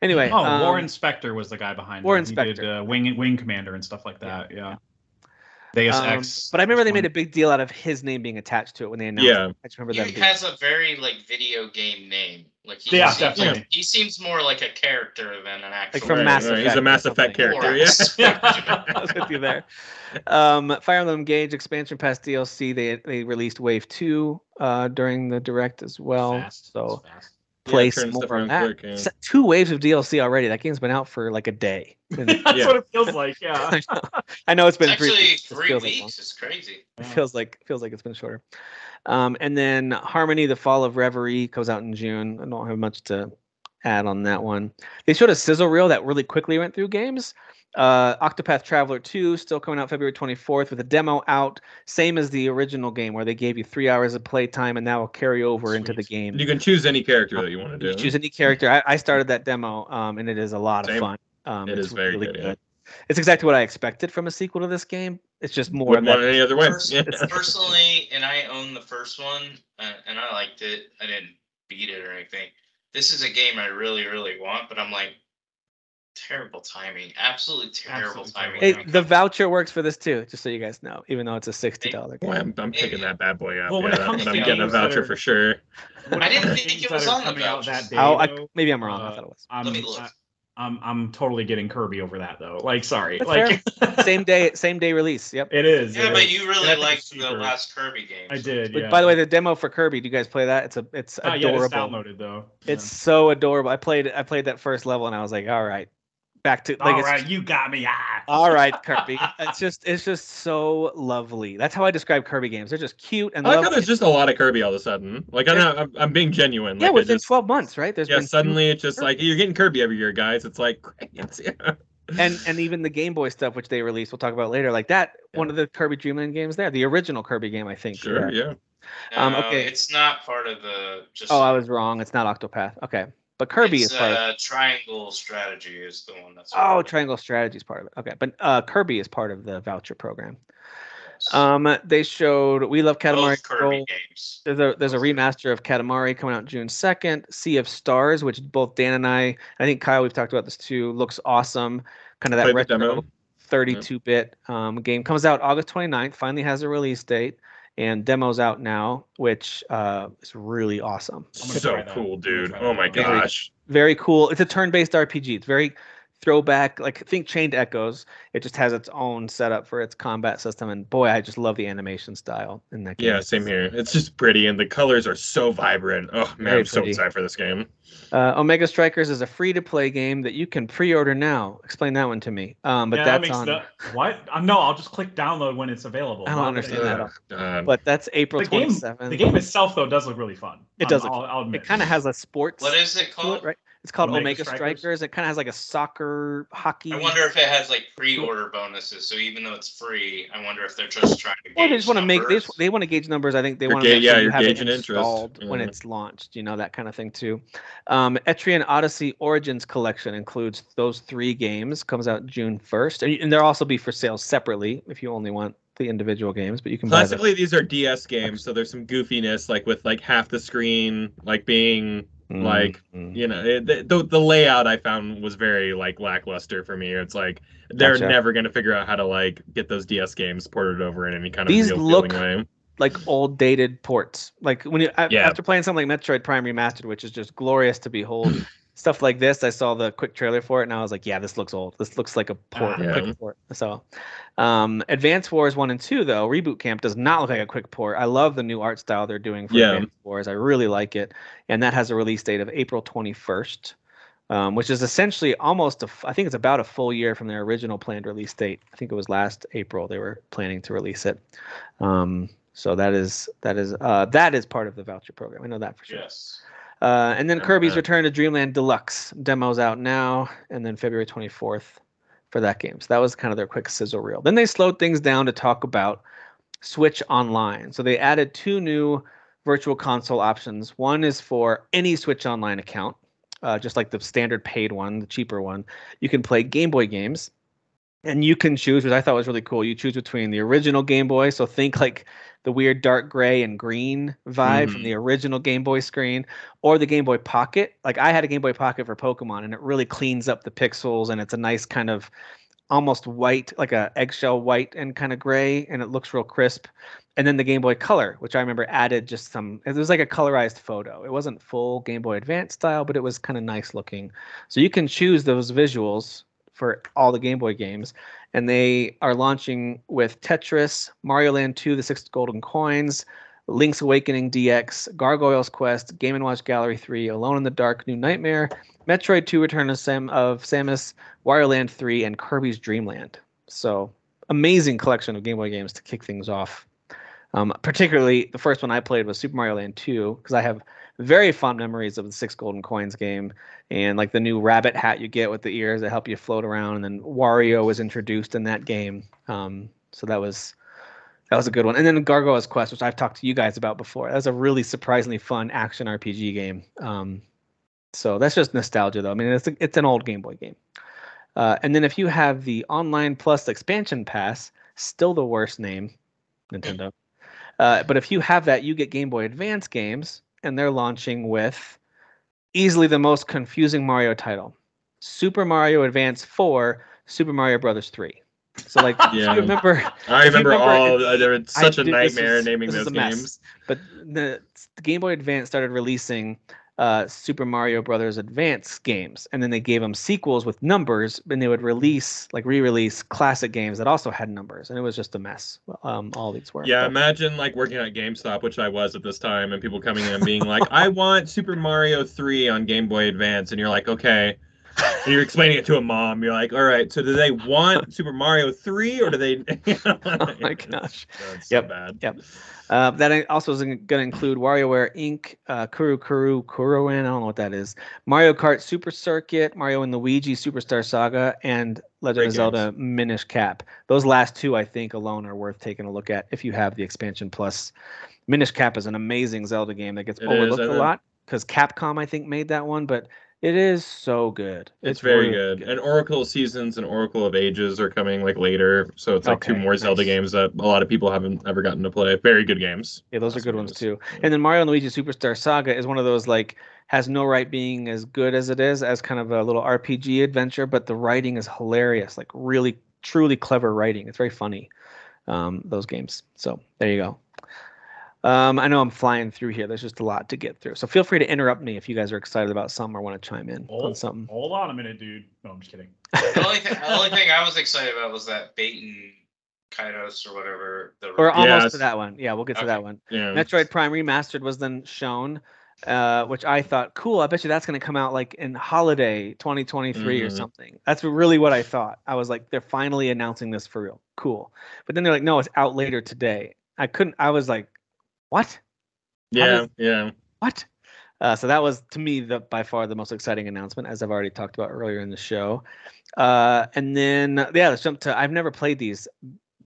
Anyway, Oh, um, Warren Spector was the guy behind War it. He did Inspector. uh, Wing Wing Commander and stuff like Yeah, that. Yeah. Deus um, Ex. but I remember they made a big deal out of his name being attached to it when they announced Yeah. it. I just remember that. He being has a very like video game name. Like he Yeah, seems, definitely. He seems more like a character than an actual. Like from Right, Mass right, He's a or Mass Effect character. Or- Yeah. I was with you there. Um, Fire Emblem Engage expansion pass DLC. They they released Wave Two uh, during the direct as well. Fast, So it's fast. Place turn more stuff on that. quick, yeah. Two waves of DLC already. That game's been out for like a day. That's Yeah. what it feels like. Yeah. I know, I know it's been It's three actually weeks. It three feels like It's crazy. It feels like feels like it's been shorter. Um, and then Harmony: The Fall of Reverie comes out in June. I don't have much to add on that one. They showed a sizzle reel that really quickly went through games. Uh, Octopath Traveler 2 still coming out February 24th with a demo out, same as the original game where they gave you three hours of playtime and that will carry over into the game. You can choose any character that you want to You do. choose any character. I, I started that demo, um, and it is a lot of fun. Um, It it's is very really good, yeah. It's exactly what I expected from a sequel to this game. It's just more Wouldn't want any other way. Yeah. Personally, and I own the first one, uh, and I liked it. I didn't beat it or anything. This is a game I really, really want, but I'm like, terrible timing. Absolutely terrible Absolutely timing. terrible. Hey, the voucher works for this too, just so you guys know, even though it's a sixty dollar Boy, game. I'm, I'm picking that bad boy up. Well, when yeah, it comes I'm to getting a voucher are- for sure. When I didn't think games it that was on the coming out vouchers. that day. Oh, I, maybe I'm wrong. I uh, thought it was. I'm, Let me look. I- I'm I'm totally getting Kirby over that though. Like, sorry, That's like same day, same day release. Yep. it is. Yeah, it but is. you really I liked the last Kirby game. I did. But yeah. by the way, the demo for Kirby, do you guys play that? It's a, it's Ah, yeah, it's adorable. downloaded though. it's so adorable. I played, I played that first level, and I was like, all right, back to Yeah. like, all it's, right. You got me. Ah. all right, Kirby. It's just, it's just so lovely. That's how I describe Kirby games. They're just cute and I like how there's just a lot of Kirby all of a sudden. Like I'm not, I'm, I'm being genuine. yeah, like, within just, 12 months, right? There's yeah, been suddenly it's just like you're getting Kirby every year, guys. It's like it's, yeah. and and even the Game Boy stuff, which they released, we'll talk about later. Like that, one of the Kirby Dreamland games there, the original Kirby game, I think. sure, yeah. yeah. Um, okay. It's not part of the just. Oh, I was wrong. It's not Octopath. Okay, but Kirby it's, is part. of uh, Triangle Strategy is the one that's. Oh, Triangle Strategy is part of it. Okay, but uh, Kirby is part of the voucher program. Yes. Um, they showed We Love Katamari. Both Kirby Scroll. games. There's a there's a Both. remaster of Katamari coming out June second. Sea of Stars, which both Dan and I, I think Kyle, we've talked about this too. Looks awesome. Kind of that Played retro 32 bit um, game comes out August 29th. Finally has a release date, and demos out now, which uh, is really awesome. So cool, dude. Oh my out. Very- gosh. very cool. It's a turn-based RPG. It's very throwback, like think Chained Echoes. It just has its own setup for its combat system, and boy, I just love the animation style in that game. Yeah, same here. It's just pretty, and the colors are so vibrant. Oh man, Very I'm so pretty. excited for this game. Uh, Omega Strikers is a free-to-play game that you can pre-order now. Explain that one to me. Um, but yeah, that that's makes on. the what? Um, no, I'll just click download when it's available. I don't not understand that. that. Ugh, But that's April The game, 27th. the game itself though does look really fun. It Um, does look I'll, I'll admit. it kind of has a sports. What is it called? it, right? It's called Omega, Omega Strikers. Strikers. It kind of has like a soccer hockey. I wonder if it has like pre-order bonuses. So even though it's free, I wonder if they're just trying to. Well, they just want to make they, just, they want to gauge numbers. I think they want to ga- make yeah, sure you have it gauging interest. installed when Yeah. it's launched. You know that kind of thing too. Um, Etrian Odyssey Origins Collection includes those three games. Comes out June first, and, and they'll also be for sale separately if you only want the individual games. But you can buy the Classically, these are DS games, so there's some goofiness, like with like half the screen, like being, like, Mhm. you know, it, the, the layout I found was very like lackluster for me. It's like they're Gotcha. never gonna figure out how to like get those DS games ported over in any kind of These real look- way. like old dated ports. Like when you Yeah. after playing something like Metroid Prime Remastered, which is just glorious to behold. stuff like this. I saw the quick trailer for it, and I was like, yeah, this looks old. This looks like a port, Ah. a quick port. So, um, Advance Wars one and two though, Reboot Camp does not look like a quick port. I love the new art style they're doing for Yeah. Advance Wars. I really like it, and that has a release date of April twenty first. Um, which is essentially almost a, I think it's about a full year from their original planned release date. I think it was last April they were planning to release it. Um, so that is that is uh, that is part of the voucher program. I know that for sure. Yes. Uh, and then Kirby's. Return to Dreamland Deluxe demos out now, and then February 24th for that game. So that was kind of their quick sizzle reel. Then they slowed things down to talk about Switch Online. So they added two new virtual console options. One is for any Switch Online account, uh, just like the standard paid one, the cheaper one. You can play Game Boy games, and you can choose, which I thought was really cool. You choose between the original Game Boy, so think like the weird dark gray and green vibe from Mhm. the original Game Boy screen, or the Game Boy Pocket. Like I had a Game Boy Pocket for Pokemon, and it really cleans up the pixels, and it's a nice kind of almost white, like a eggshell white and kind of gray, and it looks real crisp. And then the Game Boy Color, which I remember added just some. It was like a colorized photo. It wasn't full Game Boy Advance style, but it was kind of nice looking. So you can choose those visuals for all the Game Boy games, and they are launching with Tetris, Mario Land 2, The Six Golden Coins, Link's Awakening DX, Gargoyle's Quest, Game & Watch Gallery 3, Alone in the Dark, New Nightmare, Metroid 2 Return of, Sam- of Samus, Wario Land 3, and Kirby's Dream Land. So amazing collection of Game Boy games to kick things off. Um, particularly, the first one I played was Super Mario Land 2 because I have very fond memories of the Six Golden Coins game and like the new rabbit hat you get with the ears that help you float around. And then Wario was introduced in that game, um, so that was that was a good one. And then Gargoyle's Quest, which I've talked to you guys about before, that was a really surprisingly fun action RPG game. Um, so that's just nostalgia, though. I mean, it's a, it's an old Game Boy game. Uh, and then if you have the Online Plus expansion pass, still the worst name, Nintendo. Uh, but if you have that, you get Game Boy Advance games, and they're launching with easily the most confusing Mario title Super Mario Advance 4, Super Mario Brothers 3. So, like, Yeah. you remember, I remember, remember, all. uh, there was such a did- nightmare was- naming those a mess. games. but the, the Game Boy Advance started releasing uh, Super Mario Brothers Advance games, and then they gave them sequels with numbers, and they would release, like, re-release classic games that also had numbers, and it was just a mess. Um, all these were. Yeah, But- imagine like working at GameStop, which I was at this time, and people coming in being like, "I want Super Mario 3 on Game Boy Advance," and you're like, "Okay." And you're explaining it to a mom. You're like, "All right, so do they want Super Mario 3 or do they?" oh my gosh. That's Yep. so bad. Yep. Uh, that also is going to include WarioWare Inc., uh, Kuru Kuru Kururin, I don't know what that is, Mario Kart Super Circuit, Mario and Luigi Superstar Saga, and Legend Great of Zelda Minish Cap. Those last two, I think, alone are worth taking a look at if you have the expansion plus. Minish Cap is an amazing Zelda game that gets It is, overlooked and a lot because Capcom, I think, made that one, but it is so good. It's, very really good. And Oracle Seasons and Oracle of Ages are coming like later, so it's like two Okay, more Zelda games that a lot of people haven't ever gotten to play. Very good games. Yeah, those are good ones too. Yeah. And then Mario and Luigi Superstar Saga is one of those like has no right being as good as it is as kind of a little RPG adventure, but the writing is hilarious, like really truly clever writing. It's very funny. Um, those games. So there you go. Um, I know I'm flying through here. There's just a lot to get through. So feel free to interrupt me if you guys are excited about something or want to chime in on Hold, something. hold on a minute, dude. No, I'm just kidding. The only thing, the only thing I was excited about was that Baten Kaitos or whatever. The Or almost Yes. to that one. Yeah, we'll get to that one. Yeah. Metroid Prime Remastered was then shown, uh, which I thought, cool. I bet you that's going to come out like in holiday 2023 or Mhm. something. That's really what I thought. I was like, they're finally announcing this for real. Cool. But then they're like, no, it's out later today. I couldn't. I was like, what? yeah, does- yeah. What? Uh, so that was to me the by far the most exciting announcement, as I've already talked about earlier in the show. Uh, and then yeah, let's jump to. I've never played these.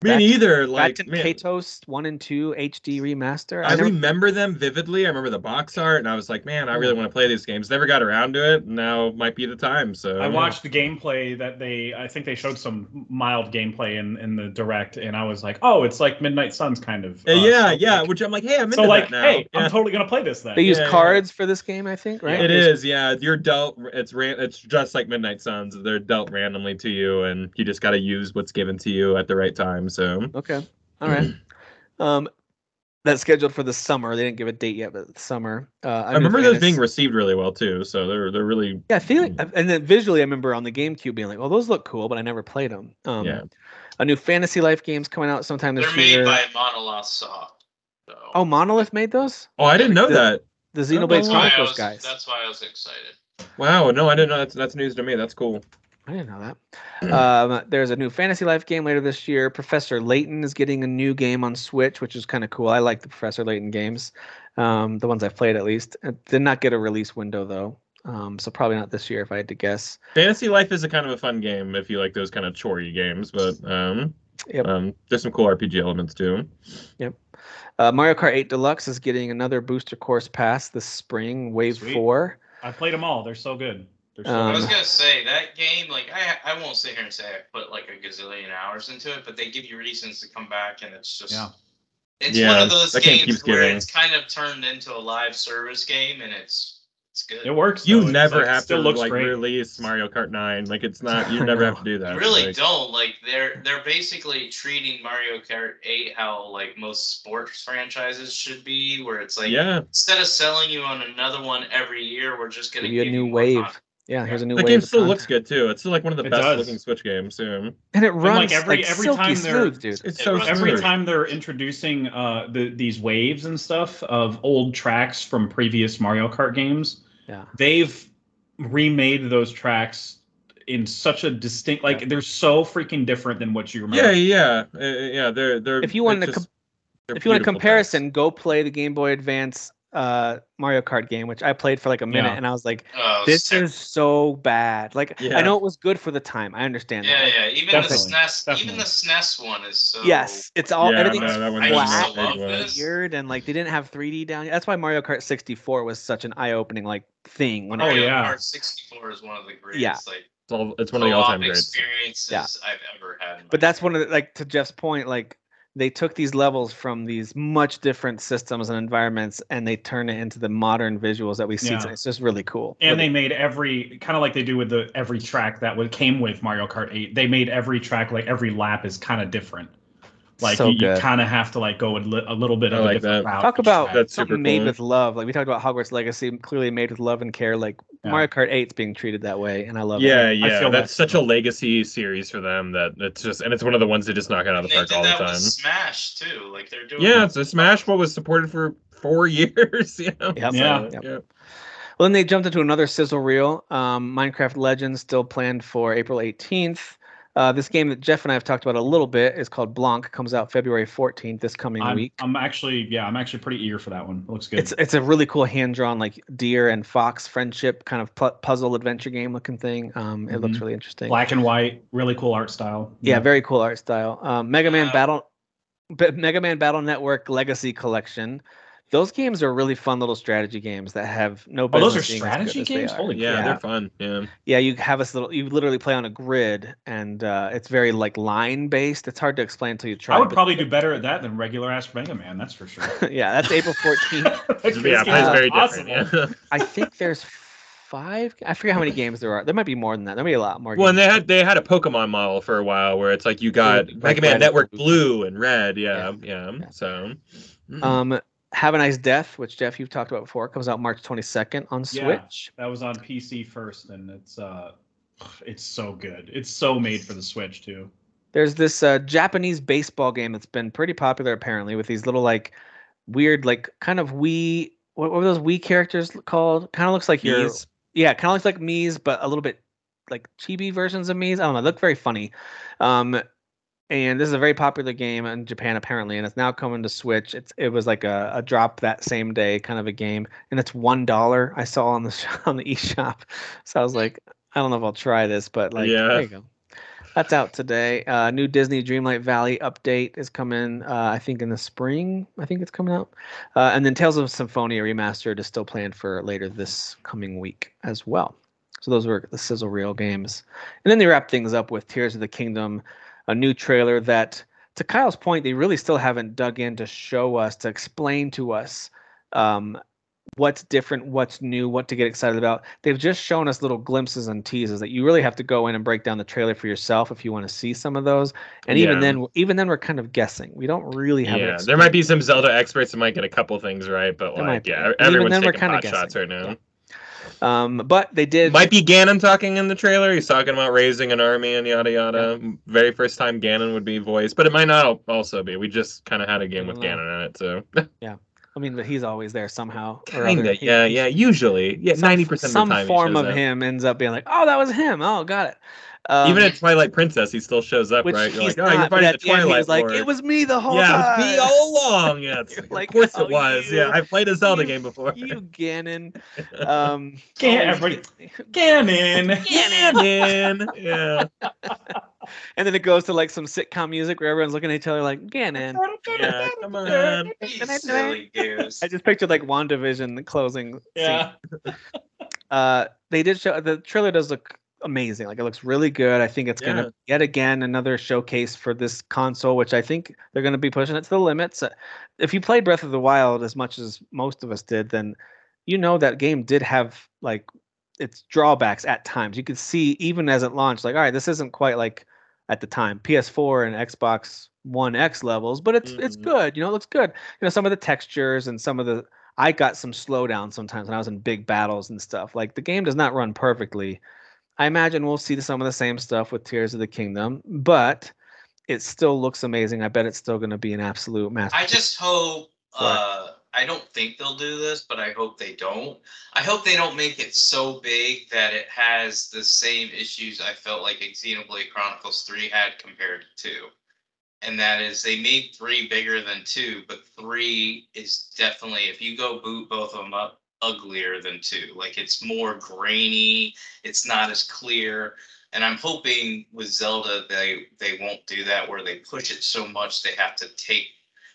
Me Back- neither. Like, Back man, Katos one and two HD remaster. I never- remember them vividly. I remember the box art, and I was like, man, I really want to play these games. Never got around to it. Now might be the time. So I watched the gameplay that they. I think they showed some mild gameplay in in the direct, and I was like, oh, it's like Midnight Suns kind of. Uh, yeah, so, yeah. like- Which I'm like, hey, I'm into so like, that now. hey, Yeah. I'm totally gonna play this then. They use Yeah, yeah. cards for this game, I think, right? It There's- is, yeah. You're dealt. It's ran. It's just like Midnight Suns. They're dealt randomly to you, and you just got to use what's given to you at the right time. So Okay. All right. Um, that's scheduled for the summer. They didn't give a date yet, but summer. Uh, a I new remember those being received really well too. So they're they're really Yeah, I feel like, and then visually, I remember on the GameCube being like, "Well, those look cool," but I never played them. Um, Yeah. A new Fantasy Life game's coming out sometime this year. They're made by Monolith Soft. So. oh, Monolith made those. Oh, I didn't know The- that. The Xenoblade That's that's why, I Chronicles was, guys. that's why I was excited. Wow, no, I didn't know that's that's news to me. That's cool. I didn't know that. um, there's a new Fantasy Life game later this year. Professor Layton is getting a new game on Switch, which is kind of cool. I like the Professor Layton games, um, the ones I've played at least. It did not get a release window though, um, so probably not this year if I had to guess. Fantasy Life is a kind of a fun game if you like those kind of chorey games, but um, Yep. um, there's some cool RPG elements too. Yep. Uh, Mario Kart 8 Deluxe is getting another booster course pass this spring, Wave Sweet. Four. I played them all. They're so good. They're so Um, I was gonna say that game, like I, I won't sit here and say I put like a gazillion hours into it, but they give you reasons to come back, and it's just, Yeah. it's Yeah, one of those games where giving. it's kind of turned into a live service game, and it's it's good. It works. You though. Never like, have to still looks like great. release Mario Kart 9. Like it's not. You never have to do that. You really Like, don't like they're they're basically treating Mario Kart 8 how like most sports franchises should be, where it's like yeah, instead of selling you on another one every year, we're just gonna Give you a new more wave. content. Yeah, here's a new the game still looks good too. It's still like one of the It best does. looking Switch games too. and it like, runs every- like every silky time they're- smooth, dude. It's so runs Every smooth. time they're introducing uh, the, these waves and stuff of old tracks from previous Mario Kart games, Yeah. they've remade those tracks in such a distinct, like they're so freaking different than what you remember. Yeah, yeah, uh, yeah. They're they're. If you want it's to just- if you want a beautiful comparison, go play the Game Boy Advance uh, Mario Kart game, which I played for like a minute, Yeah. and I was like, Oh, "This sick. is so bad." Like, I know it was good for the time. I understand. Yeah, that. yeah. Even Definitely, the SNES, definitely. even the SNES one is so. Yes, it's all Yeah, everything's no, I really flat used to love good. this. weird, and like they didn't have 3D down. That's why Mario Kart 64 was such an eye-opening like thing. When Oh, it, Mario yeah. Kart 64 is one of the greatest Yeah. like It's, all, it's one of the all-time greats. experiences Yeah. I've ever had. in my but that's life. one of the, like to Jeff's point, like they took these levels from these much different systems and environments, and they turn it into the modern visuals that we see. Yeah. today. It's just really cool. And Really they made every kind of like they do with the every track that would came with Mario Kart 8. They made every track like every lap is kind of different. Like So you, you kind of have to like go a, li- a little bit I of like a different that. route. Talk about. That's something super made cool. with love. Like we talked about Hogwarts Legacy, clearly made with love and care. Like Yeah. Mario Kart 8's being treated that way, and I love Yeah, it. yeah. feel That's that. such a legacy series for them that it's just, and it's one of the ones they just knock it out of And the they park did all the that time. with Smash too. Like they're doing. Yeah, it's a Smash what was supported for four years. You know? Yep. Yeah. Yep. yeah. Well, then they jumped into another sizzle reel. Um, Minecraft Legends still planned for April 18th. Uh, this game that Jeff and I have talked about a little bit is called Blanc. Comes out February 14th this coming I'm, week. I'm actually yeah, I'm actually pretty eager for that one. It looks good. It's it's a really cool hand drawn like deer and fox friendship kind of pu- puzzle adventure game looking thing. Um, it looks Mhm. really interesting. black and white, really cool art style. Yeah, very cool art style. Um, Mega Man Wow. Battle, B- Mega Man Battle Network Legacy Collection. Those games are really fun little strategy games that have no Oh, those are being strategy as they games? are. Holy Yeah, yeah. they're fun. Yeah. Yeah, you have this little. You literally play on a grid, and uh, it's very like line based. It's hard to explain until you try. I would but- probably do better at that than regular ass Mega Man. That's for sure. yeah, that's April 14th. Yeah, game it's very different. Yeah. I think there's five. I forget how many games there are. There might be more than that. There might be a lot more. well, and games. they had they had a Pokemon model for a while where it's like you got like Mega red Man and Network blue. Blue and Red. Yeah, yeah. Yeah. So. mm. Um, Have a Nice Death, which Jeff you've talked about before, comes out March 22nd on Switch. Yeah. Switch. That was on PC first, and it's uh, it's so good. It's so made for the Switch too. There's this uh, Japanese baseball game that's been pretty popular apparently with these little like weird like kind of Wii. What, what were those Wii characters called? Kind of looks like your yeah, kind of looks like Mii's, but a little bit like chibi versions of Mii's. I don't know. Look very funny. Um, and this is a very popular game in Japan apparently, and it's now coming to Switch. It's it was like a, a drop that same day kind of a game, and it's one dollar. I saw on the on the eShop, so I was like, I don't know if I'll try this, but like, Yeah. there you go. That's out today. Uh, new Disney Dreamlight Valley update is coming. Uh, I think in the spring. I think it's coming out. Uh, and then Tales of Symphonia remastered is still planned for later this coming week as well. So those were the sizzle reel games. And then they wrap things up with Tears of the Kingdom, a new trailer that, to Kyle's point, they really still haven't dug in to show us, to explain to us um, what's different, what's new, what to get excited about. They've just shown us little glimpses and teases that you really have to go in and break down the trailer for yourself if you want to see some of those. And even Yeah. then, even then, we're kind of guessing. We don't really have. Yeah, there might be some Zelda experts that might get a couple things right, but There like, yeah, everyone's taking pot shots right now. Um, but they did. Might be Ganon talking in the trailer. He's talking about raising an army and yada yada. Very first time Ganon would be voiced, but it might not also be. We just kind of had a game with I Ganon in it, so yeah. I mean, but he's always there somehow. kinda. He- Yeah, yeah. Usually, yeah, ninety percent of Some the time, he form of him ends up being like, "Oh, that was him. Oh, got it." Um, Even at Twilight Princess, he still shows up, which right? You're he's like, oh, you're but fighting at the the end, Twilight he's like, "It was me the whole yeah, time." it was me all along. Yeah, it's, You're of course "Oh, it was. you- Yeah, I played a Zelda you- game before. you Ganon. Um, Gan- oh, Ganon. Ganon. yeah. and then it goes to like some sitcom music where everyone's looking at each other like Ganon. Yeah, come on. Silly. I just pictured like WandaVision the closing. Yeah. Scene. Uh, they did show the trailer does look amazing. Like it looks really good. I think it's Yeah. gonna yet again another showcase for this console, which I think they're gonna be pushing it to the limits. Uh, If you played Breath of the Wild as much as most of us did, then you know that game did have like its drawbacks at times. You could see even as it launched, like, all right, this isn't quite like at the time PS4 and Xbox One X levels, but it's it's Mhm. good. You know, it looks good. You know, some of the textures and some of the I got some slowdown sometimes when I was in big battles and stuff. Like the game does not run perfectly. I imagine we'll see some of the same stuff with Tears of the Kingdom, but it still looks amazing. I bet it's still going to be an absolute masterpiece. I just hope. Uh, I don't think they'll do this, but I hope they don't. I hope they don't make it so big that it has the same issues I felt like Xenoblade Chronicles 3 had compared to 2. And that is they made 3 bigger than 2, but 3 is definitely, if you go boot both of them up, uglier than 2. Like it's more grainy, it's not as clear. And I'm hoping with Zelda they they won't do that where they push it so much they have to take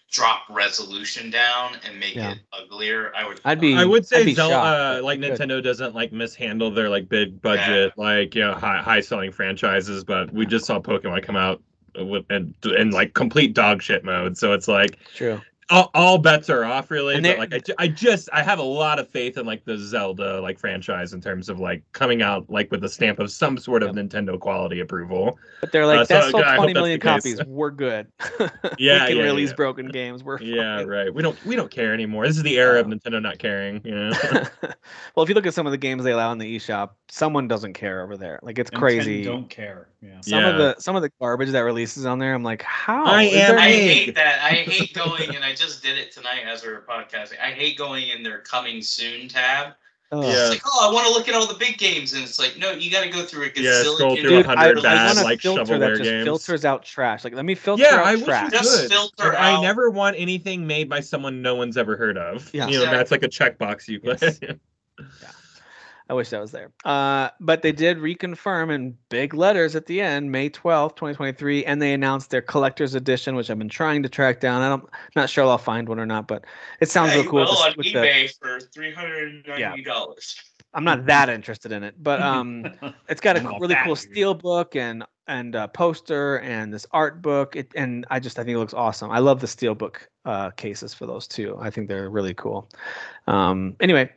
drop resolution down and make Yeah. it uglier. I would I'd be- I would I'd say be Zelda, shocked, uh, like good. Nintendo doesn't like mishandle their like big budget, like you know, high high selling franchises. But we just saw Pokemon come out with in, in like complete dog shit mode. So it's like True. All, all bets are off, really. And but like I, I just I have a lot of faith in like the Zelda like franchise in terms of like coming out like with a stamp of some sort of Nintendo quality approval. But they're like, Uh, so, that's sold yeah, I hope 20 that's million the case. copies. We're good. Yeah, we can yeah, release yeah. broken games. We're Yeah, fine. right. We don't we don't care anymore. This is the era of Nintendo not caring. You know? well, if you look at some of the games they allow in the eShop, someone doesn't care over there. Like it's crazy. Don't care. Yeah. Some of the some of the garbage that releases on there, I'm like, how? I am I hate that. I hate going, and I just did it tonight as we were podcasting. I hate going in their coming soon tab. Ugh. Yeah. It's like, oh, I want to look at all the big games, and it's like, no, you got to go through a Yeah, gazillion. scroll through Dude, hundred I bad, want like, filter that just games. filters out trash. Like, let me filter Yeah, out I wish trash. you Just could. filter I out- never want anything made by someone no one's ever heard of. Yeah. You know, that's like a checkbox you put. Yes. I wish that was there. Uh, but they did reconfirm in big letters at the end, May 12th, 2023, and they announced their collector's edition, which I've been trying to track down. I am not sure I'll find one or not, but it sounds Yeah, real cool. will with on with the- eBay for three hundred and ninety dollars. I'm not that interested in it, but um, it's got a I'm not really cool dude. steel book and and uh, poster and this art book. It, and I just I think it looks awesome. I love the steel book uh, cases for those too. I think they're really cool. Um, anyway,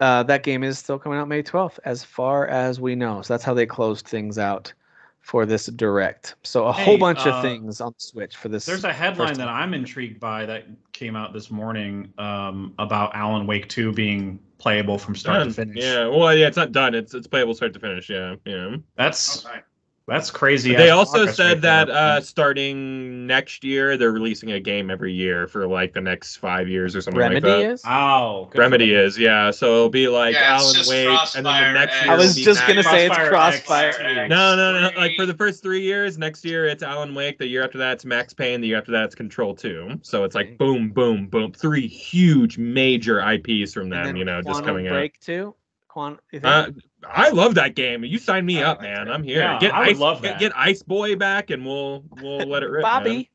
uh, that game is still coming out May 12th, as far as we know. So that's how they closed things out for this direct. So a whole bunch uh, of things on Switch for this. There's a headline that. I'm intrigued by that came out this morning um, about Alan Wake 2 being playable from start Done. to finish. Yeah. Well, yeah, it's not done. It's it's playable start to finish. Yeah. Yeah. That's Okay. That's crazy. they also said that uh, starting next year, they're releasing a game every year for like the next five years or something Remedy like that. is. oh, good for Remedy is, yeah. So it'll be like Yeah, Alan just Wake, and then the Crossfire next X. year. I was just gonna say it's Crossfire X. X. No, no, no. Like for the first three years, next year it's Alan Wake. The year after that it's Max Payne. The year after that it's Control Two. So it's like boom, boom, boom. Three huge major IPs from them. You know, just Quantum coming out. Break too. Quan- you? Uh, I love that game. You sign me I up, like man. that. I'm here. Yeah, get I Ice, love get, that. get Ice Boy back, and we'll we'll let it rip. man. Bobby.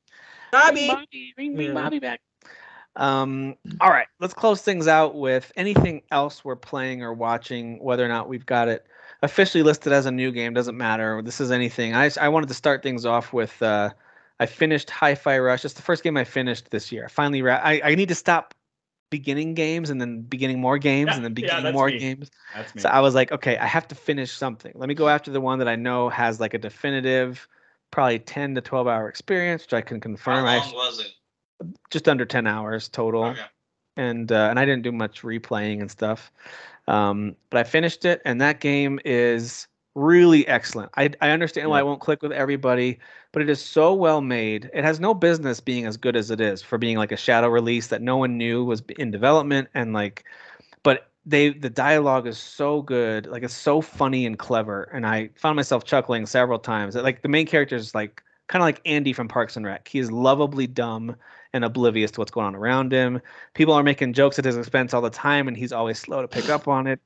Bobby. Bobby, bring me Yeah. Bobby back. Um, all right, let's close things out with anything else we're playing or watching, whether or not we've got it officially listed as a new game, doesn't matter. This is anything. I, I wanted to start things off with uh, I finished Hi Fi Rush. It's the first game I finished this year. I finally, ra- I, I need to stop beginning games and then beginning more games Yeah, and then beginning that's more me. games. So I was like, okay, I have to finish something. Let me go after the one that I know has like a definitive, probably 10 to 12 hour experience, which I can How confirm. I long actually, was it? just under 10 hours total Okay. and uh, and I didn't do much replaying and stuff. Um, but I finished it, and that game is really excellent. I I understand why it won't click with everybody, but it is so well made. It has no business being as good as it is for being like a shadow release that no one knew was in development and like, but they the dialogue is so good, like it's so funny and clever, and I found myself chuckling several times. Like the main character is like kind of like Andy from Parks and Rec. He is lovably dumb and oblivious to what's going on around him. People are making jokes at his expense all the time, and he's always slow to pick up on it.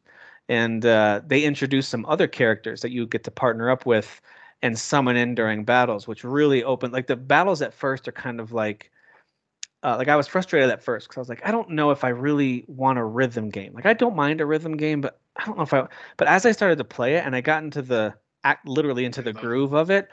And uh, they introduce some other characters that you get to partner up with and summon in during battles, which really open. Like the battles at first are kind of like, uh, like I was frustrated at first because I was like, I don't know if I really want a rhythm game. Like I don't mind a rhythm game, but I don't know if I. But as I started to play it and I got into the act, literally into the groove of it,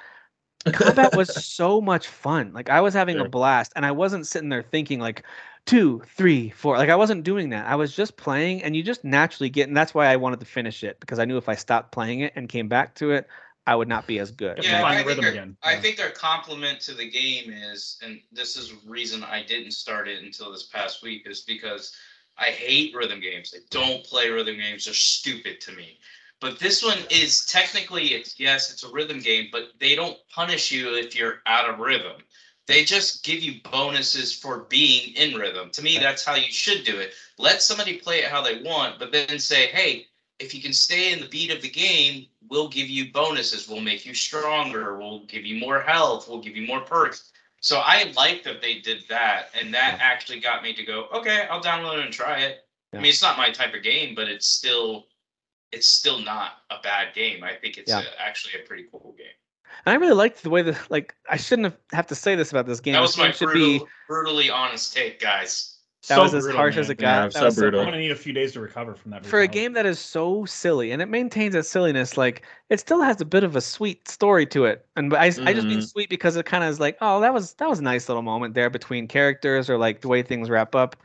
combat was so much fun. Like I was having a blast, and I wasn't sitting there thinking like two, three, four. Like I wasn't doing that. I was just playing, and you just naturally get. And that's why I wanted to finish it because I knew if I stopped playing it and came back to it, I would not be as good. You have to Yeah, find I think, rhythm their, again. I think their compliment to the game is, and this is reason I didn't start it until this past week, is because I hate rhythm games. I don't play rhythm games. They're stupid to me. But this one is technically, it's yes, it's a rhythm game, but they don't punish you if you're out of rhythm. They just give you bonuses for being in rhythm. To me, that's how you should do it. Let somebody play it how they want, but then say, hey, if you can stay in the beat of the game, we'll give you bonuses. We'll make you stronger. We'll give you more health. We'll give you more perks. So I like that they did that, and that actually got me to go, okay, I'll download it and try it. I mean, it's not my type of game, but it's still, it's still not a bad game. I think it's Yeah. a, actually a pretty cool game. And I really liked the way that like I shouldn't have, have to say this about this game. That This was my brutal, be brutally honest take, guys. that So was as brutal, harsh man. as it Yeah, got. That so was brutal. I'm gonna need a few days to recover from that. for a game that is so silly and it maintains its silliness like it still has a bit of a sweet story to it and but i, I just mean Mhm. sweet because it kind of is like oh that was that was a nice little moment there between characters or like the way things wrap up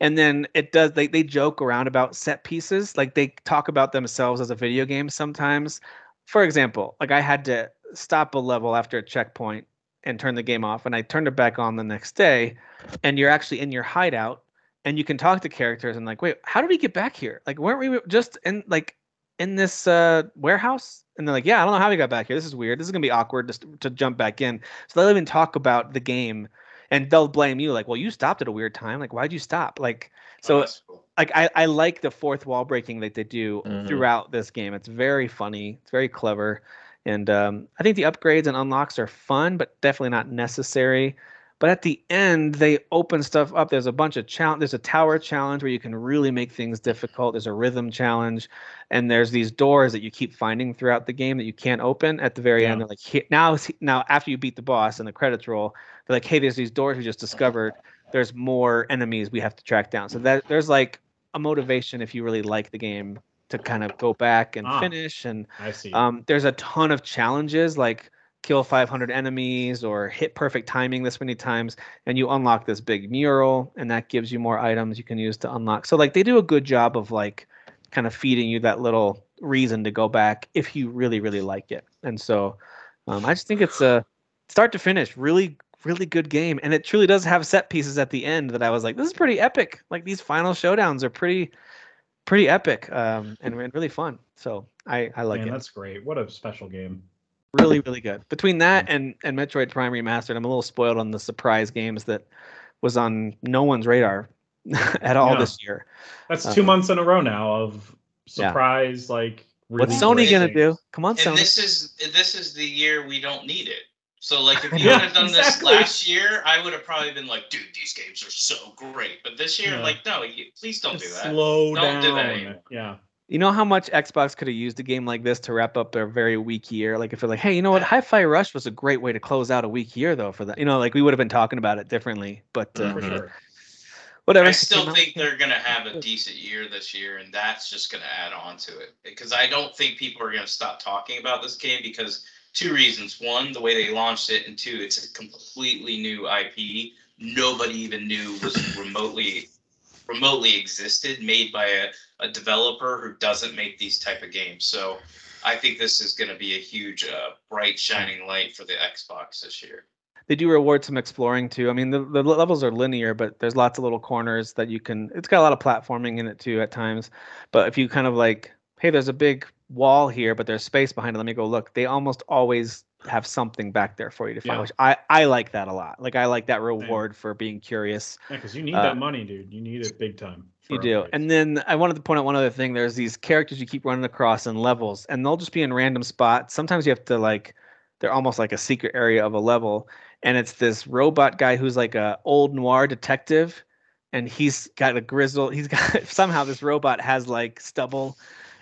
and then it does they, they joke around about set pieces like they talk about themselves as a video game sometimes. For example like i had to stop a level after a checkpoint and turn the game off and i turned it back on the next day and you're actually in your hideout and you can talk to characters and like wait how did we get back here? Like weren't we just in like in this uh warehouse? And they're like yeah i don't know how we got back here. This is weird. This is gonna be awkward just to jump back in. So they'll even talk about the game and they'll blame you like well you stopped at a weird time like why'd you stop like so Oh, cool. like I, I like the fourth wall breaking that they do Mhm. throughout this game. It's very funny. It's very clever, and um, I think the upgrades and unlocks are fun, but definitely not necessary. But at the end, they open stuff up. There's a bunch of challenge. There's a tower challenge where you can really make things difficult. There's a rhythm challenge, and there's these doors that you keep finding throughout the game that you can't open. At the very Yeah. end, they're like, "Here- now, now after you beat the boss and the credits roll, they're like, hey, there's these doors we just discovered. There's more enemies we have to track down. So that there's like a motivation if you really like the game to kind of go back and Ah. finish. And I see. um, there's a ton of challenges like kill 500 enemies or hit perfect timing this many times, and you unlock this big mural, and that gives you more items you can use to unlock. So like they do a good job of like kind of feeding you that little reason to go back if you really really like it. And so um, I just think it's a start to finish really really good game and it truly does have set pieces at the end that i was like this is pretty epic like these final showdowns are pretty pretty epic um, and, and really fun so i i like Man, it that's great. What a special game. Really really good between that and and metroid prime remastered i'm a little spoiled on the surprise games that was on no one's radar at all Yeah. this year That's Uh, two months in a row now of Yeah. surprise. Like, what's sony great gonna things. do come on And sony this is this is the year we don't need it. So like if you Yeah, would have done exactly. this last year, I would have probably been like, dude, these games are so great. But this year, Yeah. like, no, you, please don't do that. Slow Don't down. do that anymore. yeah. You know how much Xbox could have used a game like this to wrap up their very weak year? Like if they're like, hey, you know what, Hi-Fi Rush was a great way to close out a weak year though for that. You know, like we would have been talking about it differently, but uh, For Mhm. sure. whatever. I still think they're gonna have a decent year this year, and that's just gonna add on to it. Because I don't think people are gonna stop talking about this game because two reasons. One, the way they launched it, and two, it's a completely new IP. Nobody even knew was remotely remotely existed made by a, a developer who doesn't make these type of games. So I think this is going to be a huge, uh, bright, shining light for the Xbox this year. They do reward some exploring too. I mean, the, the levels are linear, but there's lots of little corners that you can. It's got a lot of platforming in it too at times. But if you kind of like, hey, there's a big wall here, but there's space behind it. Let me go look. They almost always have something back there for you to find, Yeah. which I I like that a lot. Like I like that reward for being curious. Yeah, because you need Uh, that money, dude. You need it big time. You do. And then I wanted to point out one other thing. There's these characters you keep running across in levels, and they'll just be in random spots. Sometimes you have to like, they're almost like a secret area of a level, and it's this robot guy who's like a old noir detective, and he's got a grizzle. He's got somehow this robot has like stubble,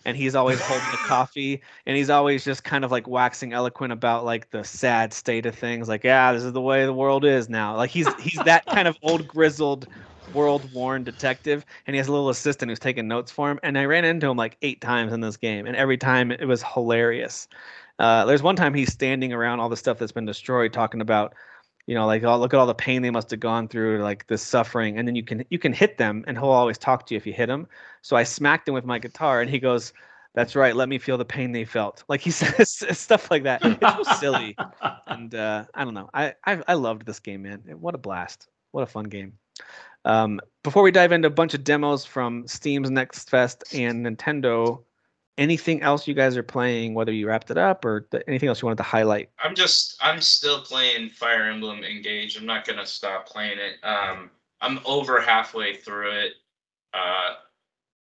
and he's always holding the coffee, and he's always just kind of like waxing eloquent about like the sad state of things. Like, yeah, this is the way the world is now. Like he's he's that kind of old grizzled world worn detective and he has a little assistant who's taking notes for him and i ran into him like eight times in this game and every time it was hilarious uh, there's one time he's standing around all the stuff that's been destroyed talking about you know like oh, look at all the pain they must have gone through like this suffering and then you can you can hit them and he'll always talk to you if you hit him so i smacked him with my guitar and he goes that's right let me feel the pain they felt like he says stuff like that it's so silly and uh, I don't know. I, I I loved this game, man. What a blast! What a fun game. Um, before we dive into a bunch of demos from Steam's Next Fest and Nintendo, anything else you guys are playing? Whether you wrapped it up or th- anything else you wanted to highlight? I'm just I'm still playing Fire Emblem Engage. I'm not gonna stop playing it. Um, I'm over halfway through it. Uh,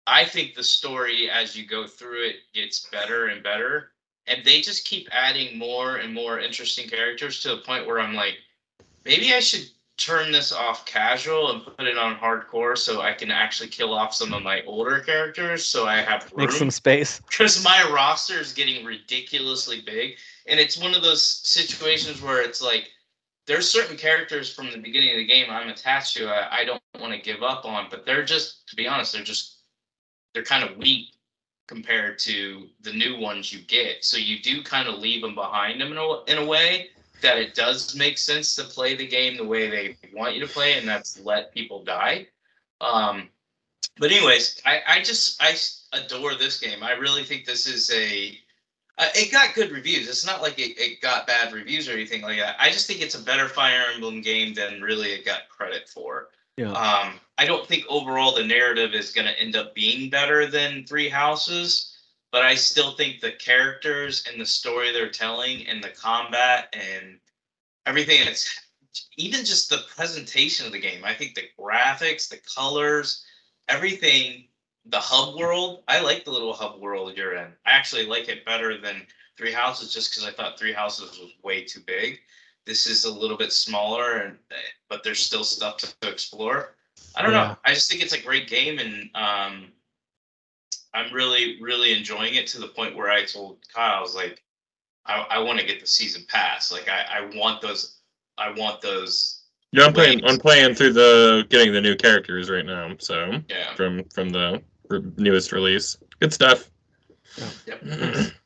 I think the story as you go through it gets better and better, and they just keep adding more and more interesting characters to the point where I'm like, maybe I should turn this off casual and put it on hardcore so I can actually kill off some of my older characters so I have room Make some space. because my roster is getting ridiculously big and it's one of those situations where it's like there's certain characters from the beginning of the game i'm attached to i, I don't want to give up on but they're just to be honest they're just they're kind of weak compared to the new ones you get so you do kind of leave them behind them in a, in a way that it does make sense to play the game the way they want you to play and that's let people die um, but anyways, I, I just I adore this game. I really think this is a. Uh, it got good reviews. It's not like it, it got bad reviews or anything like that. I just think it's a better Fire Emblem game than really it got credit for. Yeah. Um, I don't think overall the narrative is going to end up being better than Three Houses, but I still think the characters and the story they're telling and the combat and everything it's even just the presentation of the game. I think the graphics, the colors, everything, the hub world. I like the little hub world you're in. I actually like it better than Three Houses just because I thought Three Houses was way too big. This is a little bit smaller, and but there's still stuff to, to explore. I don't Yeah. know. I just think it's a great game, and um, I'm really, really enjoying it to the point where I told Kyle, I was like, I, I want to get the season pass. Like, I, I want those. I want those. Yeah, I'm playing. I'm playing through the getting the new characters right now. So Yeah. from from the newest release, good stuff. Yep.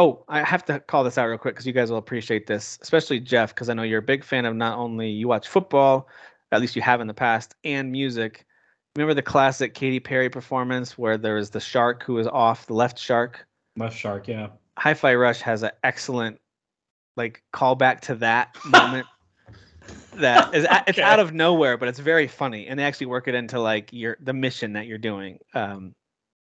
Oh, I have to call this out real quick because you guys will appreciate this, especially Jeff, because I know you're a big fan of not only you watch football, at least you have in the past, and music. Remember the classic Katy Perry performance where there was the shark who was off, the left shark? Left shark, yeah. Hi-Fi Rush has an excellent like callback to that moment. that is it's out of nowhere, but it's very funny, and they actually work it into like your the mission that you're doing. Um,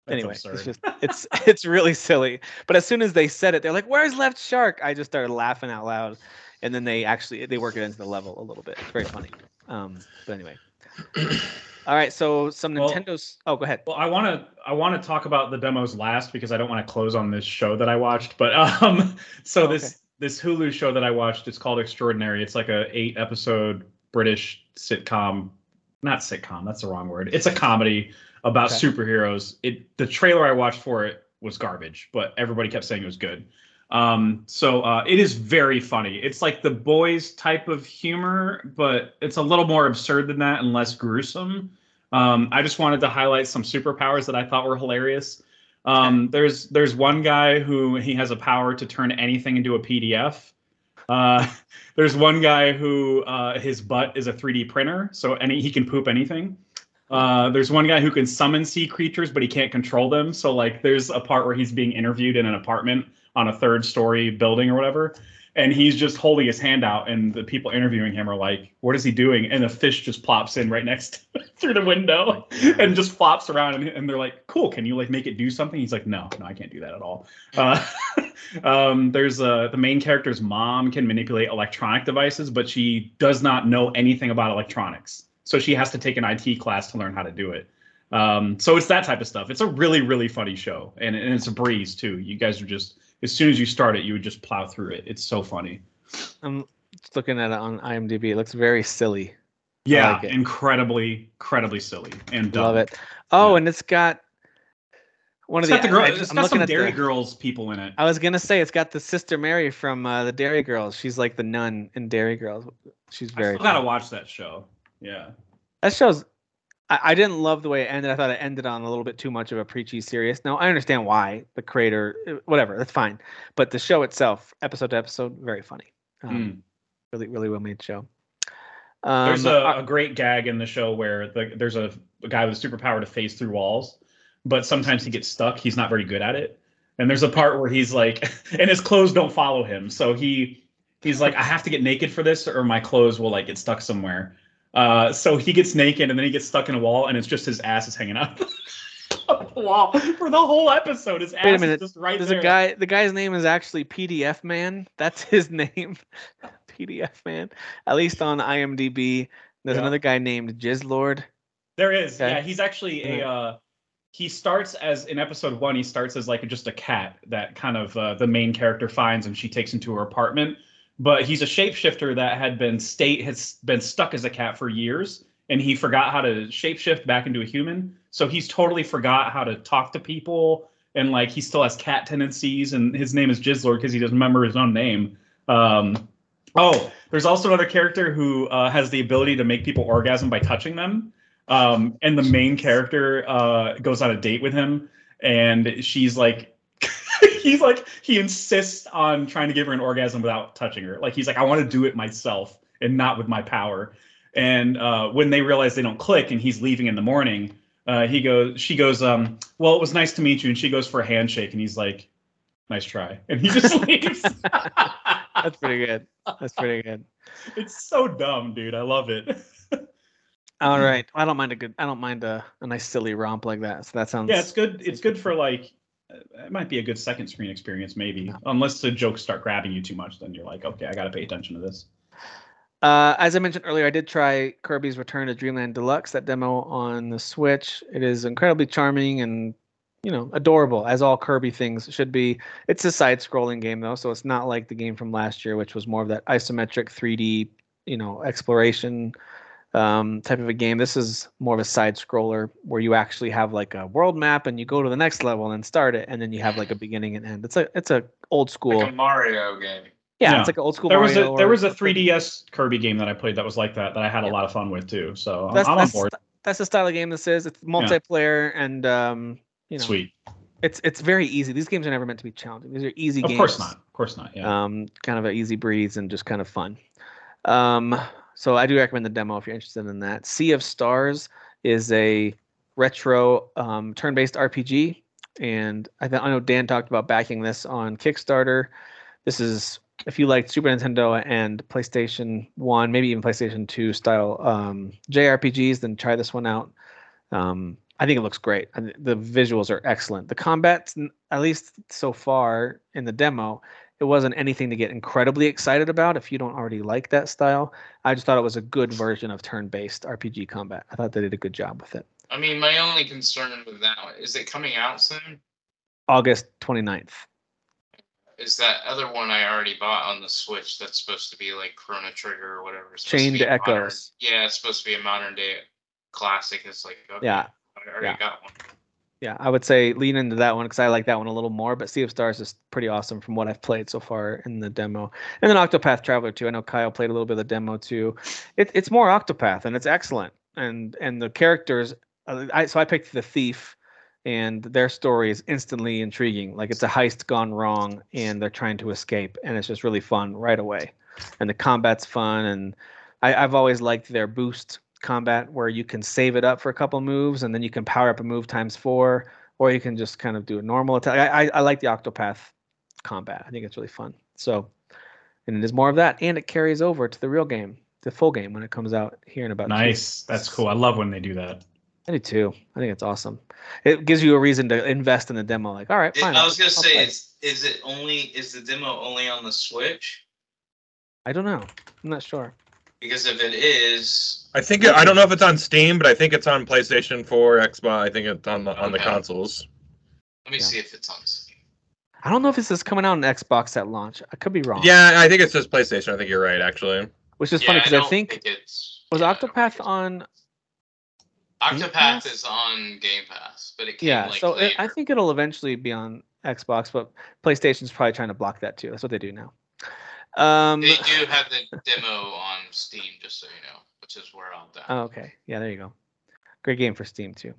That's anyway, absurd. it's just it's it's really silly. But as soon as they said it, they're like, "Where's Left Shark?" I just started laughing out loud, and then they actually they work it into the level a little bit. It's very funny. Um, but anyway, all right. So some Well- Nintendo's. Oh, go ahead. Well, I want to I want to talk about the demos last because I don't want to close on this show that I watched. But um, so Oh, okay. this this Hulu show that I watched, it's called Extraordinary. It's like a eight episode British sitcom, not sitcom. That's the wrong word. It's a comedy about Okay. superheroes. It the trailer I watched for it was garbage, but everybody kept saying it was good. Um, so uh, it is very funny. It's like the boys type of humor, but it's a little more absurd than that and less gruesome. Um, I just wanted to highlight some superpowers that I thought were hilarious. Um, there's there's one guy who he has a power to turn anything into a PDF. Uh, there's one guy who uh, his butt is a 3D printer, so any he can poop anything. Uh, there's one guy who can summon sea creatures, but he can't control them. So like, there's a part where he's being interviewed in an apartment on a third story building or whatever, and he's just holding his hand out, and the people interviewing him are like, "What is he doing?" And a fish just plops in right next through the window and just flops around, and, and they're like, "Cool, can you like make it do something?" He's like, "No, no, I can't do that at all." Uh, um, there's uh, the main character's mom can manipulate electronic devices, but she does not know anything about electronics, so she has to take an IT class to learn how to do it. Um, so it's that type of stuff. It's a really, really funny show, and, and it's a breeze too. You guys are just as soon as you start it, you would just plow through it. It's so funny. I'm just looking at it on IMDb. It looks very silly. Yeah, like incredibly, incredibly silly and dumb. Love it. Oh, Yeah. and it's got one It's of got the. the girl. I- It's I'm got looking some at Derry the, Girls people in it. I was gonna say it's got the sister Mary from uh, the Derry Girls. She's like the nun in Derry Girls. She's I very. still gotta watch that show. Yeah. That shows. I, I didn't love the way it ended. I thought it ended on a little bit too much of a preachy serious. Now I understand why the creator, uh, whatever, that's fine. But the show itself, episode to episode, very funny. Um, Mm. Really, really well made show. Um, There's a, uh, a great gag in the show where the, there's a, a guy with a superpower to phase through walls, but sometimes he gets stuck. He's not very good at it. And there's a part where he's like, and his clothes don't follow him, so he he's like, I have to get naked for this, or my clothes will like get stuck somewhere. Uh, so he gets naked, and then he gets stuck in a wall, and it's just his ass is hanging out wall for the whole episode. His ass Wait a minute. is just right There's there. a guy. The guy's name is actually PDF Man. That's his name. PDF Man. At least on IMDb. There's Yeah. another guy named Jizzlord. There is. Okay. Yeah, he's actually a. Uh, he starts as in episode one. He starts as like just a cat that kind of uh, the main character finds, and she takes into her apartment. But he's a shapeshifter that had been state has been stuck as a cat for years, and he forgot how to shapeshift back into a human. So he's totally forgot how to talk to people, and like he still has cat tendencies. And his name is Jizzlord because he doesn't remember his own name. Um, oh, there's also another character who uh, has the ability to make people orgasm by touching them. Um, and the main character uh, goes on a date with him, and she's like, he's like, he insists on trying to give her an orgasm without touching her. Like he's like, I want to do it myself and not with my power. And uh, when they realize they don't click, and he's leaving in the morning, uh, he goes, she goes, um, well, it was nice to meet you, and she goes for a handshake, and he's like, nice try, and he just leaves. That's pretty good. That's pretty good. it's so dumb, dude. I love it. All right. I don't mind a good. I don't mind a, a nice silly romp like that. So that sounds. Yeah, it's good. It's good for like, it might be a good second screen experience, maybe. Yeah. Unless the jokes start grabbing you too much, then you're like, okay, I got to pay attention to this. Uh, as I mentioned earlier, I did try Kirby's Return to Dreamland Deluxe, that demo on the Switch. It is incredibly charming and, you know, adorable, as all Kirby things should be. It's a side scrolling game, though, so it's not like the game from last year, which was more of that isometric 3D, you know, exploration um, type of a game. This is more of a side scroller where you actually have like a world map and you go to the next level and start it, and then you have like a beginning and end. It's a it's a old school. Like a Mario game. yeah, Yeah. it's like an old school. There was a there was a 3DS Kirby game that I played that was like that that I had a lot of fun with too. So I'm, that's I'm on that's, board. that's the style of game this is. It's multiplayer and um, you know, Sweet. it's it's very easy. These games are never meant to be challenging. These are easy Of games. Of course not. Of course not. Yeah. Um, kind of an easy breeze and just kind of fun. Um, so I do recommend the demo if you're interested in that. Sea of Stars is a retro um, turn-based RPG, and I, th- I know Dan talked about backing this on Kickstarter. This is if you like Super Nintendo and PlayStation One, maybe even PlayStation Two style um, JRPGs, then try this one out. Um, I think it looks great. The visuals are excellent. The combat, at least so far in the demo, it wasn't anything to get incredibly excited about if you don't already like that style. I just thought it was a good version of turn-based RPG combat. I thought they did a good job with it. I mean, my only concern with that one is it coming out soon? August 29th. Is that other one I already bought on the Switch that's supposed to be like Chrono Trigger or whatever? It's to Chained be a modern- yeah, it's supposed to be a modern day classic. It's like okay, Yeah. I already yeah. got one. Yeah, I would say lean into that one because I like that one a little more. But Sea of Stars is pretty awesome from what I've played so far in the demo. And then Octopath Traveler too. I know Kyle played a little bit of the demo too. It, it's more Octopath and it's excellent. And and the characters. uh, I so I picked the thief, and their story is instantly intriguing. Like it's a heist gone wrong, and they're trying to escape, and it's just really fun right away. And the combat's fun, and I, I've always liked their boost combat where you can save it up for a couple moves and then you can power up a move times four, or you can just kind of do a normal attack. I, I, I like the Octopath combat. I think it's really fun. So, and it is more of that, and it carries over to the real game, the full game when it comes out here in about two Nice. That's cool. I love when they do that. I do too. I think it's awesome. It gives you a reason to invest in the demo. Like, all right, It- I was gonna I'll say, play. is is it only is the demo only on the Switch? I don't know. I'm not sure. Because if it is, I think it, I don't know if it's on Steam, but I think it's on PlayStation 4, Xbox. I think it's on the on the Okay. consoles. let me Yeah. see if it's on Steam. I don't know if this is coming out on Xbox at launch. I could be wrong. Yeah, I think it's just PlayStation. I think you're right, actually. Which is Yeah, funny because I, don't think, it's was yeah, I don't Octopath think on. Game Octopath Pass? is on Game Pass, but it came Yeah, like so it, later. I think it'll eventually be on Xbox, but PlayStation's probably trying to block that too. That's what they do now. Um, they do have the demo on Steam, just so you know, which is where I'll down. Oh, okay. Yeah, there you go. Great game for Steam too.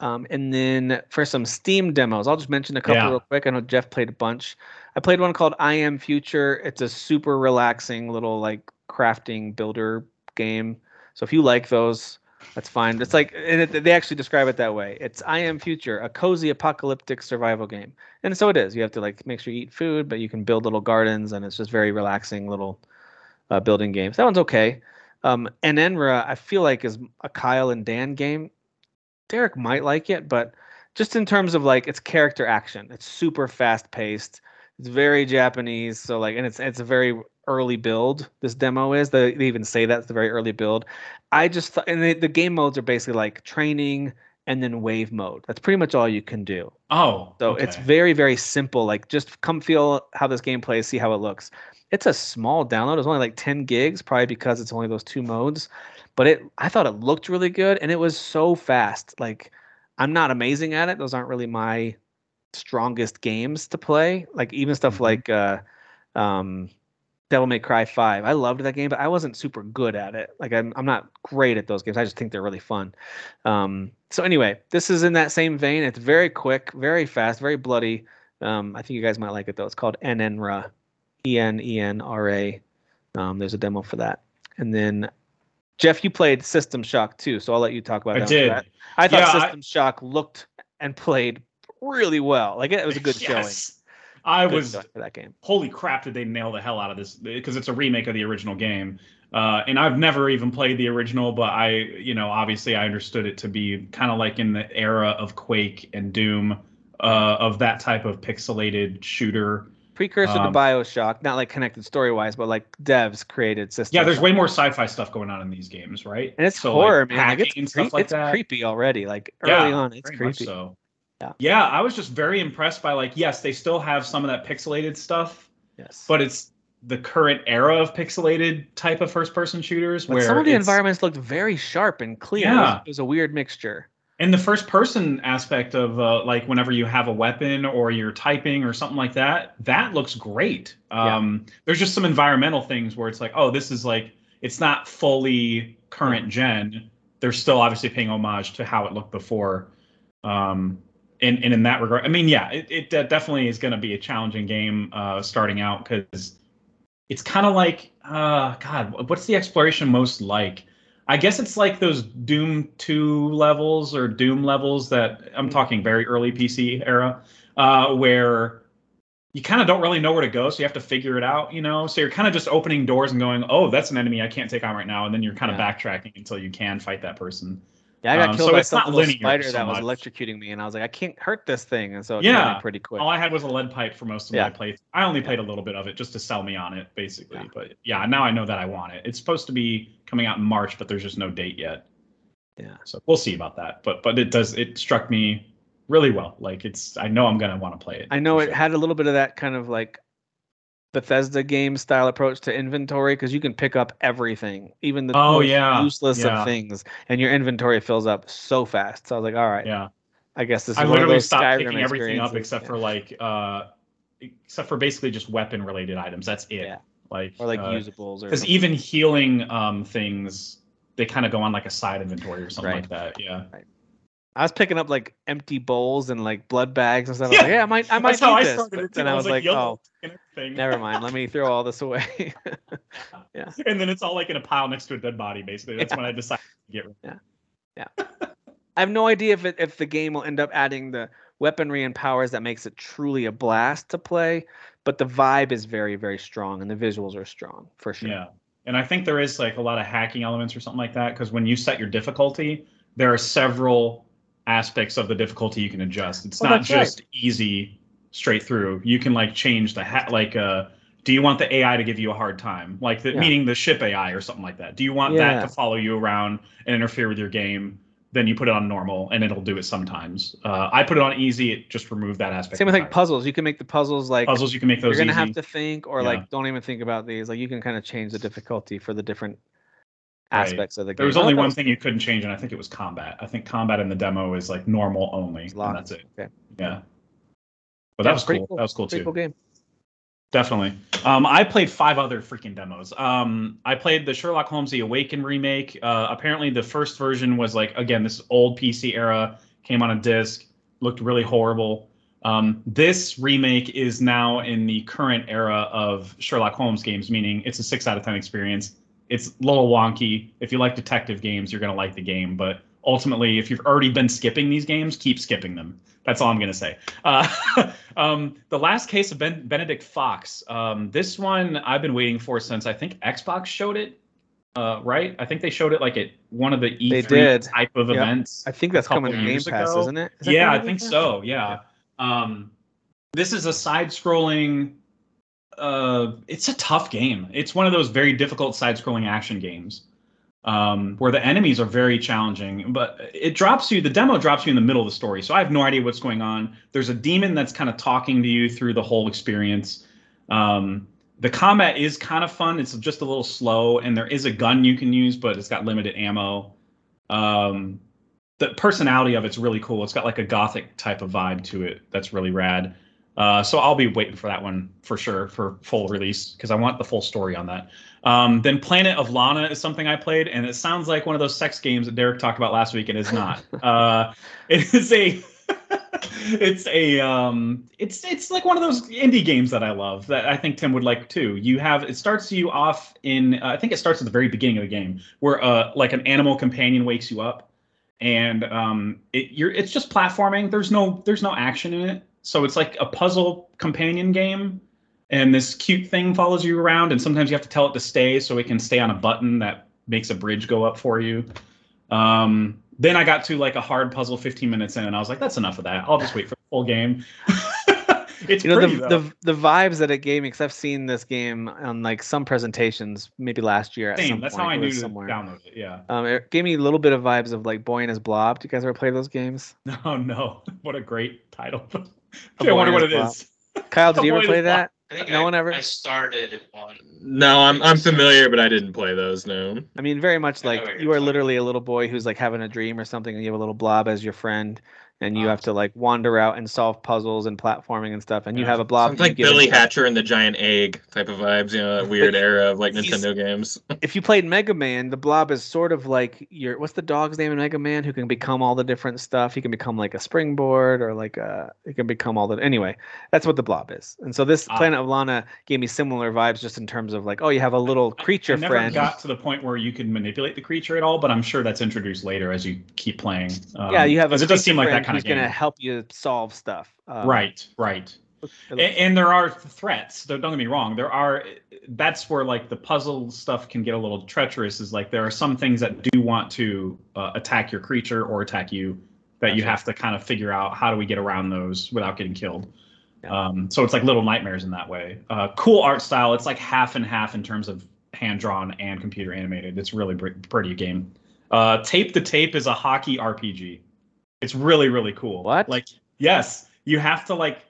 Um, and then for some Steam demos, I'll just mention a couple Yeah. real quick. I know Jeff played a bunch. I played one called I Am Future. It's a super relaxing little like crafting builder game. So if you like those, that's fine. It's like it, they actually describe it that way. It's I Am Future, a cozy apocalyptic survival game. And so it is. You have to like make sure you eat food, but you can build little gardens, and it's just very relaxing little uh, building games. That one's okay. Um, and Enenra, I feel like is a Kyle and Dan game. Derek might like it, but just in terms of like its character action, it's super fast paced. It's very Japanese, so like, and it's it's a very early build. This demo is they, they even say that it's a very early build. I just thought, and the, the game modes are basically like training and then wave mode. That's pretty much all you can do. Oh, So it's very, very simple. Like just come feel how this game plays, see how it looks. It's a small download. It's only like 10 gigs, probably because it's only those two modes. But it I thought it looked really good and it was so fast. Like I'm not amazing at it. Those aren't really my strongest games to play. Like even stuff Mhm. like uh um Devil May Cry 5. I loved that game, but I wasn't super good at it. Like I'm I'm not great at those games. I just think they're really fun. Um so anyway, this is in that same vein. It's very quick, very fast, very bloody. Um I think you guys might like it though. It's called Enenra. E N E N R A. Um there's a demo for that. And then Jeff, you played System Shock too, so I'll let you talk about I that. did. I thought Yeah, I- System Shock looked and played really well. Like it, was a good showing. Yes. I Good was showing for that game. holy crap did they nail the hell out of this because it's a remake of the original game uh, and i've never even played the original but i you know obviously i understood it to be kind of like in the era of quake and doom uh, of that type of pixelated shooter Precursor Um, to Bioshock, not like connected story wise, but like devs created System yeah there's way more sci-fi stuff going on in these games right and it's So, like, horror, man. Like it's, cre- like it's creepy already. Like Yeah, early on, it's creepy. so Yeah. yeah i was just very impressed by like yes they still have some of that pixelated stuff Yes. but it's the current era of pixelated type of first person shooters But where some of the environments looked very sharp and clear. It was- Yeah. It was a weird mixture. and the first person aspect of uh, like whenever you have a weapon or you're typing or something like that that looks great Yeah. um, there's just some environmental things where it's like oh this is like it's not fully current gen they're still obviously paying homage to how it looked before um, and, and in that regard i mean yeah it, it de- definitely is going to be a challenging game uh, starting out because it's kind of like uh, god what's the exploration most like I guess it's like those Doom 2 levels or Doom levels that I'm talking very early PC era, uh, where you kind of don't really know where to go, so you have to figure it out, you know. So you're kind of just opening doors and going, "Oh, that's an enemy I can't take on right now," and then you're kind of Yeah. backtracking until you can fight that person. Yeah, I got Um, killed so by some not little linear spider so that was much. electrocuting me, and I was like, I can't hurt this thing, and so it Yeah. pretty quick. All I had was a lead pipe for most of Yeah. my playthrough. I only Yeah. played a little bit of it just to sell me on it, basically. Yeah. But yeah, now I know that I want it. It's supposed to be coming out in March, but there's just no date yet. Yeah. So we'll see about that. But but it does it struck me really well. Like it's I know I'm gonna want to play it. I know it sure. had a little bit of that kind of like Bethesda game style approach to inventory because you can pick up everything, even the Oh, yeah, useless yeah. of things, and your inventory fills up so fast. So I was like, all right, Yeah. I guess this is I one of literally those stopped Skyrim picking everything up except Yeah. for like uh except for basically just weapon related items. That's it. Yeah. Like or like uh, usables or because even healing um things they kind of go on like a side inventory or something Right. like that. Yeah. I was picking up like empty bowls and like blood bags and stuff. I Yeah, like, yeah, I might, I might That's I this. But then I was like, oh, never mind. Let me throw all this away. yeah. And then it's all like in a pile next to a dead body. Basically, that's when I decided to get rid. Yeah. Yeah. I have no idea if it, if the game will end up adding the weaponry and powers that makes it truly a blast to play, but the vibe is very very strong and the visuals are strong for sure. Yeah. And I think there is like a lot of hacking elements or something like that because when you set your difficulty, there are several aspects of the difficulty you can adjust. It's Oh, not that's right. just easy straight through. You can like change the ha- like uh do you want the AI to give you a hard time? Like the Yeah. meaning the ship AI or something like that. Do you want Yeah. that to follow you around and interfere with your game? Then you put it on normal and it'll do it sometimes. Uh, I put it on easy, it just removed that aspect. Same with like puzzles. You can make the puzzles like puzzles, you can make those you're gonna easy. have to think or Yeah. like don't even think about these. Like you can kind of change the difficulty for the different Right. of the game. There was only one thing you couldn't change, and I think it was combat. I think combat in the demo is like normal only, and that's it. Okay. Yeah. But Yeah, that was cool. cool. That was cool Pretty too. cool game. Definitely. Um, I played five other freaking demos. Um, I played the Sherlock Holmes: The Awakened remake. Uh, apparently, the first version was like again this old PC era, came on a disc, looked really horrible. Um, this remake is now in the current era of Sherlock Holmes games, meaning it's a six out of ten experience. It's a little wonky. If you like detective games, you're gonna like the game, but ultimately, if you've already been skipping these games, keep skipping them. That's all I'm gonna say. Uh, um, the last case of ben- Benedict Fox. Um, this one I've been waiting for since I think Xbox showed it. Uh, right? I think they showed it like at one of the E3 did. type of Yep. events. I think that's coming to Game Pass, ago. isn't it? Is Yeah, I think so. Yeah. Um, this is a side-scrolling. Uh, it's a tough game. It's one of those very difficult side-scrolling action games, um, where the enemies are very challenging. But it drops you. The demo drops you in the middle of the story, so I have no idea what's going on. There's a demon that's kind of talking to you through the whole experience. Um, the combat is kind of fun. It's just a little slow, and there is a gun you can use, but it's got limited ammo. Um, the personality of it's really cool. It's got like a gothic type of vibe to it. That's really rad. Uh, so I'll be waiting for that one for sure for full release because I want the full story on that. Um, then Planet of Lana is something I played, and it sounds like one of those sex games that Derek talked about last week. and is not. uh, it is a. it's a um it's it's like one of those indie games that I love that I think Tim would like too. You have it starts you off in uh, I think it starts at the very beginning of the game where uh like an animal companion wakes you up and um it you're it's just platforming. There's no there's no action in it. So it's like a puzzle companion game and this cute thing follows you around and sometimes you have to tell it to stay so it can stay on a button that makes a bridge go up for you. Um then I got to like a hard puzzle 15 minutes in and I was like that's enough of that. I'll just wait for the full game. it's You know pretty the, though. the the vibes that it gave me because I've seen this game on like some presentations, maybe last year at Same. some That's point. how I knew was to somewhere. download it. Yeah. Um, it gave me a little bit of vibes of like Boy and His Blob. Do you guys ever play those games? Oh no! What a great title. A Gee, I wonder what and it His is. Kyle, did you ever play that? I think No I, one ever- I started one. No, I'm I'm familiar, but I didn't play those. No. I mean, very much like you're you are literally a little boy who's like having a dream or something, and you have a little blob as your friend, and you have to like wander out and solve puzzles and platforming and stuff, and you Yeah. have a blob. Sounds like Billy. Hatcher and the Giant Egg type of vibes, you know, that weird era of like Nintendo games. If you played Mega Man, the blob is sort of like your what's the dog's name in Mega Man who can become all the different stuff. He can become like a springboard or like a he can become all the anyway. That's what the blob is. And so this Ah. Planet of Lana gave me similar vibes just in terms of like, oh, you have a little creature I never friend. got to the point where you can manipulate the creature at all, but I'm sure that's introduced later as you keep playing. Um, yeah, you have a 'cause it does creature seem like that friend kind who's of gonna help you solve stuff. Um, right, right. And, and there are threats. Don't don't get me wrong. There are. That's where like the puzzle stuff can get a little treacherous. Is like there are some things that do want to uh, attack your creature or attack you that you have to kind of figure out how do we get around those without getting killed. Yeah. Um, so it's like little nightmares in that way. Uh, cool art style. It's like half and half in terms of hand drawn and computer animated. It's really pretty game. Uh, Tape to Tape is a hockey RPG. It's really really cool. What? Like yes, you have to like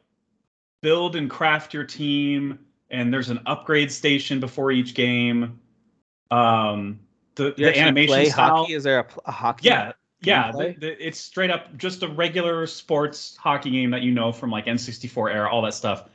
build and craft your team, and there's an upgrade station before each game. Um, the the animation style. hockey? Is there a, a hockey? Yeah, yeah. The, the, it's straight up just a regular sports hockey game that you know from like N64 era, all that stuff.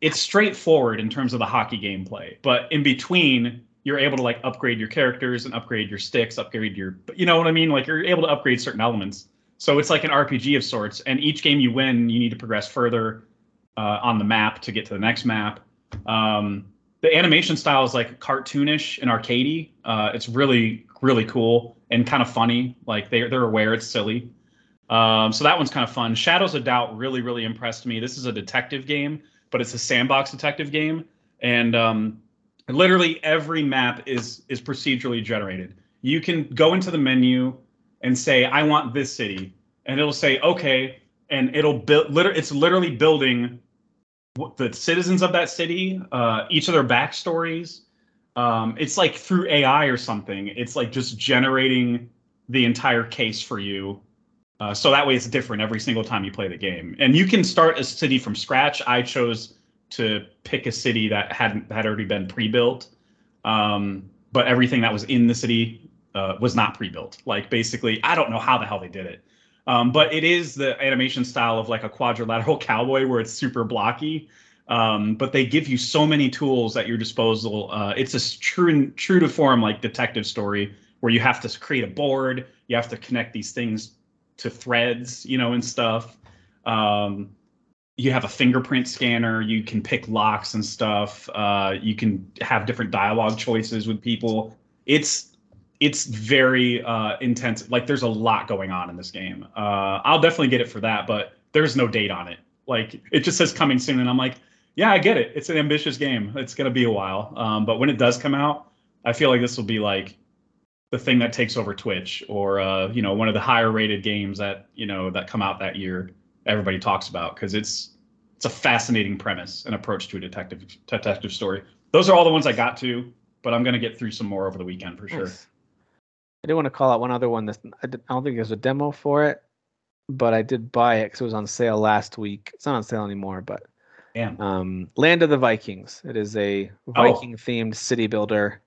It's straightforward in terms of the hockey gameplay, but in between, you're able to like upgrade your characters and upgrade your sticks, upgrade your, you know what I mean? Like you're able to upgrade certain elements. So it's like an RPG of sorts, and each game you win, you need to progress further uh, on the map to get to the next map. Um, the animation style is like cartoonish and arcadey. Uh, it's really really cool and kind of funny. Like they they're aware it's silly. Um, so that one's kind of fun. Shadows of Doubt really really impressed me. This is a detective game, but it's a sandbox detective game, and um, literally every map is is procedurally generated. You can go into the menu and say I want this city, and it'll say okay, and it'll build. Liter- it's literally building the citizens of that city, uh, each of their backstories. Um, it's like through AI or something. It's like just generating the entire case for you. Uh, so that way it's different every single time you play the game. And you can start a city from scratch. I chose to pick a city that hadn't had already been pre-built. Um, but everything that was in the city uh, was not pre-built. Like basically, I don't know how the hell they did it. Um, but it is the animation style of like a quadrilateral cowboy where it's super blocky. Um, but they give you so many tools at your disposal. Uh, it's a true true to form like detective story where you have to create a board, you have to connect these things to threads, you know, and stuff. Um, you have a fingerprint scanner. You can pick locks and stuff. Uh, you can have different dialogue choices with people. It's it's very uh, intense. Like there's a lot going on in this game. Uh, I'll definitely get it for that, but there's no date on it. Like it just says coming soon, and I'm like, yeah, I get it. It's an ambitious game. It's gonna be a while, um, but when it does come out, I feel like this will be like the thing that takes over Twitch, or uh, you know, one of the higher rated games that you know that come out that year. Everybody talks about because it's it's a fascinating premise and approach to a detective detective story. Those are all the ones I got to, but I'm gonna get through some more over the weekend for sure. Nice. I did want to call out one other one. That I, did, I don't think there's a demo for it, but I did buy it because it was on sale last week. It's not on sale anymore, but Damn. um, Land of the Vikings. It is a Oh. Viking themed city builder.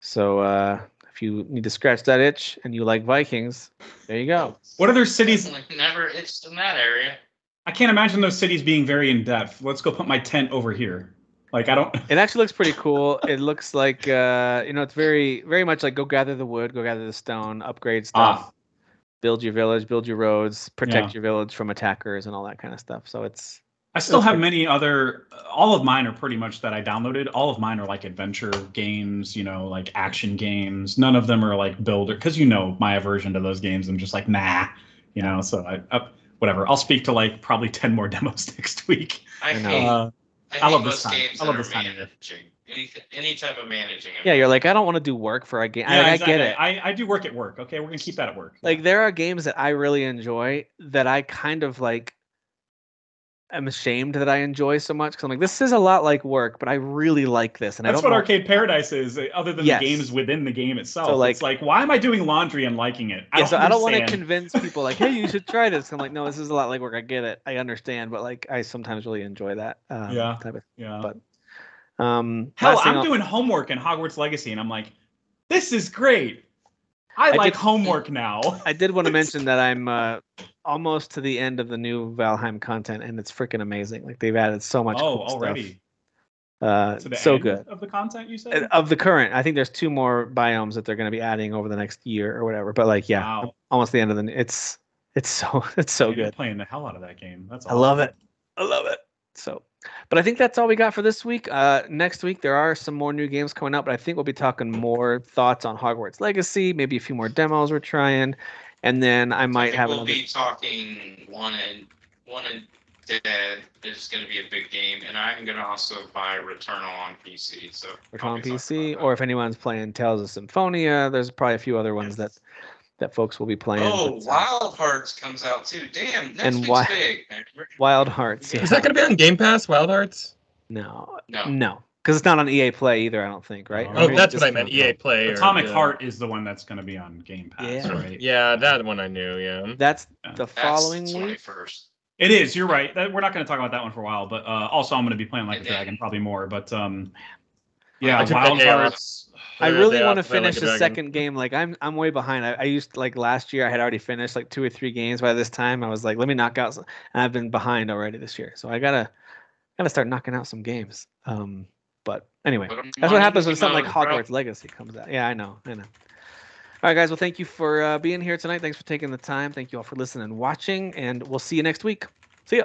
So uh, if you need to scratch that itch and you like Vikings, there you go. What other cities? Like never itched in that area. I can't imagine those cities being very in depth. Let's go put my tent over here. Like I don't. It actually looks pretty cool. It looks like uh, you know, it's very very much like go gather the wood, go gather the stone, upgrade stuff, Ah. build your village, build your roads, protect Yeah. your village from attackers and all that kind of stuff. So it's I still have pretty- many other. All of mine are pretty much that I downloaded. All of mine are like adventure games, you know, like action games. None of them are like builder because you know my aversion to those games. I'm just like nah, you know. So I, uh, whatever. I'll speak to like probably ten more demos next week. I, I know. hate. Uh, I, I love this most time. I love that are this time of year. managing. Any, any type of managing. yeah, you're like I don't want to do work for a game. I, yeah, I exactly. get it. I, I do work at work. Okay, we're gonna keep that at work. like there are games that I really enjoy that I kind of like am ashamed that I enjoy so much because I'm like this is a lot like work, but I really like this and I That's don't what know- Arcade Paradise is, uh, other than Yes. the games within the game itself. So, like- it's like, why am I doing laundry and liking it? yeah, so I don't want to convince people like, hey, you should try this. I'm like, no, this is a lot like work. I get it. I understand, but like, I sometimes really enjoy that um, Yeah. type of. Yeah. but- Um, Hell, I'm I'll- doing homework in Hogwarts Legacy, and I'm like, this is great. I, I like did- homework now. I did want to mention that I'm uh, almost to the end of the new Valheim content, and it's freaking amazing. Like they've added so much. oh, cool stuff. already. Uh, so good. of the content you Uh, said. Of the current, I think there's two more biomes that they're going to be adding over the next year or whatever. But like, yeah, Wow. almost the end of the. It's it's so it's so you're good. Playing the hell out of that game. That's. I love it. I love it. So, but I think that's all we got for this week. Uh, next week there are some more new games coming out, but I think we'll be talking more thoughts on Hogwarts Legacy, maybe a few more demos we're trying, and then I I might think have we'll another. be talking one and one and dead is going to be a big game, and I'm going to also buy Returnal on PC. So We're on PC, or if anyone's playing Tales of Symphonia, there's probably a few other ones that that folks will be playing. Oh, but, uh, Wild Hearts comes out too. Damn, next And week's why- big. Wild Hearts. Yeah. Is that going to be on Game Pass, Wild Hearts? No, No. no, because it's not on EA Play either. I don't think, right? Oh, Oh, that's what I meant. EA Play. or Atomic the- Heart is the one that's going to be on Game Pass, Yeah. right? Yeah, that one I knew. Yeah. That's Yeah. the That's following week. 21st. It is. You're right. That, we're not going to talk about that one for a while, but uh, also I'm going to be playing Like a Dragon, probably more. But um, yeah, I Wild the. Hearts. I really want to off play Like finish a the second game. Like I'm, I'm way behind. I, I used like last year. I had already finished like two or three games by this time. I was like, let me knock out. Some, and I've been behind already this year, so I gotta, gotta start knocking out some games. Um, but anyway, Put 'em that's what happens when something like mode, bro. Hogwarts Legacy comes out. Yeah, I know, I know. right, guys. Well, thank you for uh, being here tonight. Thanks for taking the time. Thank you all for listening and watching, and we'll see you next week. See ya.